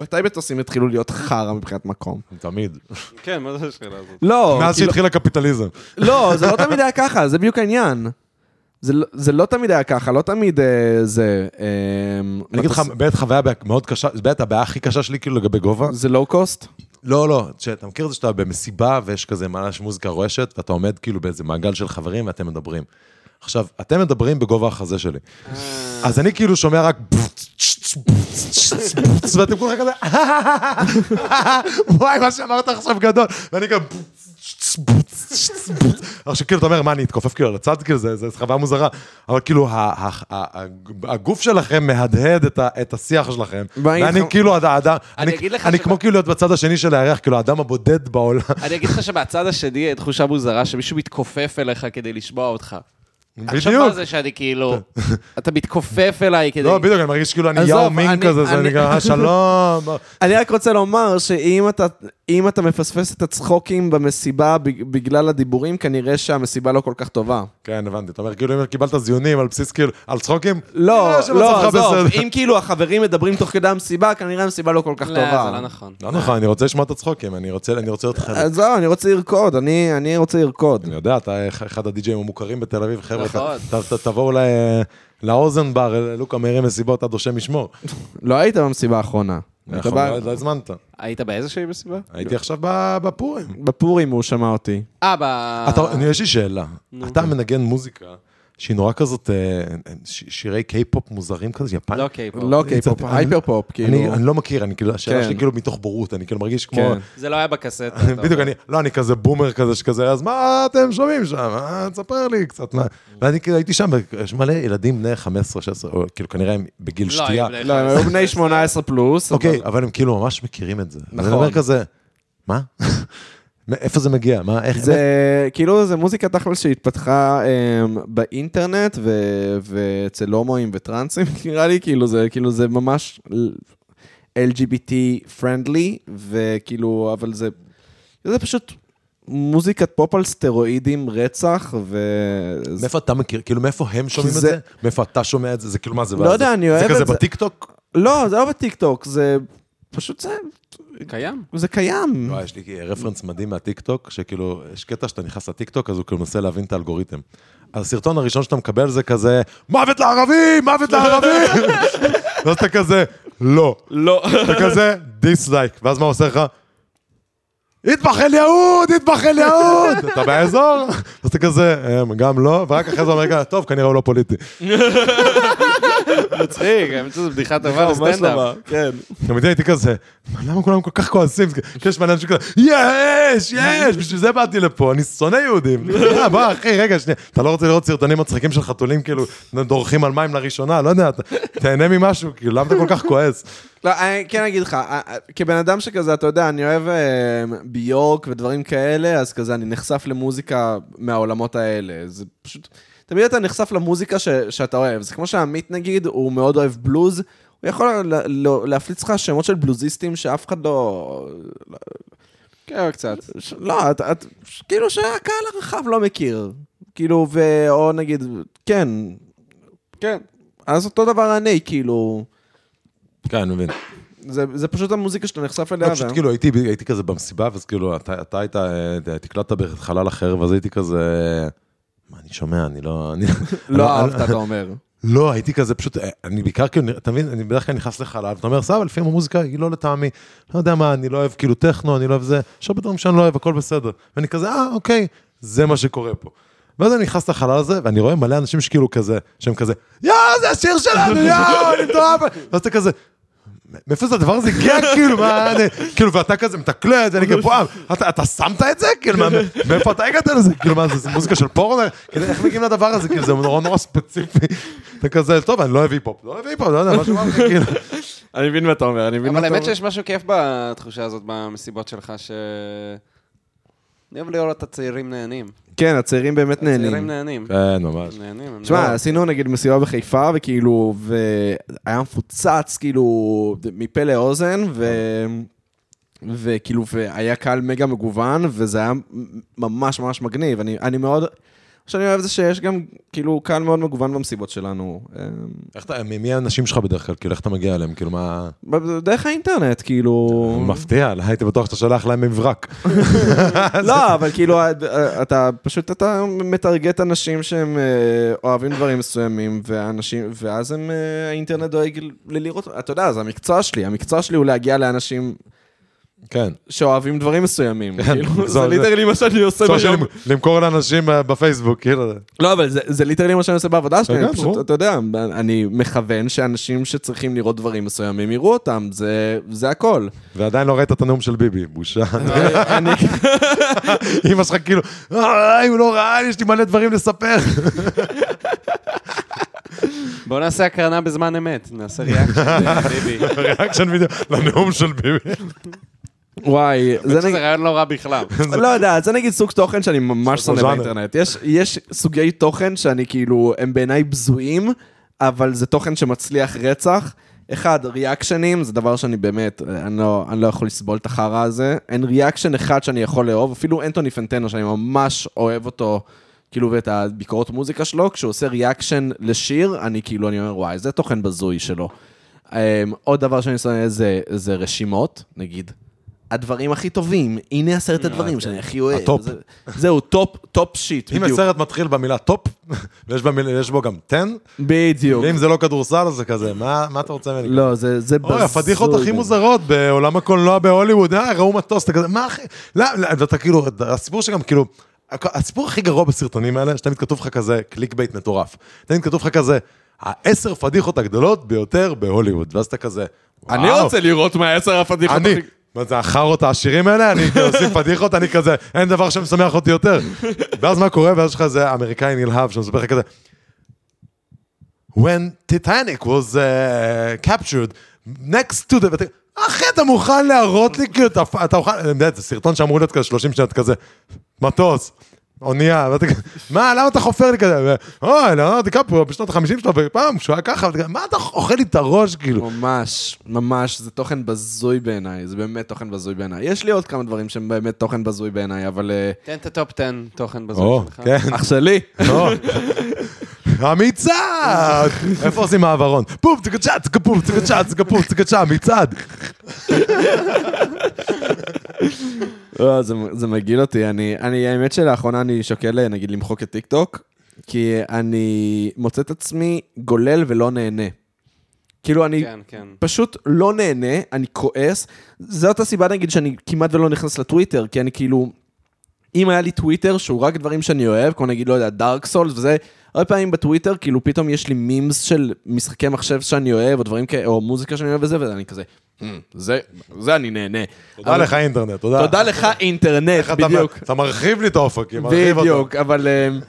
מתי מטוסים התחילו להיות חרא מבחינת מקום? תמיד. כן, מה זה השאלה הזאת? לא, מאז כאילו- שהתחיל הקפיטליזם. לא, זה לא תמיד היה ככה, זה בדיוק העניין. זה לא- זה לא תמיד היה ככה, לא תמיד אה, זה... אה, אני אגיד לך, באמת חוויה מאוד קשה, זה באמת הבעיה הכי קשה שלי כאילו לגבי גובה. זה לואו קוסט? לא, לא, שאתה מכיר את זה שאתה במסיבה ויש כזה ממש מוזיקה רועשת, ואתה עומד כאילו באיזה מעגל של חברים ואתם מדברים. עכשיו, אתם מדברים בגובה החזה שלי. אז אני כאילו שומע רק... ואתם כולכם כזה... וואי, מה שאמרת עכשיו גדול. ואני כזה... עכשיו כאילו אתה אומר, מה, אני אתכופף כאילו לצד, כאילו, זה חוויה מוזרה. אבל כאילו, הגוף שלכם מהדהד את השיח שלכם. ואני כאילו האדם... אני כמו כאילו להיות בצד השני של הירח, כאילו האדם הבודד בעולם. אני אגיד לך שבצד השני תחושה מוזרה שמישהו מתכופף אליך כדי לשמוע אותך. עכשיו מה בדיוק. זה שאני כאילו, אתה מתכופף אליי כדי... לא, בדיוק, אני מרגיש כאילו אני יאו אני- כזה, זה "אה, שלום. אני רק רוצה לומר שאם אתה, אם אתה מפספס את הצחוקים במסיבה בג- בגלל הדיבורים, כנראה שהמסיבה לא כל כך טובה. כן, הבנתי. אתה אומר, כאילו, אם קיבלת זיונים על בסיס כאילו, על צחוקים? לא, שמצבך לא, עזוב. אם כאילו החברים מדברים תוך כדי המסיבה, כנראה המסיבה לא כל כך לא, טובה. זה לא נכון. לא נכון, אני רוצה לשמוע את הצחוקים, אני רוצה אני רוצה להיות חלק. עזוב, אני רוצה לרקוד, אני אני רוצה לרקוד. אני יודע, אתה אחד הדי-ג'אים המוכרים בתל אביב, חבר'ה, נכון. ת- ת- ת- תבואו ל- לאוזן בר, לוקה מאירי מסיבות עד השם ישמור. לא היית במסיבה האחרונה. נכון, לא לא הזמנת. היית באיזושהי מסיבה? הייתי עכשיו ב- בפורים. בפורים הוא שמע אותי. אה, ב... יש לי שאלה. אתה מנגן מוזיקה שהיא נורא כזאת, אה, ש- שירי קיי-פופ מוזרים כזה, יפן? לא קיי-פופ. לא קיי-פופ, אני- hyper pop, כאילו. אני אני לא מכיר, אני כאילו, השאלה כן. שלי כאילו מתוך בורות, אני כאילו מרגיש כמו... כן. זה לא היה בקסטה. אתה בדיוק. אני, לא, אני כזה בומר כזה שכזה, אז מה אתם שומעים שם? אה, תספר לי קצת מה. ואני כאילו הייתי שם, יש מלא ילדים בני 15, 16, או כאילו כנראה הם בגיל לא, שתייה. לא, הם היו בני 18 פלוס. אוקיי, אבל- הם כאילו ממש מכירים את זה. אז אני נכון. אומר כזה, מה? מאיפה זה מגיע? מה, איך? זה כאילו, זה מוזיקה תכל'ס שהתפתחה אמ, באינטרנט ו- ואצל הומואים וטרנסים, נראה לי, כאילו זה, כאילו זה ממש LGBT friendly, וכאילו, אבל זה, זה פשוט מוזיקת פופ על סטרואידים, רצח, ו... מאיפה אתה מכיר? כאילו, מאיפה הם שומעים את זה- זה? מאיפה אתה שומע את זה? זה כאילו, מה זה? לא יודע, אני אוהב זה את כזה זה. בטיקטוק? לא, זה לא בטיקטוק, זה פשוט זה, קיים. זה קיים. וואי, יש לי רפרנס מדהים מהטיקטוק, שכאילו, יש קטע שאתה נכנס לטיקטוק, אז הוא כאילו מנסה להבין את האלגוריתם. אז הסרטון הראשון שאתה מקבל זה כזה, מוות לערבים! מוות לערבים! ואז אתה כזה, לא. לא. אתה כזה, dislike. ואז מה הוא עושה לך? اذبح اليهود, اذبح اليهود! אתה באזור? אז אתה כזה, "אמ, גם לא, ורק אחרי זה אומר, "רגע, טוב, כנראה הוא לא פוליטי. מצחיק, האמת שזו בדיחה טובה לסטנדאפ. כן. תמיד הייתי כזה, "מה, למה כולם כל כך כועסים? יש מלא אנשים כזה, יש, יש, בשביל זה באתי לפה, אני שונא יהודים. "אה, בוא, אחי, רגע, שנייה, אתה לא רוצה לראות סרטונים מצחיקים של חתולים כאילו דורכים על מים לראשונה? לא יודע, אתה- תהנה ממשהו, כאילו, למה אתה כל כך כועס? לא, אני כן אגיד לך, אה, אה, כבן אדם שכזה, אתה יודע, אני אוהב ביורק ודברים כאלה, אז כזה אני נחשף למוזיקה מהעולמות האלה. זה פשוט... תמיד אתה נחשף למוזיקה ש, שאתה אוהב. זה כמו שעמית נגיד, הוא מאוד אוהב בלוז, הוא יכול לה- לה- להפליץ לך שמות של בלוזיסטים שאף אחד לא... כן, קצת. ש- לא, את, את, ש- כאילו שהקהל הרחב לא מכיר. כאילו, ו... או נגיד, כן, כן. אז אותו דבר אני, כאילו... כן, אני מבין. זה, זה פשוט המוזיקה שאתה נחשף אליה. לא, פשוט כאילו הייתי, הייתי כזה במסיבה, ואז כאילו אתה, אתה היית, אה, תקלטת בחלל אחר, ואז הייתי כזה, מה אני שומע, אני לא... אני, לא אני- אהבת, אתה אומר. לא, הייתי כזה פשוט, אה, אני בעיקר כאילו, אתה מבין, אני בדרך כלל נכנס לחלל, ואתה אומר, סבבה, לפעמים המוזיקה היא לא לטעמי, לא יודע מה, אני לא אוהב כאילו טכנו, אני לא אוהב זה, יש הרבה דברים שאני לא אוהב, הכל בסדר. ואני כזה, אה, אוקיי, זה מה שקורה פה. ואז אני נכנס לחלל הזה, ואני רואה מלא אנשים שכאילו כזה, שהם כזה, יואו, זה השיר שלנו, יואו, אני מטורף. ואז אתה כזה, מאיפה זה הדבר הזה הגיע, כאילו, מה, אני, כאילו, ואתה כזה מתקלט, ואני כאילו, וואו, אתה, אתה שמת את זה? כאילו, מה, מאיפה אתה הגעת לזה? כאילו, מה, זה, זה מוזיקה של פורנו? כאילו, איך מגיעים לדבר הזה? כאילו, זה נורא נורא ספציפי. אתה כזה, טוב, אני לא אוהב היפ-הופ, לא אוהב היפ-הופ, לא יודע, מה שאמרת, כאילו. אני מבין מה אתה אומר, אני מבין מה אבל אתה האמת אומר. שיש משהו כיף בתחושה הזאת במסיבות שלך, ש... אני אוהב לראות את הצעירים נהנים. כן, הצעירים באמת הצעירים נהנים. נהנים. כן, ממש. נהנים. הם תשמע, לא- עשינו נגיד מסיבה בחיפה, וכאילו, והיה מפוצץ, כאילו, מפה לאוזן, ו... וכאילו, והיה קהל מגה מגוון, וזה היה ממש ממש מגניב. אני, אני מאוד... שאני אוהב זה שיש גם, כאילו, קהל מאוד מגוון במסיבות שלנו. אמ, איך אתה, מי האנשים שלך בדרך כלל? כאילו, איך אתה מגיע אליהם? כאילו, מה... דרך האינטרנט, כאילו... מפתיע, הייתי בטוח שאתה שולח להם מברק. לא, אבל כאילו, אתה פשוט, אתה מטרגט אנשים שהם אה, אוהבים דברים מסוימים, ואנשים, ואז הם, אה, האינטרנט דואג לי לראות, אתה יודע, זה המקצוע שלי, המקצוע שלי הוא להגיע לאנשים כן. שאוהבים דברים מסוימים. כאילו, זה- זה ליטרלי מה שאני עושה ביום. למכור לאנשים אה, בפייסבוק, כאילו. לא, אבל זה- זה literally מה שאני עושה בעבודה שלי, כן, אני פשוט. אתה יודע, אני מכוון שאנשים שצריכים לראות דברים מסוימים יראו אותם, זה- זה הכל. ועדיין לא ראית את הנאום של ביבי, בושה. אני- אמא שלך כאילו, אה, הוא לא ראה, יש לי מלא דברים לספר. בוא נעשה הקרנה בזמן אמת, נעשה reaction, ביבי. reaction video לנאום של ביבי. וואי, זה זה נגיד... רעיון לא רע בכלל. לא יודע, זה נגיד סוג תוכן שאני ממש זה שונא. באינטרנט. יש, סוגי תוכן שאני כאילו, הם בעיניי בזויים, אבל זה תוכן שמצליח רצח. אחד, ריאקשנים, זה דבר שאני באמת, אני לא, אני לא יכול לסבול את החרא הזה. אין reaction אחד שאני יכול לאהוב, אפילו אנטוני פנטנו, שאני ממש אוהב אותו, כאילו, ואת הביקורות מוזיקה שלו, כשהוא עושה reaction לשיר, אני כאילו, אני אומר, וואי, זה תוכן בזוי שלו. Um, עוד דבר שאני שונא זה, זה רשימות, נגיד. הדברים הכי טובים, הנה עשרת הדברים שאני הכי אוהב. ה top. זה- זהו, top, top shit, אם. הסרט מתחיל במילה top, ויש יש בו גם 10, בדיוק. ואם זה לא כדורסל, זה כזה, מה מה אתה רוצה ממני? לא, זה זה בזוי. אוי, הפדיחות הכי. מוזרות בעולם הקולנוע בהוליווד, אה, ראו מטוס, אתה כזה, מה אחי? לא, לא, ואתה כאילו, הסיפור שגם כאילו, הסיפור הכי גרוע בסרטונים האלה, שתמיד כתוב לך כזה, clickbait מטורף. תמיד כתוב לך כזה, העשר פדיחות הגדולות ביותר בהוליווד, ואז אתה כזה, אני וואו, רוצה לראות מה עשר הפדיחות אני, הכי... מה זה החארות העשירים האלה? אני עושים פדיחות, אני כזה, אין דבר שמשמח אותי יותר. ואז מה קורה? ואז יש לך איזה אמריקאי נלהב שמספר לך כזה, When Titanic was uh, captured next to the... אחי, אתה מוכן להראות לי, כאילו, אתה אתה מוכן... אני יודע, זה סרטון שאמור להיות כזה 30 שניות כזה, מטוס. אונייה, מה, למה אתה חופר לי כזה? אוי, לא, דיקפרו בשנות ה-50 שלו, ופעם, כשהוא היה ככה, מה אתה אוכל לי את הראש, כאילו? ממש, ממש, זה תוכן בזוי בעיניי, זה באמת תוכן בזוי בעיניי. יש לי עוד כמה דברים שהם באמת תוכן בזוי בעיניי, אבל... אה, תן את ה top 10 תוכן בזוי שלך. כן. אח שלי. המצעד! איפה עושים מעברון? פופ, צקה צ'ה, צקה פופ, צקה צ'ה, צקה פופ, צקה צ'ה, מצעד. לא, זה, זה מגעיל אותי. אני, אני, האמת שלאחרונה אני שוקל, נגיד, למחוק את טיקטוק, כי אני מוצא את עצמי גולל ולא נהנה. כאילו, אני כן, כן. פשוט לא נהנה, אני כועס. זאת הסיבה, נגיד, שאני כמעט ולא נכנס לטוויטר, כי אני כאילו... אם היה לי טוויטר שהוא רק דברים שאני אוהב, כמו נגיד, לא יודע, דארק סולס וזה, הרבה פעמים בטוויטר, כאילו פתאום יש לי מימס של משחקי מחשב שאני אוהב, או דברים כאלה, או מוזיקה שאני אוהב וזה, ואני כזה, "Hmm, זה, זה אני נהנה. תודה אבל- לך אינטרנט, תודה. תודה לך אינטרנט, איך אתה- בדיוק. אתה מרחיב לי את האופקים, מרחיב אותו. בדיוק, אבל... אמ,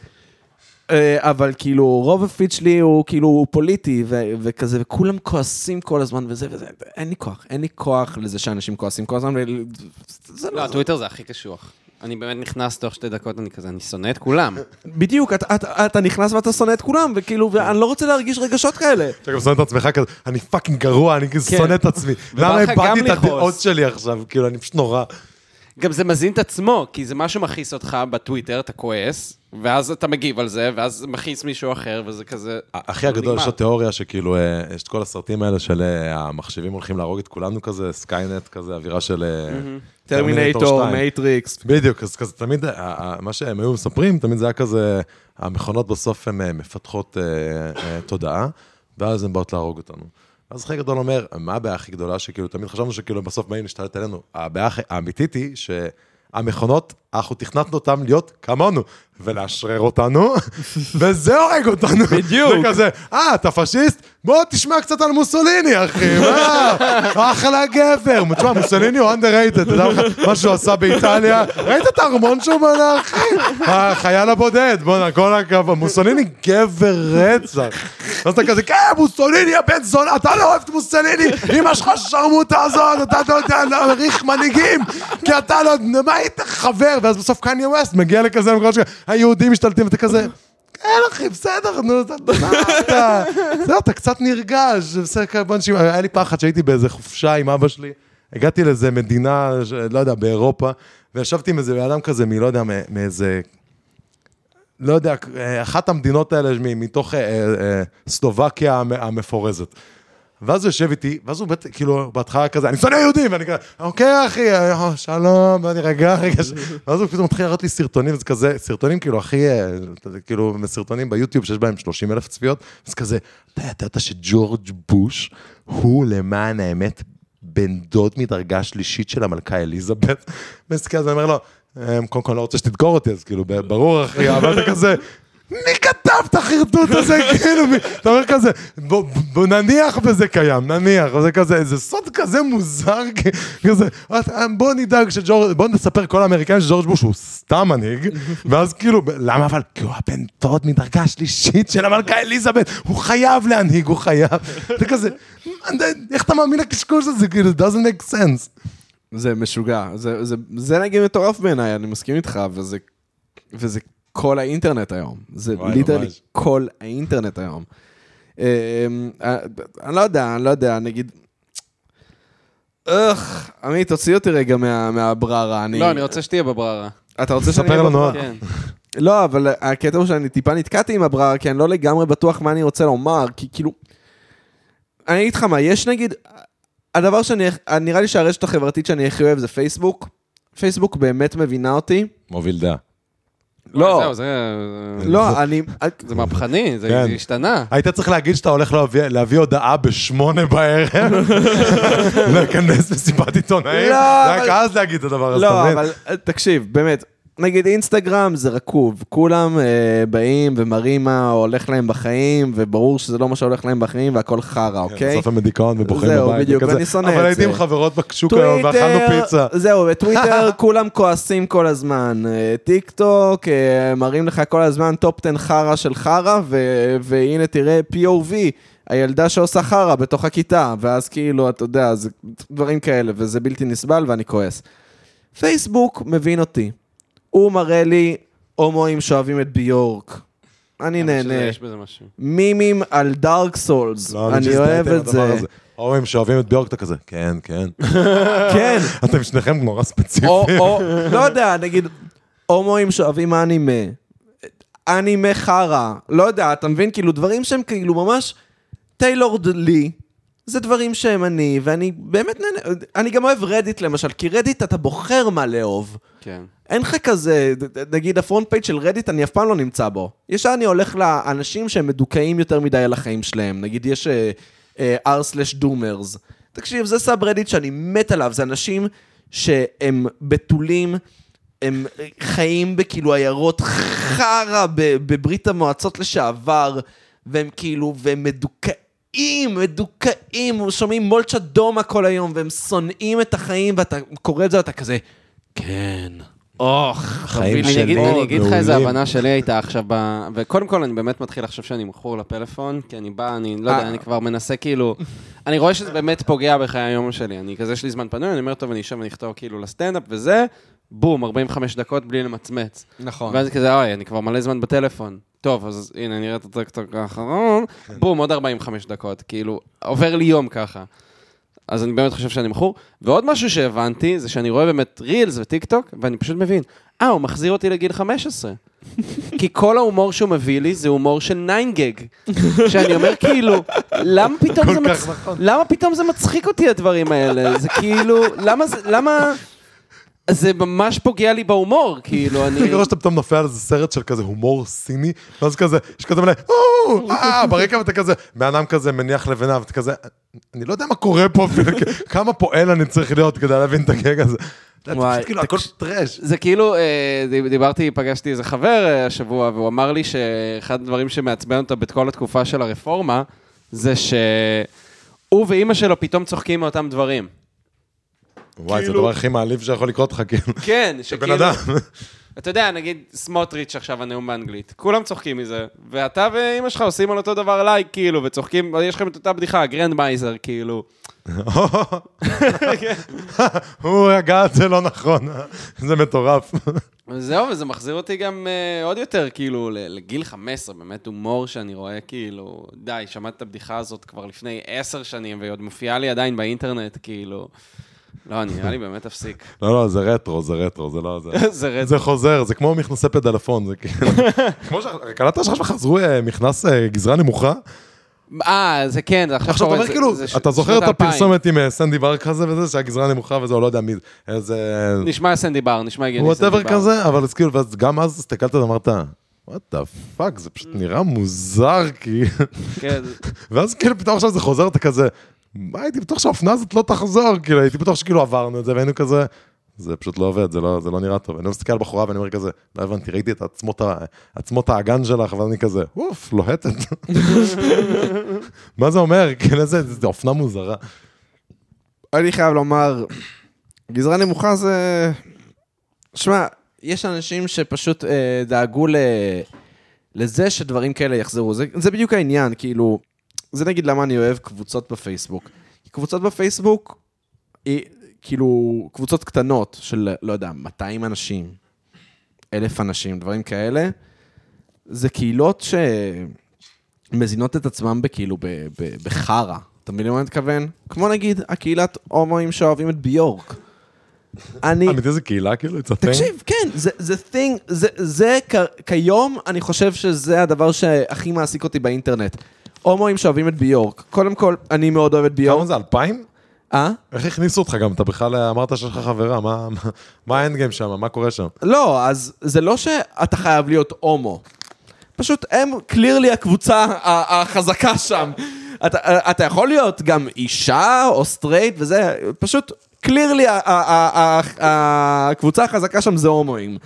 אה, אבל כאילו, רוב הפיד שלי הוא כאילו הוא פוליטי ו- וכזה, וכולם כועסים כל הזמן וזה וזה, אין לי כוח, אין לי כוח לזה שאנשים כועסים כל הזמן, ו- זה לא, הטוויטר זה הכי קשוח. אני באמת נכנס תוך שתי דקות, אני כזה, אני שונא את כולם. בדיוק, אתה- אתה אתה נכנס ואתה שונא את כולם, וכאילו, ואני לא רוצה להרגיש רגשות כאלה. אתה גם שונא את עצמך כזה, אני fucking גרוע, אני כן. שונא את עצמי. למה הבעתי את. הדעות שלי עכשיו? כאילו, אני פשוט נורא. גם זה מזין את עצמו, כי זה משהו מכעיס אותך בטוויטר, אתה כועס, ואז אתה מגיב על זה, ואז זה מכעיס מישהו אחר, וזה כזה... אחי הגדול. יש לו תיאוריה שכאילו, אה, יש את כל הסרטים האלה של אה, המחשבים הולכים להרוג את כולנו כזה, סקיינט כזה, אווירה של... אה, טרמינטור, 2. מייטריקס. בדיוק, אז כזה תמיד, ה- ה- מה שהם היו מספרים, תמיד זה היה כזה, המכונות בסוף הן אה, מפתחות אה, אה, תודעה, ואז הן באות להרוג אותנו. אז אחי הגדול אומר, מה הבעיה הכי גדולה, שכאילו תמיד חשבנו שכאילו בסוף באים להשתלט עלינו. הבעיה האמיתית היא שהמכונות, אנחנו תכנתנו אותן להיות כמונו, ולאשרר אותנו, וזה הורג אותנו. בדיוק. זה כזה, אה, אתה פשיסט? בוא תשמע קצת על מוסוליני, אחי, מה? אחלה גבר. תשמע, מוסוליני הוא underrated, אתה יודע מה שהוא עשה באיטליה? ראית את הארמון שהוא בנה, אחי? החייל הבודד, בואנה, כל הכבוד. מוסוליני גבר רצח. אז אתה כזה, כן, מוסוליני, הבן זונה, אתה לא אוהב את מוסוליני, אמא שלך שרמוטה הזאת, אתה לא יודע להעריך מנהיגים, כי אתה לא, מה היית חבר? ואז בסוף קניה ווסט מגיע לכזה מקום שכזה, היהודים משתלטים, ואתה כזה... כן, אחי, בסדר, נו, אתה, זהו, אתה קצת נרגש, בסדר, אנשים, היה לי פחד שהייתי באיזה חופשה עם אבא שלי, הגעתי לאיזה מדינה, לא יודע, באירופה, וישבתי עם איזה אדם כזה, מלא יודע, מאיזה, לא יודע, אה, אחת המדינות האלה מתוך אה, סלובקיה המ- המפורזת. ואז הוא יושב איתי, ואז הוא בטח, כאילו, בהתחלה כזה, אני שונא יהודים, ואני כזה, אוקיי, אחי, אה, שלום, בוא נירגע רגע. ש-" ואז הוא פתאום מתחיל להראות לי סרטונים, וזה כזה, סרטונים כאילו הכי, אה, כאילו, סרטונים ביוטיוב שיש בהם 30 אלף צפיות, אז כזה, אתה ידעת שג'ורג' בוש הוא למען האמת בן דוד מדרגה שלישית של המלכה אליזבת? ואז כזה, אני אומר לו, "אמ, קודם כל לא רוצה שתדקור אותי, אז כאילו, ברור, אחי, אבל אתה כזה... מי כתב את החרטוט הזה, כאילו, מי- אתה אומר כזה, בוא, בוא נניח וזה קיים, נניח, וזה כזה, זה סוד כזה מוזר, כזה, "את- בוא נדאג שג'ורג', בוא נספר כל האמריקאים שג'ורג' בוש הוא סתם מנהיג, ואז כאילו, למה אבל? כי הוא הבן דוד מדרגה שלישית של המלכה אליזבת, הוא חייב להנהיג, הוא חייב, זה כזה, "מה, איך אתה מאמין לקשקוש הזה, כאילו, it doesn't make sense. זה משוגע. זה, זה, זה נגיד מטורף בעיניי, אני מסכים איתך, וזה, וזה כל האינטרנט היום. זה ליטרלי. כל האינטרנט היום. אמ, אה, אני לא יודע, אני לא יודע, נגיד... איך, עמית, תוציא אותי רגע מה, מהבררה. לא, אני רוצה שתהיה בבררה. אתה רוצה שאני... ספר לנו, בבררה? כן. לא, אבל הקטע הוא שאני טיפה נתקעתי עם הבררה, כי אני לא לגמרי בטוח מה אני רוצה לומר, כי כאילו... אני אגיד לך מה, יש נגיד... הדבר שאני... נראה לי שהרשת החברתית שאני הכי אוהב זה פייסבוק. פייסבוק באמת מבינה אותי. מוביל דעה. לא, זהו, זה... לא, אני... זה מהפכני, זה כן. השתנה. היית צריך להגיד שאתה הולך להביא, הודעה בשמונה בערב, לכנס מסיבת עיתונאים, לא, רק אז להגיד את הדבר הזה, אתה לא, מבין? אבל אה, תקשיב, באמת, נגיד אינסטגרם זה רקוב, כולם אה, באים ומראים מה הולך להם בחיים, וברור שזה לא מה שהולך להם בחיים והכל חרא, כן, אוקיי? בסוף הם בדיכאון ובוכים זהו, בבית, בדיוק, וכזה, ואני שונא את אבל הייתי זה. עם חברות בשוק היום ואכלנו פיצה. זהו, בטוויטר כולם כועסים כל הזמן. אה, טיק טוק, אה, מראים לך כל הזמן top 10 חרא של חרא, והנה תראה POV, הילדה שעושה חרא בתוך הכיתה, ואז כאילו, אתה יודע, זה דברים כאלה, וזה בלתי נסבל ואני כועס. פייסבוק מבין אותי. הוא מראה לי הומואים שאוהבים את ביורק. אני נהנה. יש בזה משהו. מימים על דארק סולס, לא, אני שהזדהיתי אוהב את זה. הומואים שאוהבים את ביורק, אתה כזה, כן, כן. כן. אתם שניכם נורא ספציפיים. לא יודע, נגיד, הומואים שאוהבים אנימה, אנימה חרא, לא יודע, אתה מבין? כאילו, דברים שהם כאילו ממש tailored לי, זה דברים שהם אני, ואני באמת נהנה, אני גם אוהב רדיט למשל, כי רדיט אתה בוחר מה לאהוב. כן. אין לך כזה, נגיד ה front page של רדיט, אני אף פעם לא נמצא בו. ישר אני הולך לאנשים שהם מדוכאים יותר מדי על החיים שלהם. נגיד יש אה, r/דומרס. תקשיב, זה סאב רדיט שאני מת עליו, זה אנשים שהם בתולים, הם חיים בכאילו עיירות חרא בברית המועצות לשעבר, והם כאילו, והם מדוכאים, מדוכאים, שומעים מולצ'ה דומה כל היום, והם שונאים את החיים, ואתה קורא את זה ואתה כזה, כן. אוח, חיים אני שלי אגיד- אני אגיד לך איזה. הבנה שלי הייתה עכשיו ב... וקודם כל, אני באמת מתחיל לחשוב שאני מכור לפלאפון, כי אני בא, אני לא יודע, אה. אני כבר מנסה כאילו... אני רואה שזה באמת פוגע בחיי היום שלי. אני כזה, יש לי זמן פנוי, אני אומר, טוב, אני אשב ואני אכתוב כאילו לסטנדאפ וזה, בום, 45 דקות בלי למצמץ. נכון. ואז כזה, אוי, אני כבר מלא זמן בטלפון. טוב, אז הנה, נראה את הטקטוק האחרון, בום, עוד 45 דקות. כאילו, עובר לי יום ככה. אז אני באמת חושב שאני מכור. ועוד משהו שהבנתי, זה שאני רואה באמת רילס וטיק טוק, ואני פשוט מבין, אה, הוא מחזיר אותי לגיל 15. כי כל ההומור שהוא מביא לי זה הומור של 9GAG. שאני אומר, כאילו, למה פתאום זה מצ... נכון. למה פתאום זה מצחיק אותי, הדברים האלה? זה כאילו, למה זה, למה... זה ממש פוגע לי בהומור, כאילו, אני... אני רואה שאתה פתאום נופל על איזה סרט של כזה הומור סיני, ואז כזה, יש כזה מלא, "או, אה, ברקע ואתה כזה, בן אדם כזה מניח לבנה, ואתה כזה, אני לא יודע מה קורה פה אפילו, כמה פועל אני צריך להיות כדי להבין את הגאג הזה. זה וואי, כאילו הכל trash. זה כאילו, אה, דיב- דיברתי, פגשתי איזה חבר אה, השבוע, והוא אמר לי שאחד הדברים שמעצבן אותו בכל התקופה של הרפורמה, זה שהוא ואימא שלו פתאום צוחקים מאותם דברים. וואי, זה כאילו- הדבר הכי מעליב שיכול לקרות לך, כאילו. כן, בן שכאילו... אדם. אתה יודע, נגיד סמוטריץ' עכשיו הנאום באנגלית, כולם צוחקים מזה, ואתה ואימא שלך עושים על אותו דבר לייק, כאילו, וצוחקים, יש לכם את אותה בדיחה, גרנד מייזר, כאילו. הוא הגה את זה לא נכון, זה מטורף. וזהו, וזה מחזיר אותי גם uh, עוד יותר, כאילו, לגיל 15, באמת הומור שאני רואה, כאילו, די, שמעתי את הבדיחה הזאת כבר לפני עשר שנים, והיא עוד מופיעה לי עדיין באינטרנט, כאילו... לא, אני נראה לי באמת אפסיק. לא, לא, זה רטרו, זה רטרו, זה לא זה. רצח. זה חוזר, זה כמו מכנסי פדלפון, זה כאילו... כמו ש... קלטת שעכשיו חזרו אה, מכנס אה, גזרה נמוכה? אה, זה כן, זה עכשיו אתה אומר כאילו, אתה זוכר את. הפרסומת עם אה, סנדי בר כזה וזה, שהגזרה נמוכה וזה, או לא יודע מי זה, איזה... נשמע סנדי בר, נשמע הגיוני whatever סנדי בר. כזה, אבל כאילו, גם אז הסתכלת ואמרת, what the fuck, זה פשוט נראה מוזר, כי... כן, ואז כאילו פתאום עכשיו זה חוזר, אתה כזה, מה הייתי בטוח שהאופנה הזאת לא תחזור, כאילו הייתי בטוח שכאילו עברנו את זה והיינו כזה, זה פשוט לא עובד, זה לא, זה לא נראה טוב. אני מסתכל על בחורה ואני אומר כזה, לא הבנתי, ראיתי את עצמות, עצמות האגן שלך, ואז אני כזה, אוף, לוהטת. מה זה אומר? כאילו איזה איזה אופנה מוזרה. אני חייב לומר, גזרה נמוכה זה... שמע, יש אנשים שפשוט אה, דאגו ל... לזה שדברים כאלה יחזרו. זה, זה בדיוק העניין, כאילו, זה נגיד למה אני אוהב קבוצות בפייסבוק. קבוצות בפייסבוק, היא, כאילו, קבוצות קטנות של, לא יודע, 200 אנשים, אלף אנשים, דברים כאלה, זה קהילות שמזינות את עצמם בכאילו, בחרא. אתה מבין למה אני מתכוון? כמו נגיד, הקהילת הומואים שאוהבים את ביורק. אני... אמיתי זה קהילה כאילו? תקשיב, כן, זה, thing, זה, כיום, אני חושב שזה הדבר שהכי מעסיק אותי באינטרנט. הומואים שאוהבים את ביורק. קודם כל, אני מאוד אוהב את כמה ביורק. זה, אלפיים? אה? איך הכניסו אותך גם? אתה בכלל אמרת שיש לך חברה, מה- מה- מה ה end game שם? מה קורה שם? לא, אז זה לא שאתה חייב להיות הומו. פשוט הם clearly הקבוצה החזקה שם. אתה, אתה יכול להיות גם אישה או סטרייט וזה, פשוט clearly הקבוצה החזקה שם זה הומואים.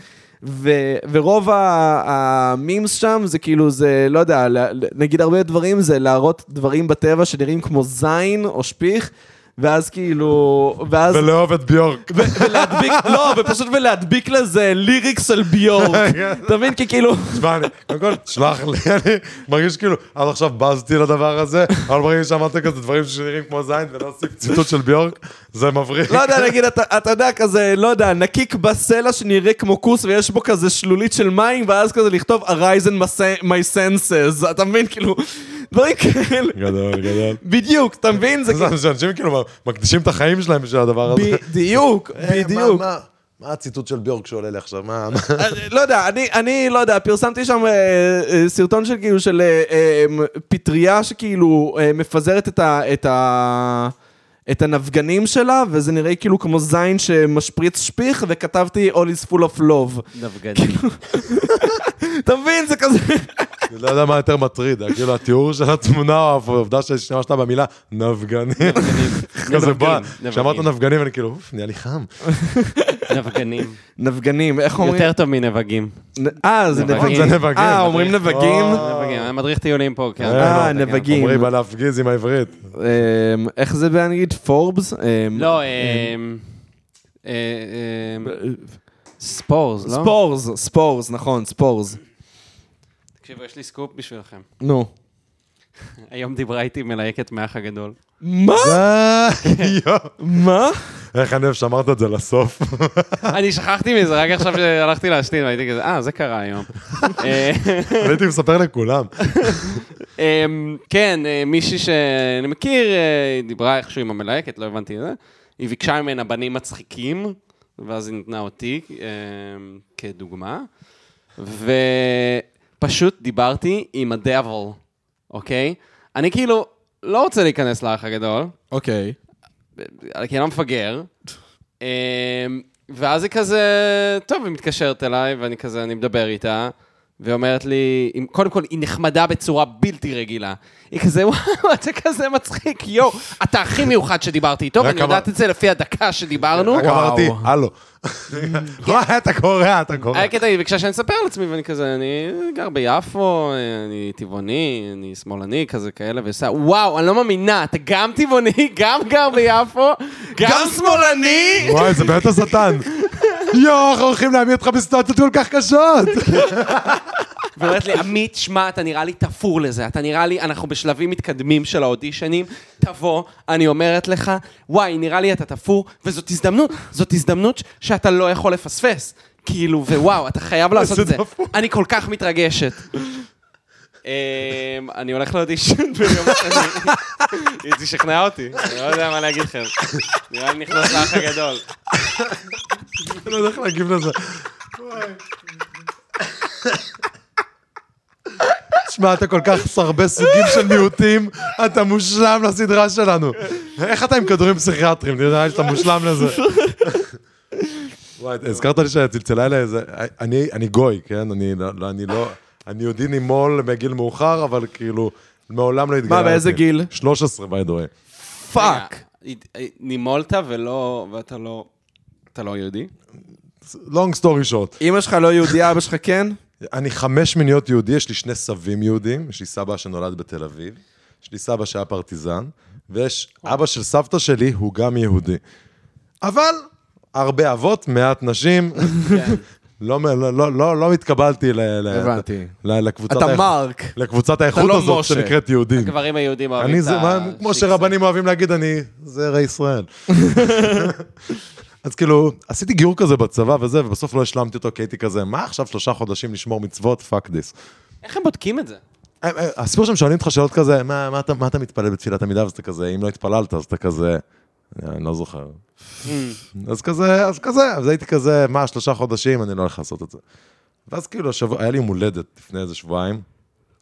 ו, ורוב ה memes שם זה כאילו זה, לא יודע, נגיד הרבה דברים זה להראות דברים בטבע שנראים כמו זין או שפיך, ואז כאילו, ואז... ולאהוב את ביורק. ולהדביק, לא, ופשוט ולהדביק לזה ליריקס על ביורק. אתה מבין? כי כאילו... תשמע, אני, קודם כל, שלח לי, אני מרגיש כאילו, עד עכשיו בזתי לדבר הזה, אבל ברגע שאמרת כזה דברים שנראים כמו זין ולא עושים ציטוט של ביורק, זה מבריק. לא יודע, נגיד, אתה, יודע, כזה, לא יודע, נקיק בסלע שנראה כמו כוס ויש בו כזה שלולית של מים, ואז כזה לכתוב Arise in my senses, אתה מבין? כאילו, דברים כאלה. גדול, גדול. בדיוק, אתה מבין? זה זה כאילו... אנשים כאילו מקדישים את החיים שלהם בשביל הדבר הזה. בדיוק, אה, בדיוק. מה- הציטוט של ביורק שעולה לי עכשיו? מה? אה, לא יודע, אני, אני לא יודע, פרסמתי שם אה, סרטון של כאילו של פטריה שכאילו מפזרת את ה... את הנפגנים שלה, וזה נראה כאילו כמו זין שמשפריץ שפיך, וכתבתי All is full of love. נבגדים. אתה מבין? זה כזה... אני לא יודע מה יותר מטריד, כאילו התיאור של התמונה או העובדה שהשתמשת במילה נבגנים. כזה בא. כשאמרת נבגנים אני כאילו, אוף, נהיה לי חם. נבגנים. נבגנים, איך אומרים? יותר טוב מנבגים. אה, זה נבגים. נבגים. זה נבגים. אה, אומרים נבגים? אה. נבגים, אני מדריך טיולים פה, כן. אה, כן. נבגים. אומרים על להפגיז עם העברית. אמ, איך זה באנגלית? פורבס? אמ, לא, אה, אמ, spores, לא? ספורס, spores, נכון, spores. תקשיבו, יש לי סקופ בשבילכם. נו. היום דיברה איתי מלהקת מהאח הגדול. מה? מה? איך אני אוהב שאמרת את זה לסוף. אני שכחתי מזה, רק עכשיו שהלכתי להשתין, והייתי כזה, אה, זה קרה היום. אה, הייתי מספר לכולם. אמ, כן, אה, מישהי שאני מכיר, אה, היא דיברה איכשהו עם המלהקת, לא הבנתי את זה. היא ביקשה ממנה בנים מצחיקים, ואז היא נתנה אותי אמ, כדוגמה. ופשוט דיברתי עם הדאבל, אוקיי? אני כאילו לא רוצה להיכנס לאח הגדול, אוקיי. כי אני לא מפגר. אמ, ואז היא כזה, טוב, היא מתקשרת אליי, ואני כזה, אני מדבר איתה, והיא אומרת לי, קודם כל, היא נחמדה בצורה בלתי רגילה. היא כזה, וואו, אתה כזה מצחיק, יואו, אתה הכי מיוחד שדיברתי איתו, ואני יודעת את זה לפי הדקה שדיברנו. רק אמרתי, הלו. וואי, אתה קורא, אתה קורא. היה קטע, היא ביקשה שאני אספר על עצמי, ואני כזה, אני גר ביפו, אני טבעוני, אני שמאלני, כזה כאלה, ועושה, וואו, אני לא מאמינה, אתה גם טבעוני, גם גר ביפו, גם שמאלני? וואי, זה באמת השטן. יואו, אנחנו הולכים להעמיד אותך בסיטואציות כל כך קשות. ואומרת לי, עמית, שמע, אתה נראה לי תפור לזה, אתה נראה לי, אנחנו בשלבים מתקדמים של האודישנים, תבוא, אני אומרת לך, וואי, נראה לי אתה תפור, וזאת הזדמנות, זאת הזדמנות שאתה לא יכול לפספס. כאילו, ווואו, אתה חייב לעשות את זה. אני כל כך מתרגשת. אמ, אני הולך לאודישן ביום השני. היא תשכנע אותי, אני לא יודע מה להגיד לכם. נראה לי נכנס לאח הגדול. אני לא יודע איך להגיב לזה. תשמע, אתה כל כך הרבה סוגים של מיעוטים, אתה מושלם לסדרה שלנו. איך אתה עם כדורים פסיכיאטריים? נראה לי שאתה מושלם לזה. וואי, הזכרת לי שצלצלה אליי איזה... אני, גוי, כן? אני לא, לא- אני. אני יהודי נימול בגיל מאוחר, אבל כאילו, מעולם לא התגיירתי. באיזה גיל? 13, by the way. Fuck. נימולת ולא, ואתה לא, אתה לא יהודי? long story short. אמא שלך לא יהודייה, אבא שלך כן? אני חמש שמיניות יהודי, יש לי שני סבים יהודים, יש לי סבא שנולד בתל אביב, יש לי סבא שהיה פרטיזן, ויש אבא של סבתא שלי, הוא גם יהודי. אבל, הרבה אבות, מעט נשים, לא, לא, לא, לא, לא התקבלתי ל, ל, הבנתי. ל, לקבוצת, אתה האיכ- מרק. לקבוצת האיכות לא הזאת משה. שנקראת יהודים. הגברים היהודים אוהבים אני את זה, מה, כמו. שרבנים אוהבים להגיד, אני זרע ישראל. אז כאילו, עשיתי גיור כזה בצבא וזה, ובסוף לא השלמתי אותו, כי הייתי כזה, מה עכשיו שלושה חודשים לשמור מצוות? fuck this. איך הם בודקים את זה? הסיפור שהם שואלים אותך שאלות כזה, מה, מה, אתה, מה אתה מתפלל בתפילת עמידה? אז אתה כזה, אם לא התפללת, אז אתה כזה, אני לא זוכר. אז כזה, אז כזה, אז הייתי כזה, מה, שלושה חודשים, אני לא הולך לעשות את זה. ואז כאילו, השבוע, היה לי יום הולדת לפני איזה שבועיים,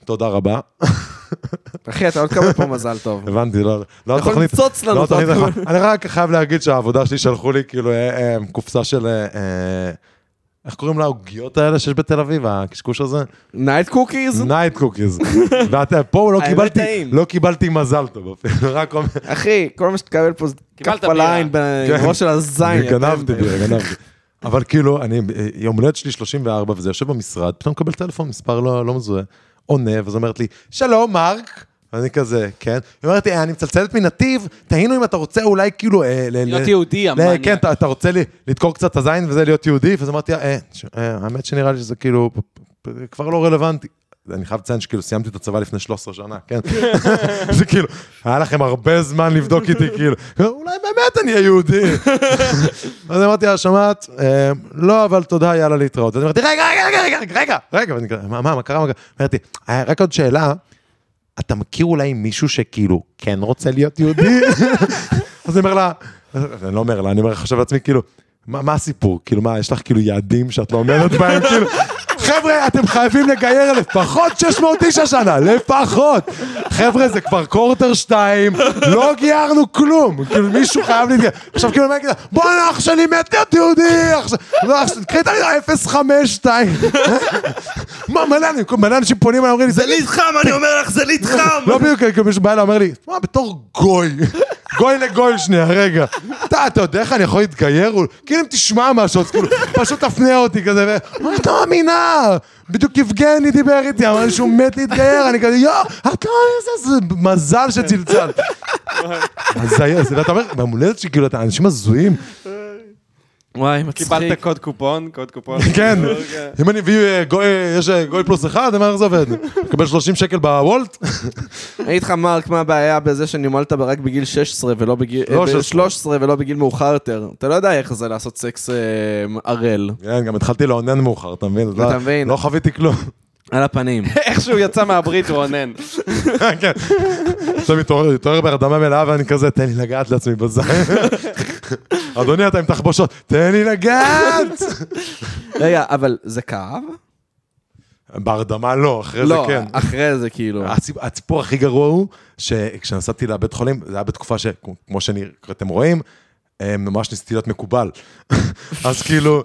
תודה רבה. אחי, אתה עוד תקבל פה מזל טוב. הבנתי, לא, לא יכול התוכנית, למצוץ לנו לא נכון. אני רק חייב להגיד שהעבודה שלי שלחו לי כאילו אה, אה, קופסה של, אה, איך קוראים לעוגיות האלה שיש בתל אביב, הקשקוש הזה? Night Cookies? Night Cookies. ואתה, פה לא קיבלתי. לא קיבלתי מזל טוב אפילו, רק אומר, אחי, כל מה שתקבל פה זה קיבלת כף בירה. על העין כן. בראש של הזין. גנבתי, גנבתי. אבל כאילו, אני, יום הולדת שלי 34 וזה, יושב במשרד, פתאום מקבל טלפון, מספר לא, לא מזוהה, עונה, ואז אומרת לי, שלום, מרק. אני כזה, כן. היא אומרת לי, אני מצלצלת מנתיב, תהינו אם אתה רוצה אולי כאילו... אה, להיות יהודי, המניאק. כן, אתה, רוצה לדקור קצת את הזין וזה להיות יהודי? ואז אמרתי, אה, אה, האמת שנראה לי שזה כאילו כבר לא רלוונטי. אני חייב לציין שכאילו סיימתי את הצבא לפני 13 שנה, כן? זה כאילו, היה לכם הרבה זמן לבדוק איתי, כאילו, אולי באמת אני אהיה יהודי. אז אמרתי לה, שמעת? אה, לא, אבל תודה, יאללה להתראות. אז אמרתי, רגע, רגע, רגע, רגע, רגע, רגע, מה, מה, מה קרה? אמרתי, "אה, רק עוד שאלה, אתה מכיר אולי מישהו שכאילו כן רוצה להיות יהודי? אז אני אומר לה, אני לא אומר לה, אני אומר, חושב לעצמי, כאילו, מה, מה הסיפור? כאילו, מה, יש לך כאילו יעדים שאת לא עומדת בהם? כאילו, חבר'ה, אתם חייבים לגייר לפחות 600 איש השנה, לפחות. חבר'ה, זה כבר קורטר 2, לא גיירנו כלום. כאילו, מישהו חייב להתגייר. עכשיו, כאילו, אגיד לה, בואנה, אח שלי מת להיות יהודי. עכשיו, לא, אח שלי, קחי את ה 052. מה, מלא אנשים- פונים אליי, אומרים לי, זה להתחם, אני אומר לך, זה להתחם! לא בדיוק, כאילו מישהו בא אליי, אומר לי, מה, בתור גוי, גוי לגוי שנייה, רגע. אתה, אתה יודע איך אני יכול להתגייר? כאילו אם תשמע משהו, אז כאילו, פשוט תפנה אותי כזה, ואומר, את לא מאמינה. בדיוק יבגני דיבר איתי, אמר לי שהוא מת להתגייר, אני כזה, יואו, את לא, איזה זה מזל שצלצלת. זה, ואתה אומר, במולדת שכאילו, אתה אנשים הזויים. וואי, מצחיק. קיבלת קוד קופון, קוד קופון. כן, אם אני מביא אה, גוי, אה, יש אה, גוי פלוס אחד, אני אומר איך זה עובד? מקבל 30 שקל בוולט? אני אגיד לך, מרק, מה הבעיה בזה שנימלת רק בגיל 16 ולא בגיל... 13. 13 ולא בגיל מאוחר יותר? אתה לא יודע איך זה לעשות סקס אה, ערל. כן, גם התחלתי לאונן מאוחר, אתה מבין? אתה מבין. לא חוויתי כלום. על הפנים. איך שהוא יצא מהברית הוא אונן. כן. עכשיו מתעורר בהרדמה מלאה ואני כזה, תן לי לגעת לעצמי בזין. אדוני, אתה עם תחבושות, תן לי לגעת! רגע, אבל זה כאב? בהרדמה לא, אחרי זה לא, כן. אחרי זה כאילו. הסיפור הכי גרוע הוא, שכשנסעתי לבית חולים, זה היה בתקופה שכמו שאתם רואים, אה, ממש ניסיתי להיות מקובל. אז כאילו,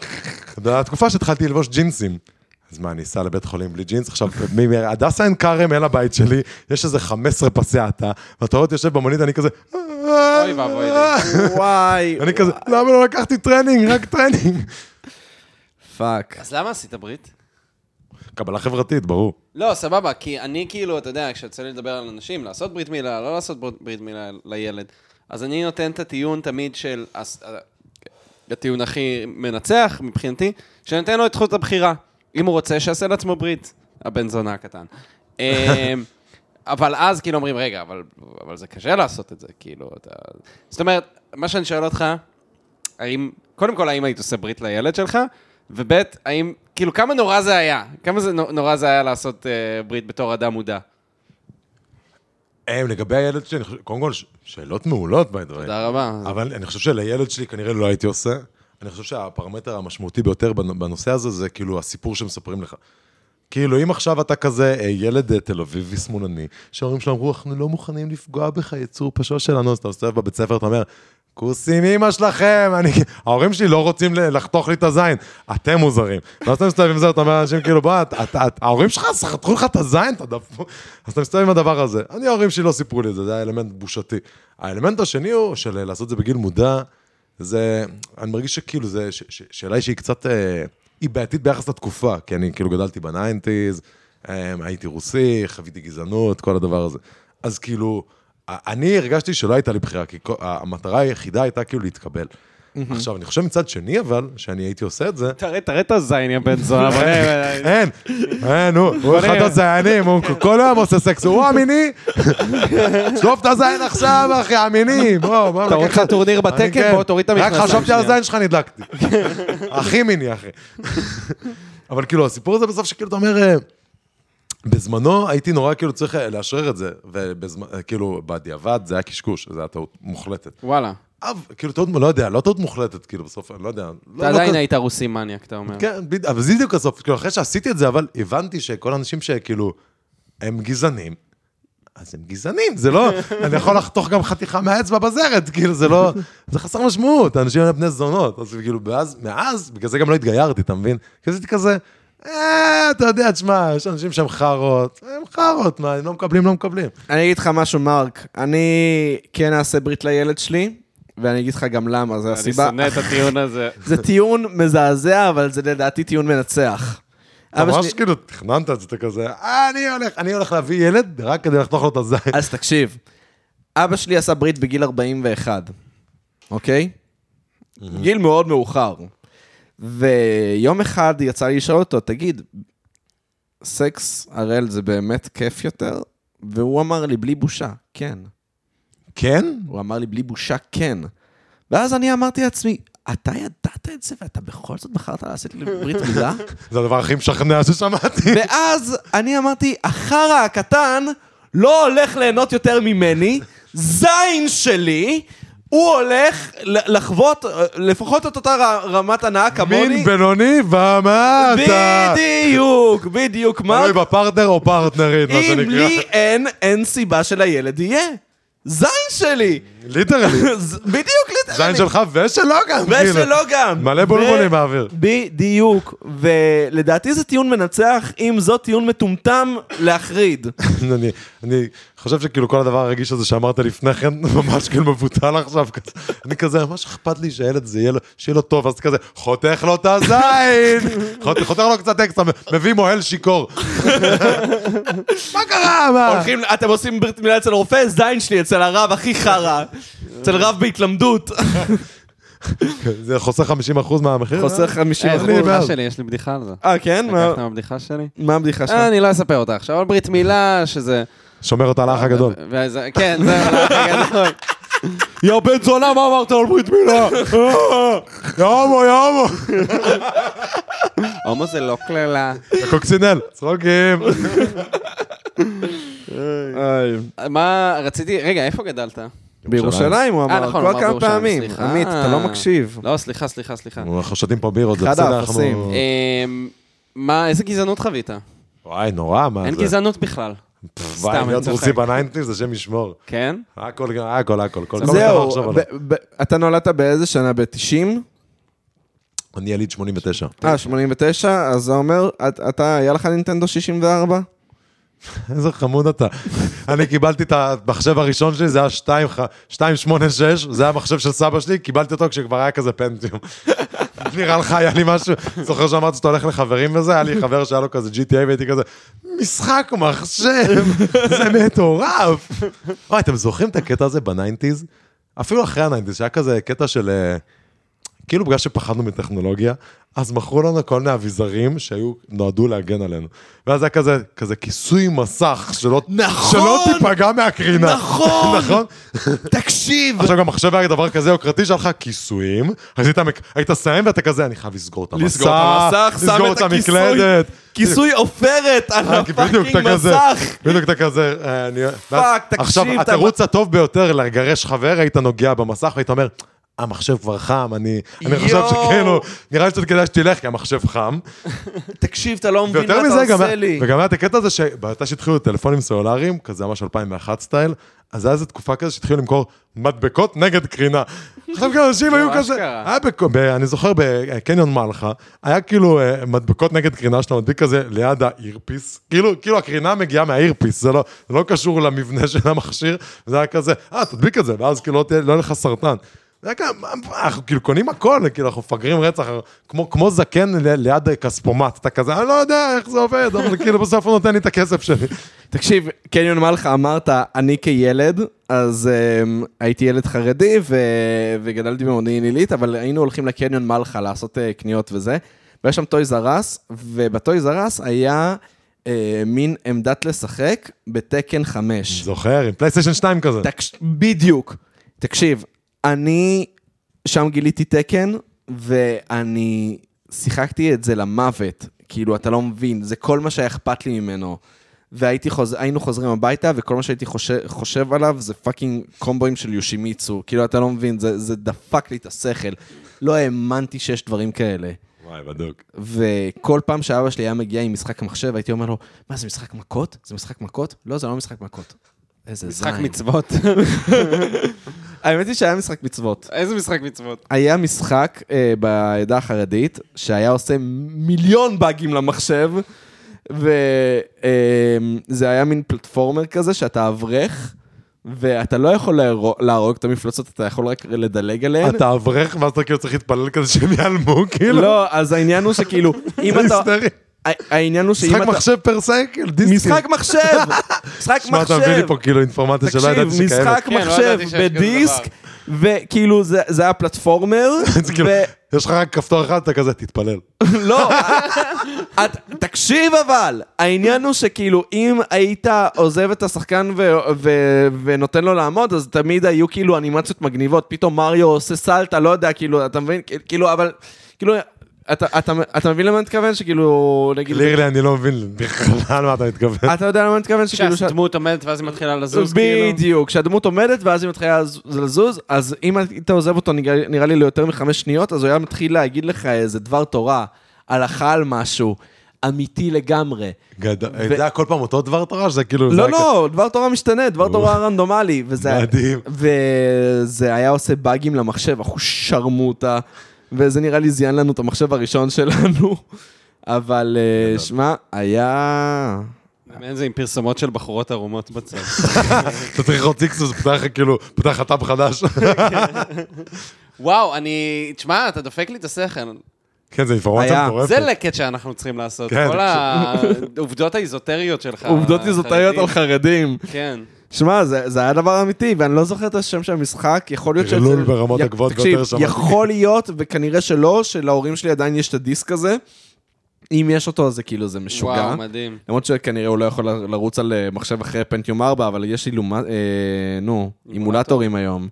זו התקופה שהתחלתי ללבוש ג'ינסים. אז מה, אני אסע לבית חולים בלי ג'ינס? עכשיו, מהדסה עין כרם אל הבית שלי, יש איזה 15 פסי האטה, ואתה רואה אותי יושב במונית, אני כזה... אוי ואבוי לי. וואי. אני כזה, למה לא לקחתי טרנינג? רק טרנינג. fuck. אז למה עשית ברית? קבלה חברתית, ברור. לא, סבבה, כי אני כאילו, אתה יודע, כשיוצא לי לדבר על אנשים, לעשות ברית מילה, לא לעשות ברית- מילה לילד, אז אני נותן את הטיעון תמיד של, הס- הטיעון הכי מנצח מבחינתי, שאני נותן לו את זכות הבחירה. אם הוא רוצה, שיעשה לעצמו ברית, הבן זונה הקטן. אבל אז כאילו אומרים, רגע, אבל, אבל זה קשה לעשות את זה, כאילו, אתה... זאת אומרת, מה שאני שואל אותך, האם, קודם כל, האם היית עושה ברית לילד שלך? וב', האם, כאילו, כמה נורא זה היה? כמה זה נו- נורא זה היה לעשות אה, ברית בתור אדם מודע? הם, לגבי הילד שלי, חושב- קודם כל, שאלות מעולות, way. תודה רבה. אבל אני חושב שלילד שלי כנראה לא הייתי עושה. אני חושב שהפרמטר המשמעותי ביותר בנ- בנושא הזה, זה כאילו הסיפור שמספרים לך. כאילו, אם עכשיו אתה כזה אה, ילד אה, תל אביבי שמאלני, שההורים שלו אמרו, אנחנו לא מוכנים לפגוע בך, יצור פשוט שלנו, אז אתה מסתובב בבית ספר, אתה אומר, כוס אם אמא שלכם, אני... ההורים שלי לא רוצים לחתוך לי את הזין, אתם מוזרים. ואז אתה מסתובב עם זה, אתה אומר לאנשים, כאילו, בוא, ההורים שלך חתכו לך את הזין, אתה דפוק. אז אתה מסתובב עם הדבר הזה. אני, ההורים שלי לא סיפרו לי את זה, זה היה אלמנט בושתי. האלמנט השני הוא של לעשות את זה בגיל מודע, זה, אני מרגיש שכאילו, זה שאלה שהיא קצת, אה, היא בעייתית ביחס לתקופה, כי אני כאילו גדלתי ב nineties, אה, הייתי רוסי, חוויתי גזענות, כל הדבר הזה. אז כאילו, אני הרגשתי שלא הייתה לי בחירה, כי המטרה היחידה הייתה כאילו להתקבל. עכשיו, אני חושב מצד שני, אבל, שאני הייתי עושה את זה, תראה, תראה את הזין, יא בן זונה. אין, אין, הוא אחד. הזיינים, הוא כל היום עושה סקס, הוא המיני, שלוף את הזין עכשיו, אחי, המיני, בוא, בוא. אתה רוצה טורניר בתקן? כן. בוא, תוריד את המכנסיים רק חשבתי על. הזין שלך, נדלקתי. הכי מיני, אחי. אבל כאילו, הסיפור הזה בסוף שכאילו, אתה אומר, אה, בזמנו הייתי נורא כאילו צריך אה, לאשרר את זה, וכאילו, בדיעבד זה היה קשקוש, זה היה טעות מוחלטת. וואלה. אב, כאילו, טעות, לא יודע, לא טעות מוחלטת, כאילו, בסוף, אני לא יודע. לא- אתה לא עדיין היית רוסי מניאק, אתה אומר. כן, אבל זה בדיוק הסוף, כאילו, אחרי שעשיתי את זה, אבל הבנתי שכל האנשים שכאילו, הם גזענים, אז הם גזענים, זה לא, אני יכול לחתוך גם חתיכה מהאצבע בזרת, כאילו, זה לא, זה חסר משמעות, האנשים האלה בני זונות, אז כאילו, מאז, מאז, בגלל זה גם לא התגיירתי, אתה מבין? כי עשיתי כזה, אה, אתה יודע, תשמע, יש אנשים שהם חארות, הם חארות, מה, הם לא מקבלים, לא מקבלים. אני אגיד לך משהו, מרק. אני כן אעשה ברית לילד שלי, ואני אגיד לך גם למה, זה אני הסיבה. שונא את הטיעון הזה. זה טיעון מזעזע, אבל זה לדעתי טיעון מנצח. ממש שלי- כאילו, תכננת את זה, אתה כזה, אני הולך, אני הולך להביא ילד רק כדי לחתוך לו את הזין. אז תקשיב, אבא שלי עשה ברית בגיל 41, אוקיי? גיל מאוד מאוחר. ויום אחד יצא לי לשאול אותו, תגיד, סקס הראל זה באמת כיף יותר? והוא אמר לי, בלי בושה, כן. כן? הוא אמר לי, בלי בושה, כן. ואז אני אמרתי לעצמי, אתה ידעת את זה ואתה בכל זאת בחרת לעשות לי ברית מילה? זה הדבר הכי משכנע ששמעתי. ואז אני אמרתי, החרא הקטן לא הולך ליהנות יותר ממני, זין שלי, הוא הולך לחוות לפחות את אותה רמת הנאה כמוני. מין בינוני ומטה. בדיוק, בדיוק, מה? תלוי בפרטנר או פרטנרית, מה אם שנקרא. לי אין, אין סיבה שלילד יהיה. זין שלי. ליטרלי. בדיוק. זין שלך ושלו גם. כאילו. ושלו גם. מלא בולבולים באוויר. בדיוק, ולדעתי זה טיעון מנצח, אם זאת טיעון מטומטם להחריד. אני, חושב שכאילו כל הדבר הרגיש הזה שאמרת לפני כן, ממש כאילו מבוטל עכשיו. אני כזה, ממש אכפת לי שהילד הזה יהיה לו, טוב, אז כזה, חותך לו את הזין, חותך חותך לו קצת אקסטרה, מביא מוהל שיכור. מה קרה? מה? הולכים, אתם עושים ברית מילה אצל רופא, זין שלי אצל הרב הכי חרא. אצל רב בהתלמדות. זה חוסך 50% מהמחיר? חוסך 50 אה, אחוז. בדיחה בעד. שלי, יש לי בדיחה על זה. אה, כן? מה- לקחת מהבדיחה שלי? מה הבדיחה שלך? אה, אני לא אספר אותה עכשיו, אבל ברית מילה, שזה... שומר אותה לאח הגדול. וזה- כן, זה האח הגדול. יא בן זונה, מה אמרת על ברית מילה? יאמו, יאמו. הומו זה לא קללה. קוקסינל, צחוקים. מה, רציתי, רגע, איפה גדלת? בירושלים הוא אה, אמר, נכון, אמר כמה פעמים. סליחה. עמית, אתה לא מקשיב. לא, סליחה, סליחה, סליחה. אנחנו שותים פה בירות, זה בסדר. אנחנו... אמ, מה, איזה גזענות חווית? וואי, נורא, מה זה? אין גזענות בכלל. סתם, וואי, להיות. רוסי בניינטיז, השם ישמור. כן? הכל, הכל, הכל. כל זהו, אתה נולדת באיזה שנה? ב-90? אני יליד 89. אה, 89? אז זה אומר, את- אתה, היה לך נינטנדו 64? איזה חמוד אתה. אני קיבלתי את המחשב הראשון שלי, זה היה 2, 286, זה היה המחשב של סבא שלי, קיבלתי אותו כשכבר היה כזה Pentium. נראה לך, היה לי משהו, זוכר שאמרתי שאתה הולך לחברים וזה, היה לי חבר שהיה לו כזה GTA והייתי כזה, משחק מחשב, זה מטורף. וואי, אתם זוכרים את הקטע הזה ב nineties? אפילו אחרי ה nineties, שהיה כזה קטע של... אה, כאילו בגלל שפחדנו מטכנולוגיה, אז מכרו לנו כל מיני אביזרים שהיו, נועדו להגן עלינו. ואז היה כזה, כזה כיסוי מסך, שלא, נכון! שלא תיפגע מהקרינה. נכון! נכון? תקשיב! עכשיו גם מחשב היה דבר כזה יוקרתי שהיה לך כיסויים, אז היית, היית סיים ואתה כזה, אני חייב לסגור את המסך, לסגור את המסך, שם לסגור את את. המקלדת. כיסוי עופרת על אה, הפאקינג מסך! בדיוק אתה כזה, אה, אני... ואז- תקשיב, עכשיו, התירוץ הטוב ביותר לגרש חבר, היית נוגע במסך והיית אומר, המחשב כבר חם, אני אני חושב. שכאילו, נראה לי שקצת כדאי שתלך, כי המחשב חם. תקשיב, אתה לא מבין מה אתה גם, עושה לי. וגם היה את הקטע הזה שבאתה שהתחילו טלפונים סלולריים, כזה ממש 2001 סטייל, אז היה איזו תקופה כזה שהתחילו למכור מדבקות נגד קרינה. עכשיו כאילו אנשים היו כזה. היה בק- ב- אני זוכר בקניון מלחה, היה כאילו אה, מדבקות נגד קרינה שאתה מדביק כזה ליד האירפיס, כאילו, כאילו הקרינה מגיעה מהאירפיס, זה לא, זה לא קשור למבנה של המכשיר, זה היה כזה, אה, תדביק את זה, ואז כאילו לא לא יהיה לך סרטן. זה היה מה, אנחנו כאילו קונים הכל, כאילו אנחנו מפגרים רצח, כמו, כמו זקן ל- ליד כספומט, אתה כזה, אני לא יודע איך זה עובד, אבל כאילו בסוף הוא נותן לי את הכסף שלי. תקשיב, קניון מלחה אמרת, אני כילד, אז um, הייתי ילד חרדי ו... וגדלתי במודיעין עילית, אבל היינו הולכים לקניון מלחה לעשות uh, קניות וזה, ויש שם Toys R Us, וב Toys R Us היה uh, מין עמדת לשחק ב Tekken 5. זוכר, עם PlayStation 2 כזה. תקש... בדיוק. תקשיב, אני שם גיליתי טקן, ואני שיחקתי את זה למוות. כאילו, אתה לא מבין, זה כל מה שהיה אכפת לי ממנו. והיינו חוז... חוזרים הביתה, וכל מה שהייתי חושב, חושב עליו זה fucking קומבואים של יושימיצו. כאילו, אתה לא מבין, זה, זה דפק לי את השכל. לא האמנתי שיש דברים כאלה. וואי, בדוק. וכל פעם שאבא שלי היה מגיע עם משחק המחשב, הייתי אומר לו, מה, זה משחק מכות? זה משחק מכות? לא, זה לא משחק מכות. איזה זין. משחק מצוות. האמת היא שהיה משחק מצוות. איזה משחק מצוות? היה משחק אה, בעדה החרדית, שהיה עושה מיליון באגים למחשב, וזה היה מין פלטפורמר כזה, שאתה אברך, ואתה לא יכול להרוג, את המפלצות, אתה יכול רק לדלג עליהן. אתה אברך, ואז אתה כאילו צריך להתפלל כזה שהם ייעלמו, כאילו. לא, אז העניין הוא שכאילו, אם אתה... העניין הוא שאם משחק אתה... מחשב פר סה, כאילו דיסקים. משחק מחשב! משחק שמע, אתה מביא לי מחשב! פה כאילו אינפורמציה שלא ידעתי תקשיב, שקיימת. משחק כן, לא מחשב בדיסק. וכאילו זה היה פלטפורמר, זה כאילו, ו- יש לך רק כפתור אחד, אתה כזה, תתפלל. לא, את, תקשיב אבל, העניין הוא שכאילו אם היית עוזב את השחקן ונותן לו לעמוד, אז תמיד היו כאילו אנימציות מגניבות, פתאום מריו עושה סלטה, לא יודע, כאילו, אתה מבין? כאילו, אבל, כאילו, אתה, אתה, אתה מבין למה אני מתכוון? שכאילו, נגיד, לירלי, אני לא מבין בכלל מה אתה מתכוון. אתה יודע למה אני מתכוון? שכאילו, שהדמות עומדת ואז היא מתחילה לזוז, כאילו. בדיוק, כשהדמות עומדת ואז היא מתחילה לז- לזוז, אז אם היית עוזב אותו נראה- לי ליותר מחמש שניות, אז הוא היה מתחיל להגיד לך איזה דבר תורה, הלכה על משהו, אמיתי לגמרי. גדול. זה היה כל פעם אותו דבר תורה, שזה כאילו... לא, לא, דבר תורה משתנה, דבר תורה רנדומלי. וזה- מדהים. וזה היה עושה באגים למחשב, אחו שרמוטה, וזה נראה לי זיין לנו את המחשב הראשון שלנו. אבל אה, שמע, היה... מעניין זה עם פרסומות של בחורות ערומות בצד. אתה צריך לראות טיקסוס, פותח כאילו, פותח טאב חדש. וואו, אני... תשמע, אתה דופק לי את השכל. כן, זה אינפורמציה. מטורפת. זה לקט שאנחנו צריכים לעשות. כן, כל העובדות האיזוטריות שלך. עובדות איזוטריות על. חרדים. כן. שמע, זה, זה היה דבר אמיתי, ואני לא זוכר את השם של המשחק, יכול להיות טרלול ברמות י- הגבוהות ביותר שמעתי. יכול להיות, וכנראה שלא, שלהורים שלי עדיין יש את הדיסק הזה. אם יש אותו, אז זה כאילו, זה משוגע. וואו, מדהים. למרות שכנראה הוא לא יכול לרוץ על אה, מחשב אחרי פנטיום 4, אבל יש אילומה, אה, נו, אימולטורים היום.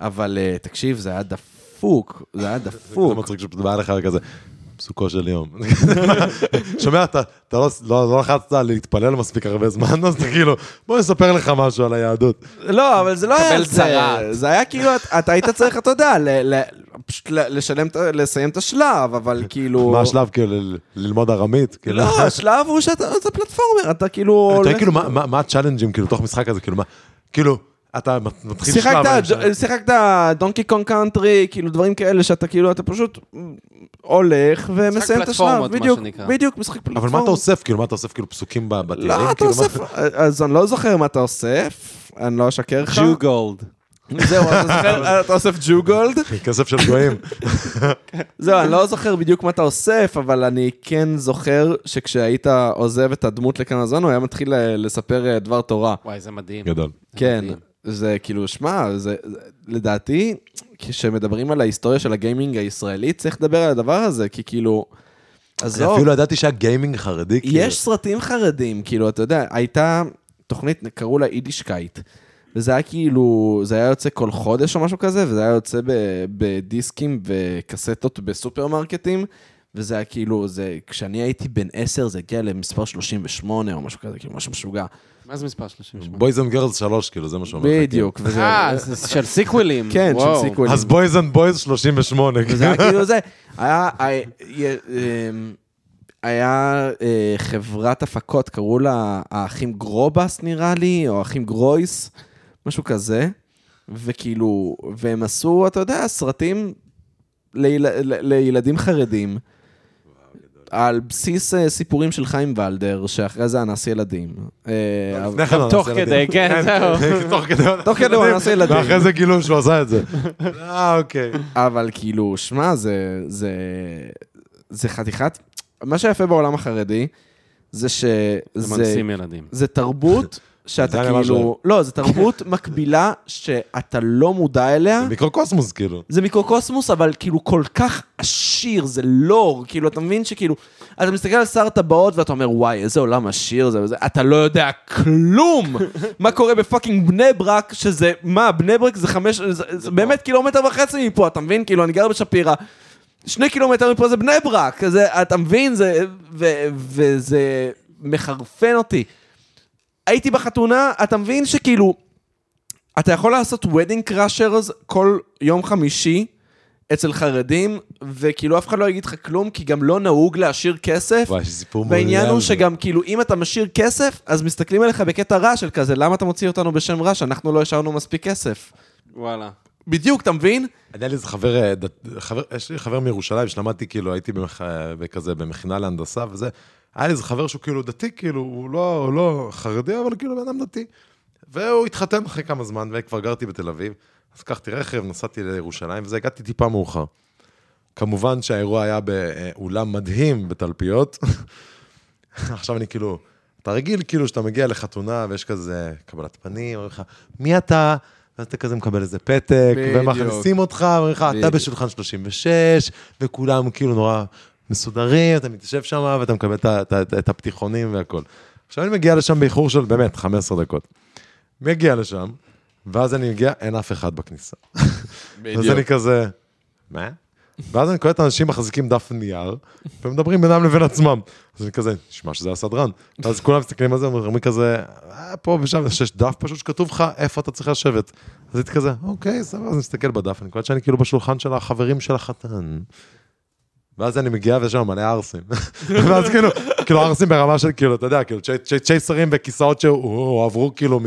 אבל אה, תקשיב, זה היה דפוק, זה היה זה דפוק. מצחיק שפשוט בא לך כזה, פסוקו של יום. שומע, אתה אתה לא- לא לא לחצת להתפלל מספיק הרבה זמן, אז אתה כאילו, בוא נספר לך משהו על היהדות. לא, אבל זה לא היה קבל זה. צרעת. זה היה כאילו, אתה- היית צריך, אתה יודע, ל- ל- פשוט לשלם, לסיים את השלב, אבל כאילו... מה השלב, כאילו, ל- ללמוד ארמית? כאילו, לא, השלב הוא שאתה, זה פלטפורמר, אתה כאילו... אתה יודע, כאילו, מה- מה מה ה challengeים, כאילו, תוך משחק הזה, כאילו, מה, כאילו, אתה מתחיל שלב... שיחקת, דונקי קונג קאנטרי, כאילו דברים כאלה שאתה כאילו, אתה פשוט הולך ומסיים את השלב, פלטפורמות, מה בדיוק, שנקרא. בדיוק, משחק פלטפורמות. אבל מה אתה אוסף? כאילו, מה אתה אוסף? כאילו, פסוקים ב- בתהילים? לא, אתה כאילו, מה- אוסף, אז אני לא זוכר מה אתה אוסף, אני לא אשקר לך. ג'ו גולד. זהו, אתה זוכר, אתה אוסף ג'ו גולד? כסף של גויים. זהו, אני לא זוכר בדיוק מה אתה אוסף, אבל אני כן זוכר שכשהיית עוזב את הדמות לכמה זמן, הוא היה מתחיל אה, לספר אה, דבר תורה. וואי, זה מדהים. גדול. כן. זה כאילו, שמע, זה, זה- לדעתי, כשמדברים על ההיסטוריה של הגיימינג הישראלי, צריך לדבר על הדבר הזה, כי כאילו, עזוב, אפילו ידעתי שהיה גיימינג חרדי, כאילו. יש סרטים חרדים, כאילו, אתה יודע, הייתה תוכנית, קראו לה יידישקייט, וזה היה כאילו, זה היה יוצא כל חודש או משהו כזה, וזה היה יוצא בדיסקים וקסטות בסופרמרקטים, וזה היה כאילו, זה, כשאני הייתי בן 10, זה הגיע למספר 38 או משהו כזה, כאילו, משהו משוגע. מה זה מספר 38? Boys and Girls 3, כאילו, זה מה שאומר לך. בדיוק, וזה... אה, זה של sequelים. כן, של וואו. sequelים. אז Boys and Boys 38. וזה היה כאילו זה, היה, היה, אמ, היה אה, חברת הפקות, קראו לה האחים גרובס נראה לי, או האחים גרויס, משהו כזה, וכאילו, והם עשו, אתה יודע, סרטים ליל, ל- לילדים חרדים. על בסיס אה, סיפורים של חיים ולדר, שאחרי זה אנס ילדים. אה, לפני כן תוך אנס כדי, ילדים. כן, זהו. תוך כדי הוא תוך כדי הוא אנס ילדים. ואחרי זה גילו שהוא עשה את זה. אה, אוקיי. אבל כאילו, שמע, זה, זה, זה חתיכת... מה שיפה בעולם החרדי, זה שזה... זה מנסים ילדים. זה תרבות שאתה כאילו... לא, זה תרבות מקבילה שאתה לא מודע אליה. מיקרוקוסמוס, כאילו. זה מיקרוקוסמוס, אבל כאילו כל כך עשיר, זה לור, כאילו, אתה מבין שכאילו, אתה מסתכל על שר הטבעות ואתה אומר, וואי, איזה עולם עשיר זה וזה, אתה לא יודע כלום! מה קורה ב fucking בני ברק, שזה, מה, בני ברק זה חמש, זה, זה באמת קילומטר וחצי מפה, אתה מבין? כאילו, אני גר בשפירא. שני קילומטר מפה זה בני ברק, זה, אתה מבין? זה, ו, וזה מחרפן אותי. הייתי בחתונה, אתה מבין שכאילו, אתה יכול לעשות wedding crashers כל יום חמישי אצל חרדים, וכאילו אף אחד לא יגיד לך כלום, כי גם לא נהוג להשאיר כסף. וואי, יש סיפור והעניין מעולה הוא על זה. שגם כאילו, אם אתה משאיר כסף, אז מסתכלים עליך בקטע רע של כזה, למה אתה מוציא אותנו בשם רע שאנחנו לא השארנו מספיק כסף? וואלה. בדיוק, אתה מבין? אני היה לי איזה חבר, אה, חבר, יש לי חבר מירושלים שלמדתי, כאילו, הייתי במח... בכזה, במכינה להנדסה וזה. היה לי איזה חבר שהוא כאילו דתי, כאילו, הוא לא, הוא לא חרדי, אבל כאילו בן אדם דתי. והוא התחתן אחרי כמה זמן, וכבר גרתי בתל אביב. אז לקחתי רכב, נסעתי לירושלים, וזה, הגעתי טיפה מאוחר. כמובן שהאירוע היה באולם מדהים בתלפיות. עכשיו אני כאילו, אתה רגיל כאילו שאתה מגיע לחתונה ויש כזה קבלת פנים, אומרים לך, מי אתה? ואז אתה כזה מקבל איזה פתק, בדיוק. ומכניסים אותך, אומרים לך, אתה. בשולחן 36, וכולם כאילו נורא מסודרים, אתה מתיישב שם ואתה מקבל את את ה- את הפתיחונים והכל. עכשיו אני מגיע לשם באיחור של באמת 15 דקות. מגיע לשם, ואז אני מגיע, אין אף אחד בכניסה. אז אני כזה, מה? ואז אני קולט אנשים מחזיקים דף נייר, ומדברים בינם לבין עצמם. אז אני כזה, נשמע שזה הסדרן. ואז כולם מסתכלים על זה, אומרים כזה, "אה, פה ושם, יש דף פשוט שכתוב לך איפה אתה צריך לשבת. אז הייתי כזה, אוקיי, סבבה, אז אני מסתכל בדף, אני קולט שאני כאילו בשולחן של החברים של החתן. ואז אני מגיע ויש שם מלא ערסים. ואז כאילו, כאילו ערסים ברמה של כאילו, אתה יודע, כאילו צ'י- צ'י- צ'ייסרים בכיסאות שהועברו כאילו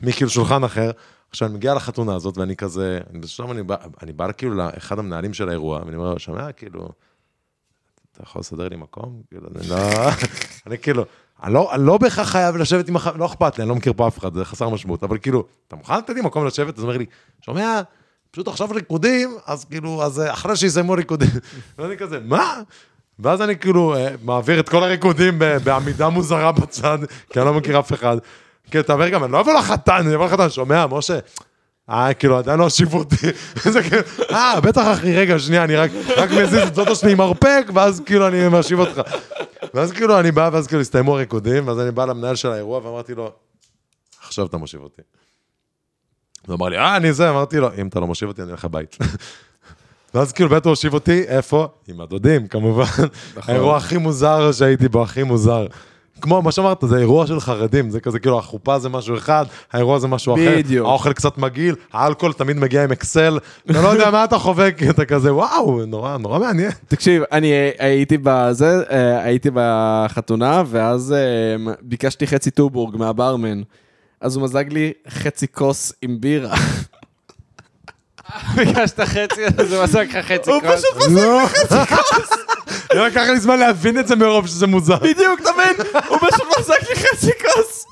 מכאילו שולחן אחר. עכשיו אני מגיע לחתונה הזאת ואני כזה, בשלב אני בא, אני בא כאילו לאחד המנהלים של האירוע, ואני אומר לו, שומע, כאילו, אתה יכול לסדר לי מקום? כאילו, אני לא... אני כאילו, לא, אני לא בהכרח חייב לשבת עם הח... לא אכפת לי, אני לא מכיר פה אף אחד, זה חסר משמעות, אבל כאילו, אתה מוכן לתת לי מקום לשבת? אז הוא אומר לי, שומע, פשוט עכשיו ריקודים, אז כאילו, אז אה, אחרי שיסיימו ריקודים. ואני כזה, מה? ואז אני כאילו אה, מעביר את כל הריקודים בעמידה מוזרה בצד, כי אני לא מכיר אף אחד. כאילו, אתה אומר גם, אני לא אבוא לחתן, אני אבוא לחתן, שומע, משה? אה, כאילו, עדיין לא הושיבו אותי. זה כאילו, אה, בטח אחי, רגע, שנייה, אני רק רק מזיז את זאת שלי עם מרפק, ואז כאילו אני משיב אותך. ואז כאילו אני בא, ואז כאילו הסתיימו הריקודים, ואז אני בא למנהל של האירוע, ואמרתי לו, עכשיו אתה מושיב אותי. הוא אמר לי, אה, אני זה, אמרתי לו, אם אתה לא מושיב אותי, אני אלך הבית. ואז כאילו בטח הוא הושיב אותי, איפה? עם הדודים, כמובן. האירוע הכי מוזר שהייתי בו, הכי מוזר. כמו מה שאמרת, זה אירוע של חרדים, זה כזה כאילו החופה זה משהו אחד, האירוע זה משהו אחר, בדיוק. האוכל קצת מגעיל, האלכוהול תמיד מגיע עם אקסל, אתה לא יודע מה אתה חווה, כי אתה כזה, וואו, נורא, נורא מעניין. תקשיב, אני אה, הייתי בזה, אה, הייתי בחתונה, ואז אה, ביקשתי חצי טובורג מהברמן. אז הוא מזג לי חצי כוס עם בירה. ביקשת חצי, אז הוא עשה לך חצי הוא כוס. פשוט מזג לא. לי חצי כוס. לא לקח לי זמן להבין את זה מרוב שזה מוזר. בדיוק, אתה מבין? הוא פשוט מזג לי חצי כוס.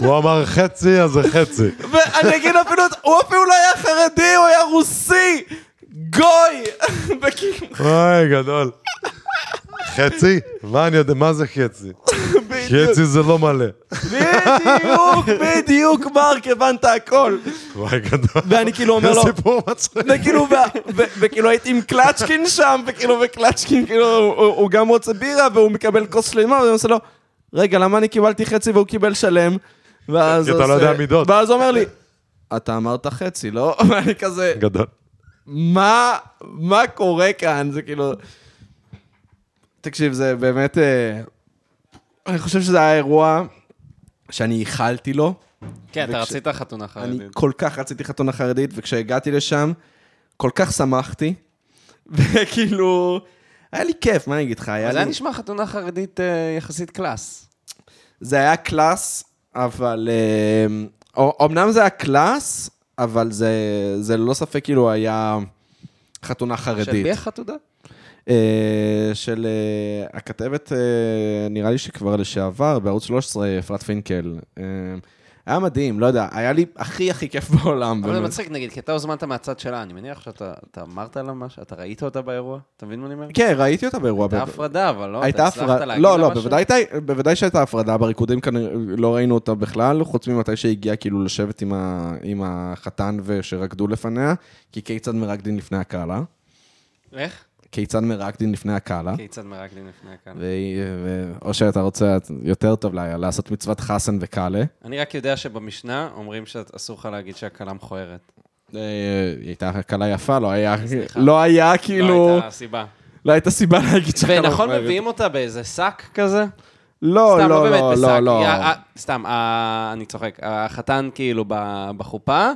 הוא אמר חצי, אז זה חצי. ואני אגיד אפילו, הוא אפילו לא היה חרדי, הוא היה רוסי. גוי. אוי, גדול. חצי? מה אני יודע, מה זה חצי? חצי זה לא מלא. בדיוק, בדיוק, מרק, הבנת הכל. וואי, גדול. ואני כאילו אומר לו, סיפור מצחיק. וכאילו, הייתי עם קלצ'קין שם, וכאילו, וקלצ'קין, כאילו, הוא- גם רוצה בירה, והוא מקבל כוס שלמה, ואני עושה לו, רגע, למה אני קיבלתי חצי והוא קיבל שלם? ואז אתה לא יודע מידות. ואז הוא אומר לי, אתה אמרת חצי, לא? ואני כזה, גדול. מה, מה קורה כאן? זה כאילו... תקשיב, זה באמת... אני חושב שזה היה אירוע שאני ייחלתי לו. כן, אתה רצית חתונה אני חרדית. כל כך רציתי חתונה חרדית, וכשהגעתי לשם, כל כך שמחתי, וכאילו, היה לי כיף, מה אני אגיד לך? היה זה היה לי... נשמע חתונה חרדית אה, יחסית class. זה היה class, אבל... אה, אומנם זה היה class, אבל זה, זה ללא ספק כאילו היה חתונה חרדית. של מי החתונה? אה, של אה, הכתבת, אה, נראה לי שכבר לשעבר, בערוץ 13, אפרת פינקל. היה מדהים, לא יודע, היה לי הכי הכי כיף בעולם. אבל זה. מצחיק, נגיד, כי אתה הוזמנת מהצד שלה, אני מניח שאתה אתה אמרת לה משהו, אתה ראית אותה באירוע? אתה מבין מה אני אומר? כן, ראיתי אותה באירוע. הייתה הפרדה, אבל לא? אתה הצלחת להגיד לא, לה לא, משהו? בוודאי, הייתה- בוודאי שהייתה הפרדה, בריקודים כנראה לא ראינו אותה בכלל, חוץ ממתי שהגיעה כאילו לשבת עם, החתן ושרקדו לפניה, כי כיצד מרקדין לפני הקהלה? איך? כיצד מרקדין לפני הקהלה? כיצד מרקדין לפני הקהל? ו... ו... או שאתה רוצה יותר טוב לעשות מצוות חסן וקאלה. אני רק יודע שבמשנה אומרים שאסור לך להגיד שהכלה מכוערת. אה, היא הייתה קלה יפה, לא היה. לא היה לא כאילו, הייתה סיבה. לא הייתה סיבה להגיד ונכון מכוערת. מביאים אותה באיזה שק כזה? לא, סתם, לא, לא. לא, לא. אה, סתם, אה, אני צוחק. החתן כאילו בחופה,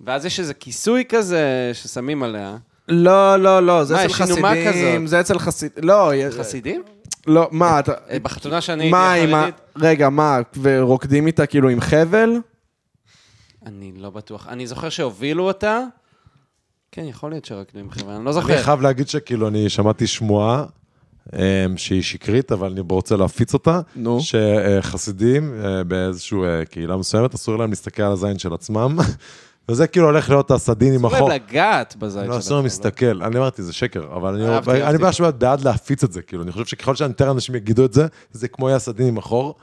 ואז יש איזה כיסוי כזה ששמים עליה. לא, לא, לא, זה מה, אצל יש אינומה חסידים, כזאת? זה אצל חסידים, לא, חסידים? לא, מה, אתה, אה, בחתונה שאני מה, הייתי. החרדית? רגע, מה, ורוקדים איתה כאילו עם חבל? אני לא בטוח. אני זוכר שהובילו אותה. כן, יכול להיות שרקדו עם חבר'ה, אני לא אני זוכר. חייב להגיד שכאילו, אני שמעתי שמועה אמ, שהיא שקרית, אבל אני רוצה להפיץ אותה. נו. שחסידים אה, באיזושהי אה, קהילה מסוימת, אסור להם להסתכל על הזין של עצמם. וזה כאילו הולך להיות הסדין עם אסור החור. להם לגעת בזית לא, אסור להם להסתכל. אני אמרתי, זה שקר, אבל אני-. ממש בעד להפיץ את זה, כאילו, אני חושב שככל שיותר אנשים יגידו את זה, זה כמו יהיה הסדין עם החור.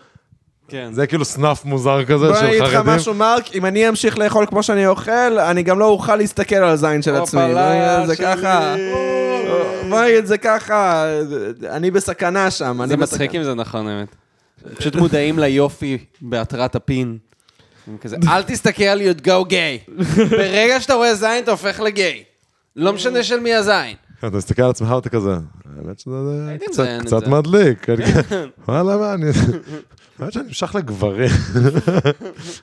כן. זה כאילו סנאף מוזר כזה בוא אני אגיד של לך חרדים. משהו, מרק, אם אני אמשיך לאכול כמו שאני אוכל, אני גם לא אוכל להסתכל על הזין של עצמי. את זה. ככה. בוא נגיד זה ככה, אני בסכנה שם. זה אני מצחיק. אם זה נכון, האמת. פשוט מודעים ליופי בהתרת הפין. כזה, אל תסתכל על you'd go gay. ברגע שאתה רואה זין, אתה הופך לגיי. לא משנה של מי הזין. אתה מסתכל על עצמך ואתה כזה, האמת שזה קצת- מזיין את קצת זה." מדליק. אני- וואלה, מה, אני... האמת שאני נמשך לגברים.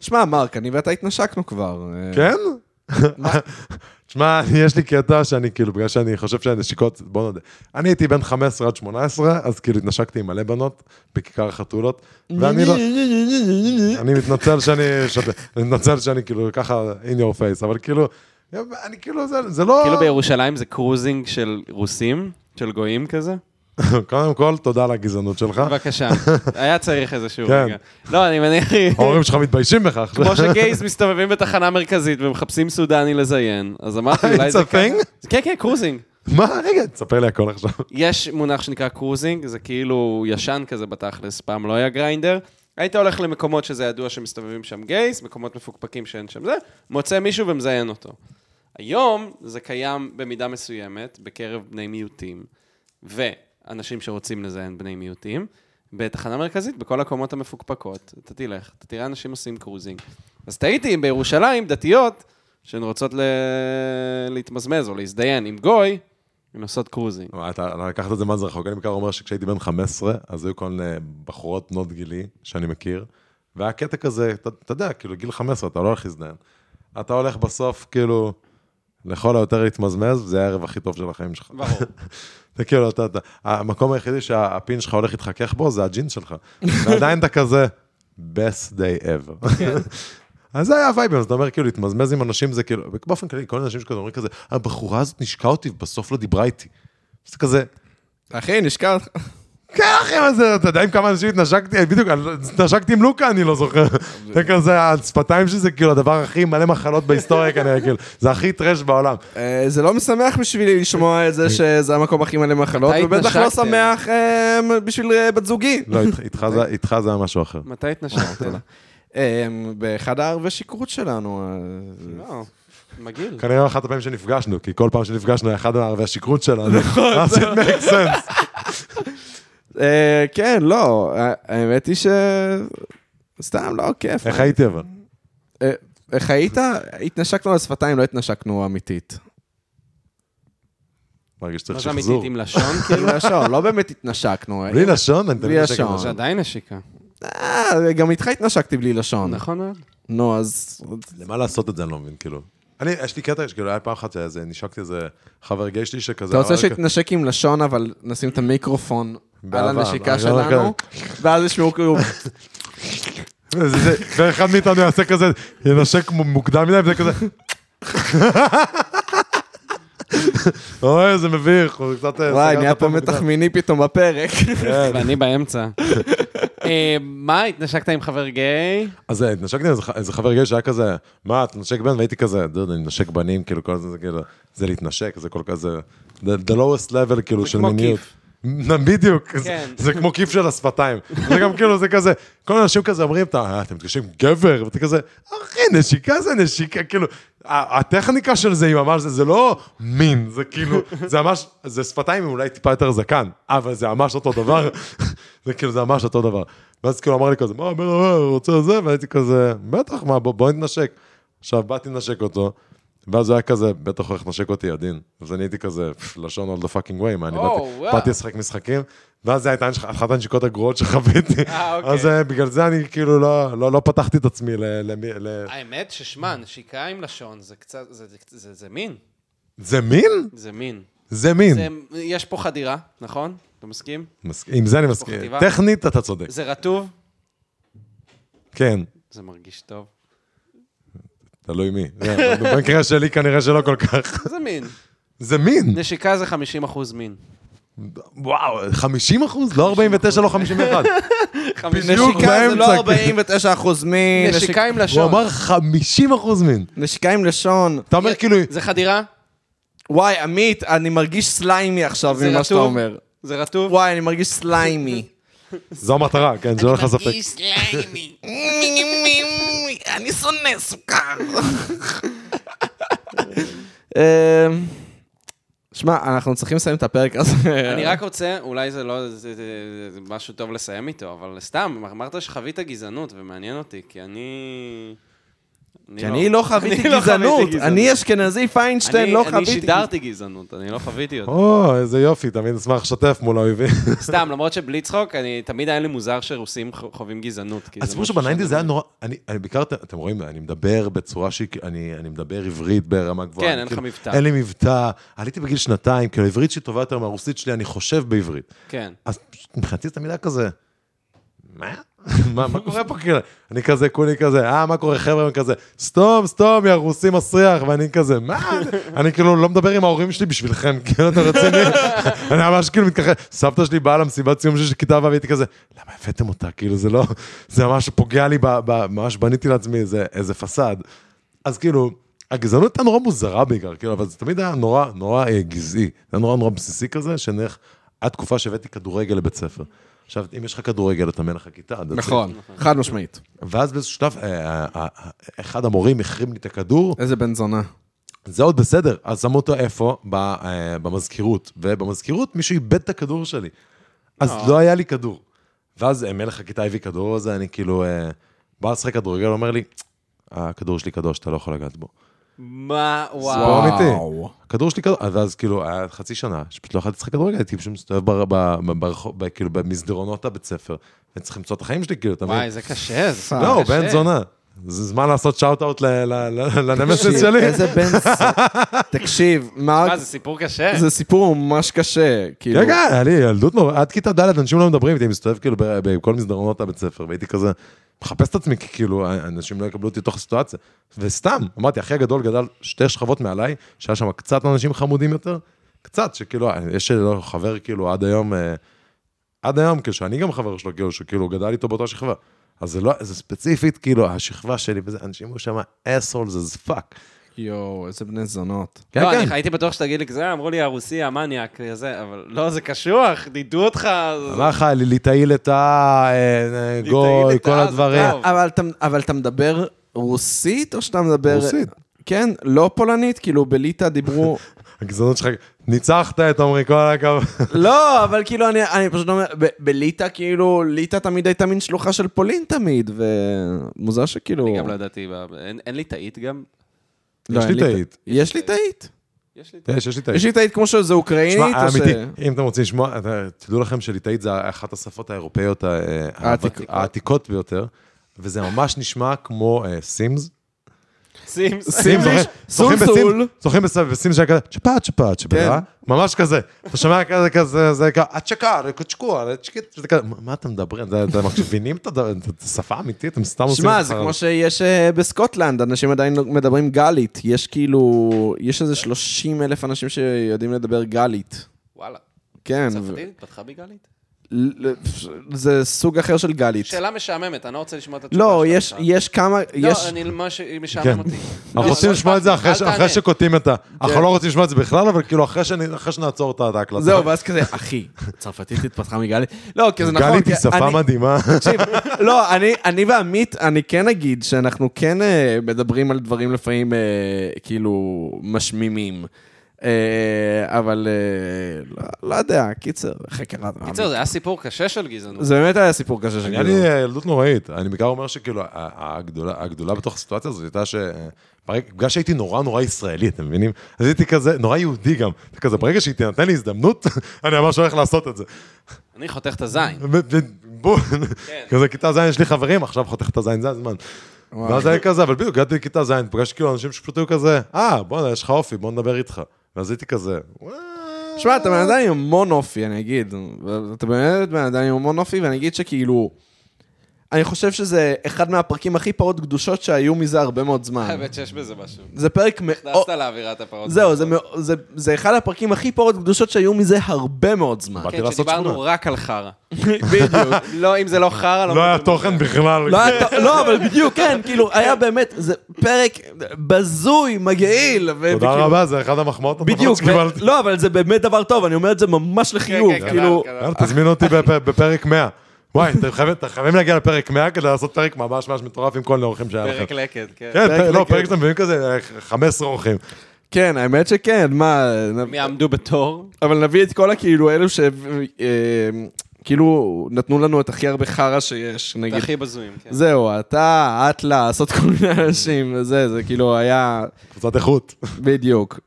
שמע, מרק, אני ואתה התנשקנו כבר. אה, כן? תשמע, יש לי קטע שאני כאילו, בגלל שאני חושב שהנשיקות, בוא נודה. אני הייתי בן 15 עד 18, אז כאילו התנשקתי עם מלא בנות בכיכר החתולות, ואני לא... אני מתנצל שאני, אני מתנצל שאני כאילו ככה in your face, אבל כאילו, אני כאילו, זה- זה לא... כאילו בירושלים זה cruising של רוסים, של גויים כזה. קודם כל, תודה על הגזענות שלך. בבקשה. היה צריך איזשהו כן. רגע. לא, אני מניח... ההורים שלך מתביישים בכך. כמו ש gays מסתובבים בתחנה מרכזית ומחפשים סודני לזיין, אז אמרתי, אולי It's זה thing? כן, כן, cruising. מה? רגע, תספר לי הכל עכשיו. יש מונח שנקרא cruising, זה כאילו ישן כזה בתכלס, פעם לא היה גריינדר, היית הולך למקומות שזה ידוע שמסתובבים שם gays, מקומות מפוקפקים שאין שם זה, מוצא מישהו ומזיין אותו. היום זה קיים במידה מסוימת בקרב בני מיעוטים, ואנשים שרוצים לזיין בני מיעוטים, בתחנה מרכזית, בכל הקומות המפוקפקות, אתה תלך, אתה תראה אנשים עושים cruising. אז תהיתי אם בירושלים דתיות, שהן רוצות ל... להתמזמז או להזדיין עם גוי, הן עושות קרוזינג. אתה לקחת את זה מה זה רחוק. אני בעיקר אומר שכשהייתי בן 15, אז היו כל בחורות בנות גילי, שאני מכיר, והיה קטע כזה, אתה יודע, כאילו, גיל 15, אתה לא הולך להזדיין. אתה הולך בסוף, כאילו, לכל היותר להתמזמז, היה הערב הכי טוב של החיים שלך. ברור. זה כאילו, אתה, אתה, המקום היחידי שהפין שלך הולך להתחכך בו, זה הג'ינס שלך. ועדיין אתה כזה, best day ever. אז זה היה הווייבים, אז אתה אומר, כאילו, להתמזמז עם אנשים זה כאילו, באופן כללי, כל האנשים שכזה אומרים כזה, הבחורה הזאת נשקה אותי ובסוף לא דיברה איתי. זה כזה, אחי, נשקע אותך. כן, אחי, מה זה, אתה יודע עם כמה אנשים התנשקתי, בדיוק, התנשקתי עם לוקה, אני לא זוכר. זה כזה, השפתיים שלי זה כאילו הדבר הכי מלא מחלות בהיסטוריה כנראה, כאילו, זה הכי טרש בעולם. אה, זה לא משמח בשבילי לשמוע את זה שזה המקום הכי מלא מחלות, ובטח לא? שמח אה, בשביל אה, בת זוגי. לא, איתך- זה- היה משהו אחר. מתי התנשקת? באחד הערבי שכרות שלנו. לא, מגעיל. כנראה אחת הפעמים שנפגשנו, כי כל פעם שנפגשנו היה אחד מערבי השכרות שלנו. אז it makes sense. אה, כן, לא, אה, האמת היא ש... סתם, לא, כיף. איך הייתי אבל? אה, איך היית? התנשקנו על שפתיים, לא התנשקנו אמיתית. מרגיש מה שצריך זה אמיתית שחזור. עם לשון? כאילו לשון, לא באמת התנשקנו. בלי לשון? בלי עם לשון. זה עדיין נשיקה. אה, גם איתך התנשקתי בלי לשון. נכון מאוד. נו, אז... למה לעשות את זה, אני לא מבין, כאילו. אני, יש לי קטע, כאילו, היה פעם אחת נשקתי איזה חבר גיי שלי שכזה... אתה רוצה אמר, שנתנשק עם לשון, אבל נשים את המיקרופון על. הנשיקה לא שלנו, ואז ישמעו כאילו... ואחד מאיתנו יעשה כזה, ינשק מוקדם מדי, וזה כזה... אוי, איזה מביך, הוא קצת... אה, וואי, נהיה פה מתח. מיני פתאום בפרק. כן. ואני באמצע. אה, מה, התנשקת עם חבר גיי? אז אה, התנשקתי עם איזה חבר גיי שהיה כזה, מה, אתה נשק בן? והייתי כזה, דוד, אני מנשק בנים, כאילו, כל זה, זה כאילו, זה להתנשק, זה כל כזה, the lowest level, כאילו, זה של כמו מיניות. בדיוק, זה- כן. זה כמו כיף של השפתיים. זה גם כאילו, זה כזה, כל האנשים כזה אומרים, "אתה- אה, אתם מתקשרים גבר, ואתה כזה, אחי, נשיקה זה נשיקה, כאילו, הטכניקה של זה היא ממש, זה- זה לא מין, זה כאילו, זה ממש, זה שפתיים עם אולי טיפה יותר זקן, אבל זה ממש אותו דבר, זה כאילו, זה ממש אותו דבר. ואז כאילו אמר לי כזה, מה, אה, רוצה זה? והייתי כזה, בטח, מה, בוא בוא נתנשק. עכשיו, באתי לנשק אותו. ואז הוא היה כזה, בטח הולך לנשק אותי עדין. אז אני הייתי כזה, "פפ, לשון all the fucking way, מה, אני או, באתי- לשחק משחקים, ואז זו הייתה אחת הנשיקות הגרועות שחוויתי. אה, אוקיי. אז אה, בגלל זה אני כאילו לא- לא לא פתחתי את עצמי ל... האמת ששמע, נשיקה עם לשון זה קצת, זה- זה- זה זה מין. זה מין? זה מין. זה מין. זה- יש פה חדירה, נכון? אתה מסכים? מס- עם זה אני מסכים. טכנית אתה צודק. זה רטוב? כן, זה מרגיש טוב. תלוי מי. במקרה שלי כנראה שלא כל כך. זה מין. זה מין. נשיקה זה 50 אחוז מין. וואו, 50 אחוז? לא 49, לא 51. בדיוק נשיקה זה לא באמצע. 49 אחוז מין. נשיקה עם הוא לשון. אמר 50 אחוז מין. נשיקה עם לשון. אתה אומר כאילו, זה חדירה? וואי, עמית, אני מרגיש slimy עכשיו ממה שאתה? אומר. זה רטוב? וואי, אני מרגיש slimy. זו המטרה, כן, שלא לך ספק. אני שונא סוכר. אמ, שמע, אנחנו צריכים לסיים את הפרק הזה. אני רק רוצה, אולי זה לא, זה, זה, זה, זה משהו טוב לסיים איתו, אבל סתם, אמרת שחווית גזענות, ומעניין אותי, כי אני... כי אני לא חוויתי אני לא גזענות. חוויתי אני אשכנזי פיינשטיין, אני- לא אני חוויתי. שידרתי גזענות, אני לא חוויתי אותה. או, איזה יופי, תמיד אשמח לשתף מול האויבים. סתם, למרות שבלי צחוק, אני, תמיד היה לי מוזר שרוסים חווים גזענות. הסיפור משהו שבניינטי שאני- זה היה נורא, אני אני בעיקר, אתם- רואים, אני מדבר בצורה שהיא, אני אני מדבר עברית ברמה גבוהה. כן, אני אין לך כאילו- מבטא. אין לי מבטא, עליתי בגיל שנתיים, כאילו העברית שלי טובה יותר מהרוסית שלי, אני חושב בעברית. כן. אז מבחינתי זה תמיד היה כזה, מה? מה מה קורה פה כאילו? אני כזה, כולי כזה, אה, מה קורה חבר'ה? אני כזה, סתום, סתום, יא רוסי מסריח, ואני כזה, מה? אני כאילו לא מדבר עם ההורים שלי בשבילכם, כאילו, אתה רציני? אני ממש כאילו מתכחש, סבתא שלי באה למסיבת סיום של כיתה והייתי כזה, למה הבאתם אותה? כאילו, זה לא, זה ממש פוגע לי, ממש בניתי לעצמי איזה פסאד. אז כאילו, הגזענות הייתה נורא מוזרה בעיקר, כאילו, אבל זה תמיד היה נורא, נורא אה, גזעי. זה היה נורא נורא בסיסי כזה, שנלך עד תקופה שהבאתי כדורגל לבית ספר. עכשיו, אם יש לך כדורגל, אתה מלך הכיתה. it. נכון, חד משמעית. ואז באיזשהו שלב, אה, אה, אה, אחד המורים החרים לי את הכדור, איזה בן זונה. זה עוד בסדר, אז שמו אותו איפה? במזכירות. ובמזכירות מישהו איבד את הכדור שלי. אז לא היה לי כדור. ואז מלך הכיתה הביא כדור הזה, אני כאילו, בא לשחק כדורגל, אומר לי, הכדור שלי קדוש, אתה לא יכול לגעת בו. מה, זה וואו. לא אמיתי. הכדור שלי קדוש, ואז כאילו, היה חצי שנה, שפשוט לא יכולתי לשחק כדורגל, הייתי פשוט מסתובב בר- ב- ב- ברחוב, ב- כאילו, במסדרונות הבית ספר, ואני צריך למצוא את החיים שלי, כאילו, אתה מבין? וואי, זה קשה. זה לא, קשה. בן זונה. זה זמן לעשות shout-out תקשיב, שלי. איזה בן... תקשיב, מה, זה סיפור קשה. זה סיפור ממש קשה. כאילו, כן, היה לי ילדות נורא, עד כיתה ד' אנשים לא מדברים איתי, אני מסתובב כאילו בכל מסדרונות הבית ספר, והייתי כזה, מחפש את עצמי, כי כאילו, אנשים לא יקבלו אותי בתוך הסיטואציה. וסתם, אמרתי, אחי הגדול גדל שתי שכבות מעליי, שהיה שם קצת אנשים חמודים יותר, קצת, שכאילו, יש לו חבר כאילו עד היום, אה, עד היום, כאילו, שאני גם חבר שלו, כאילו, שכאילו גדל איתו באותה שכבה. אז זה לא, זה ספציפית, כאילו, השכבה שלי, וזה, אנשים היו שם אסולס as fuck. יואו, איזה בני זונות. כן, לא, כן. אני הייתי בטוח שתגיד לי כזה, אמרו לי הרוסי, המניאק, זה, אבל לא, זה קשוח, נידו אותך. אמר לך, ליטאי לטאה, אה, אה, גוי, כל הדברים. אבל אתה מדבר רוסית, או שאתה מדבר... רוסית. כן, לא פולנית, כאילו בליטא דיברו... הגזענות שלך, ניצחת את עמרי, כל הכבוד. לא, אבל כאילו, אני, אני פשוט אומר, ב- בליטא, כאילו, ליטא תמיד הייתה מין שלוחה של פולין תמיד, ומוזר שכאילו... אני גם לא ידעתי, אין- אין לי תאית גם? לא, יש לי תאית. יש לי תאית. יש לי תאית. יש, יש לי תאית. יש לי תאית כמו שזה אוקראינית, שמע, או ש... אמיתי, אם אתם רוצים לשמוע, תדעו לכם שליטאית זה אחת השפות האירופאיות ה- העתיק- העתיקות ביותר, וזה ממש נשמע כמו אה, סימס. סימס. סימס, סולסול. בסימס- זוכרים בס- בסימס שהיה כזה, צ'פאט צ'פאט צ'פאט, ממש כזה. אתה שומע כזה כזה, זה כזה, הצ'קה, קצ'קוע, צ'קית, זה כזה, מה- אתם מדברים? זה- אתם מבינים את השפה האמיתית? אתם סתם עושים שמע, את זה זה. כמו שיש אה, בסקוטלנד, אנשים עדיין לא מדברים גלית. יש כאילו, יש איזה 30 אלף אנשים שיודעים לדבר גלית. וואלה. כן. צרפתית? התפתחה בגלית? זה סוג אחר של גלית. שאלה משעממת, אני לא רוצה לשמוע את התשובה לא, שלך יש, עכשיו. יש כמה, לא, יש... אני ממש כן. משעמם אותי. אנחנו לא, רוצים לא לשמוע את זה אחרי ש-. אחרי שקוטעים את ה... אנחנו לא רוצים לשמוע את זה בכלל, אבל כאילו אחרי שאני- אחרי שנעצור את ההקלטה. זהו, ואז כזה, אחי, צרפתית התפתחה מגלית? לא, כי זה נכון. גלית היא שפה אני- מדהימה. תקשיב, לא, אני, אני ועמית, אני כן אגיד שאנחנו כן אה, מדברים על דברים לפעמים אה, כאילו משמימים. אה, אבל אה, לא, לא יודע, קיצר, חקר... קיצר, זה היה סיפור קשה של גזענות. זה באמת היה סיפור קשה של היה לי אה, ילדות נוראית. אני בעיקר אומר שכאילו, הגדולה הגדולה בתוך הסיטואציה הזאת הייתה ש... ברגע- בגלל שהייתי נורא נורא ישראלי, אתם מבינים? אז הייתי כזה, נורא יהודי גם. זה כזה, ברגע שהיא תינתן לי הזדמנות, אני ממש הולך לעשות את זה. אני חותך את הזין. ו- בוא, כזה, כיתה ז' יש לי חברים, עכשיו חותך את הזין, זה הזמן. ואז היה כזה, אבל בדיוק, הגעתי לכיתה ז', פגשתי כאילו אנשים שפשוט היו כזה, אה, בוא'נה, יש לך אופי, בוא נדבר איתך. ואז הייתי כזה. שמע, אתה בן אדם עם המון אופי, אני אגיד. אתה באמת בן אדם עם המון אופי, ואני אגיד שכאילו... אני חושב שזה אחד מהפרקים הכי פרות קדושות שהיו מזה הרבה מאוד זמן. האמת שיש בזה משהו. זה פרק מאוד... נכנסת לאווירת הפרות. זהו, זה, זה, זה אחד הפרקים הכי פרות קדושות שהיו מזה הרבה מאוד זמן. כן, שדיברנו. רק על חרא. בדיוק. לא, אם זה לא חרא, לא היה תוכן בכלל. לא, לא, אבל בדיוק, כן, כאילו, היה באמת, זה פרק בזוי, מגעיל. ו- תודה וכאילו- רבה, זה אחד המחמאות הטובות בדיוק, שקיבלתי. ו- לא, אבל זה באמת דבר טוב, אני אומר את זה ממש לחיוב, כן, כאילו... כנ"ל, יאללה, תזמינו אותי בפ- בפרק 100. וואי, אתם חייבים- אתם חייבים להגיע לפרק 100 כדי לעשות פרק ממש ממש מטורף עם כל האורחים שהיה לכם. פרק לקט, כן. כן, לא. פרק שאתם מביאים כזה, אה, 15 אורחים. כן, האמת שכן, מה... הם יעמדו בתור. אבל נביא את כל הכאילו אלו ש... אה, כאילו, נתנו לנו את הכי הרבה חרא שיש, נגיד. הכי בזויים, כן. זהו, אתה, אטלס, עוד כל מיני אנשים, וזה, זה כאילו היה... קבוצת איכות. בדיוק.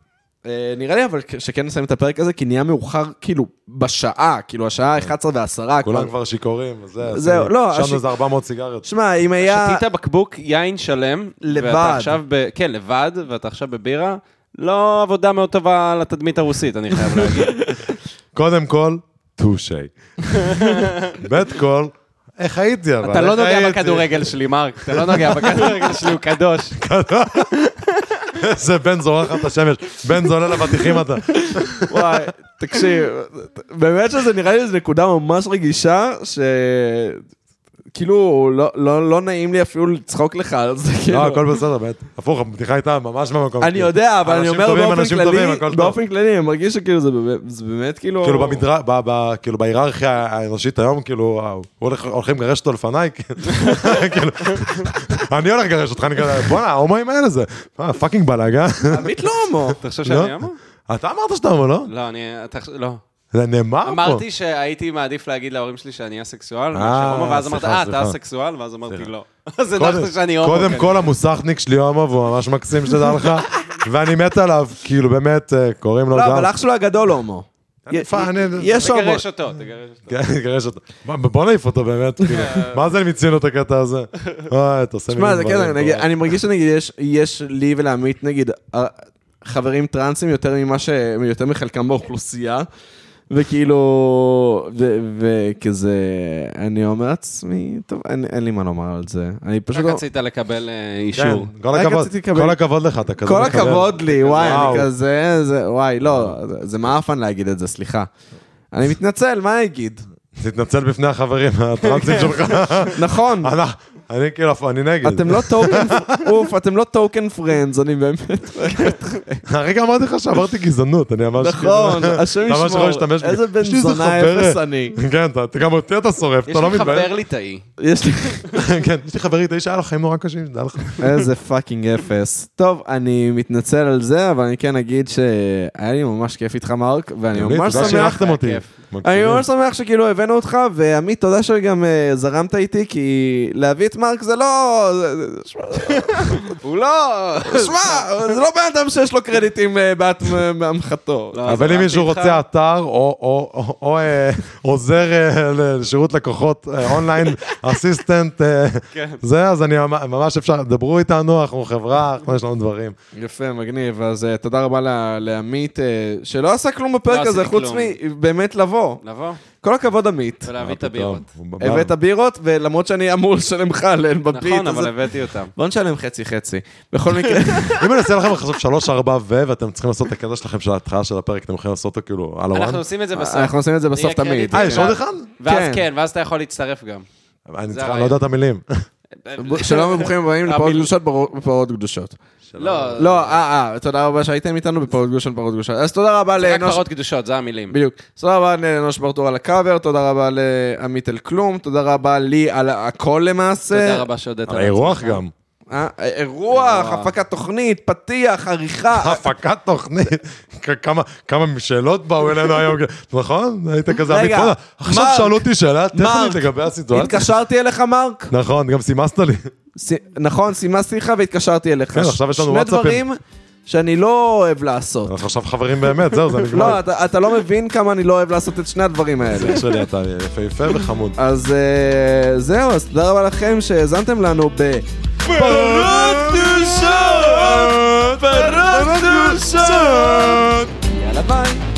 אה, נראה לי אבל שכן נסיים את הפרק הזה, כי נהיה מאוחר, כאילו, בשעה, כאילו, השעה 11 ועשרה כבר. כולם כבר שיכורים, וזה. זהו, לא, שם איזה 400 סיגריות. שמע, אם היה... שתית בקבוק יין שלם. לבד. ואתה עכשיו ב... כן, לבד, ואתה עכשיו בבירה. לא עבודה מאוד טובה לתדמית הרוסית, אני חייב להגיד. קודם כל, טושי. בית כל, איך הייתי אבל? אתה לא נוגע? בכדורגל שלי, מרק. אתה לא נוגע בכדורגל שלי, הוא קדוש. איזה בן זורח לך את השמש. בן זולל אבטיחים אתה. וואי, תקשיב, באמת שזה נראה לי איזו נקודה ממש רגישה, ש... כאילו, לא- לא לא נעים לי אפילו לצחוק לך על זה, כאילו. לא, הכל בסדר, באמת. הפוך, הבדיחה הייתה ממש במקום. אני כאילו. יודע, אבל אני אומר טובים, באופן אנשים טובים, כללי, הכל טוב. באופן כללי, אני מרגיש שכאילו זה באמת- זה באמת כאילו... כאילו במדרה, ב- ב- כאילו בהיררכיה האנושית היום, כאילו, אה, הולכים לגרש אותו לפניי, כאילו, אני הולך לגרש אותך, אני כזה, בואנה, ההומואים האלה זה, מה, fucking בלאגה. עמית לא הומו. אתה חושב לא? שאני הומו? אתה אמרת שאתה הומו, לא? לא, אני... לא. זה נאמר פה. אמרתי שהייתי מעדיף להגיד להורים שלי שאני אסקסואל, אה, ואז אמרת, אה, אתה. אסקסואל? ואז אמרתי. לא. אז הנחת שאני הומו. קודם כן. כל המוסכניק שלי הומו, והוא ממש מקסים, שתדע לך, ואני מת עליו, כאילו באמת, אה, קוראים לו לא, גם. אבל אח שלו הגדול הומו. יש הומו. תגרש אותו, תגרש אותו. כן, נגרש אותו. בוא- נעיף אותו באמת, כאילו, מה זה הם הצינו את הקטע הזה? אוי, אתה עושה זה דברים אני מרגיש שנגיד יש- לי ולעמית, נגיד, חברים טרנסים יותר ממה ש... יותר מחלקם באוכלוסייה, וכאילו, וכזה, אני אומר לעצמי, טוב, אין אין לי מה לומר על זה. אני פשוט... רק לא- רצית לקבל אה, כן, אישור. כל הכבוד, כל הכבוד לך, אתה כזה כל מקבל. הכבוד לי, וואי, וואו. אני כזה, זה, וואי, לא, זה- זה מעפן להגיד את זה, סליחה. אני מתנצל, מה אני אגיד? תתנצל בפני החברים הטרנסים שלך. נכון, אני- כאילו, אני נגד. אתם לא token, אוף, אתם לא token friends, אני באמת... הרגע אמרתי לך שעברתי גזענות, אני ממש... נכון, כאילו- השם ישמור. איזה בן יש לי זונה חבר- אפס אני. כן, גם אותי אתה שורף, יש אתה לא לי מתבייש. חבר ליטאי. יש לי... כן, יש לי חברית, האיש היה לו חיים נורא קשים, דע לך. איזה fucking אפס. טוב, אני מתנצל על זה, אבל אני כן אגיד שהיה לי ממש כיף איתך, מרק, ואני ממש תודה שמח... שאירחתם אותי. אני. ממש שמח שכאילו הבאנו אותך, ועמית, תודה שגם אה, זרמת איתי, כי להביא את מרק זה לא... הוא לא... שמע, זה לא בן אדם שיש לו קרדיטים אה, בעת מהמחתו. לא, אבל אם מישהו. רוצה אתר, או- או- או- או אה, עוזר לשירות לקוחות אונליין, אסיסטנט, כן. זה, אז אני ממ- ממש אפשר, דברו איתנו, אנחנו חברה, יש לנו דברים. יפה, מגניב. אז תודה רבה ל- לעמית, שלא עשה כלום בפרק לא הזה, חוץ. מבאמת לבוא. לבוא כל הכבוד, עמית. ולהביא את מה הבירות. הבאת בירות, ולמרות שאני אמור לשלם לך עליהן בביט, נכון, אבל הבאתי אותם. בוא נשלם חצי-חצי. בכל מקרה, אם אני אעשה לכם עכשיו שלוש, ארבע ו, ואתם צריכים לעשות את הקטע שלכם של ההתחלה של הפרק, אתם יכולים לעשות אותו כאילו על אנחנו הוואן? עושים את זה בסוף. אנחנו עושים את זה בסוף תמיד. אה, יש עוד אחד? ואז כן. כן, ואז אתה יכול להצטרף גם. אני. לא יודע את המילים. שלום וברוכים הבאים לפרות קדושות בפרות קדושות. לא, לא, אה, אה, תודה רבה שהייתם איתנו בפרות קדושות בפרות קדושות. אז תודה רבה זה רק לאנוש... פרות קדושות, זה המילים. בדיוק. תודה רבה לאנוש ברטור על הקאבר, תודה רבה לעמית אל כלום, תודה רבה לי על הכל למעשה. תודה רבה שהודית על האירוח. גם. אה, אירוח. הפקת תוכנית, פתיח, עריכה. הפקת תוכנית, כמה- שאלות באו אלינו היום, נכון? היית כזה, "בוא'נה, עכשיו שאלו אותי שאלה טכנית לגבי הסיטואציה. התקשרתי אליך, מרק? נכון, גם סימסת לי. נכון, סימסתי לך והתקשרתי אליך. כן, עכשיו יש לנו שני וואטסאפים. שאני לא אוהב לעשות. אנחנו עכשיו חברים באמת, זהו, זה נגמר. לא, אתה, לא מבין כמה אני לא אוהב לעשות את שני הדברים האלה. זה שלי, אתה יפהפה וחמוד. אז אה, זהו, אז תודה רבה לכם שהאזנתם לנו ב... פרות קדושות! פרות קדושות! יאללה ביי.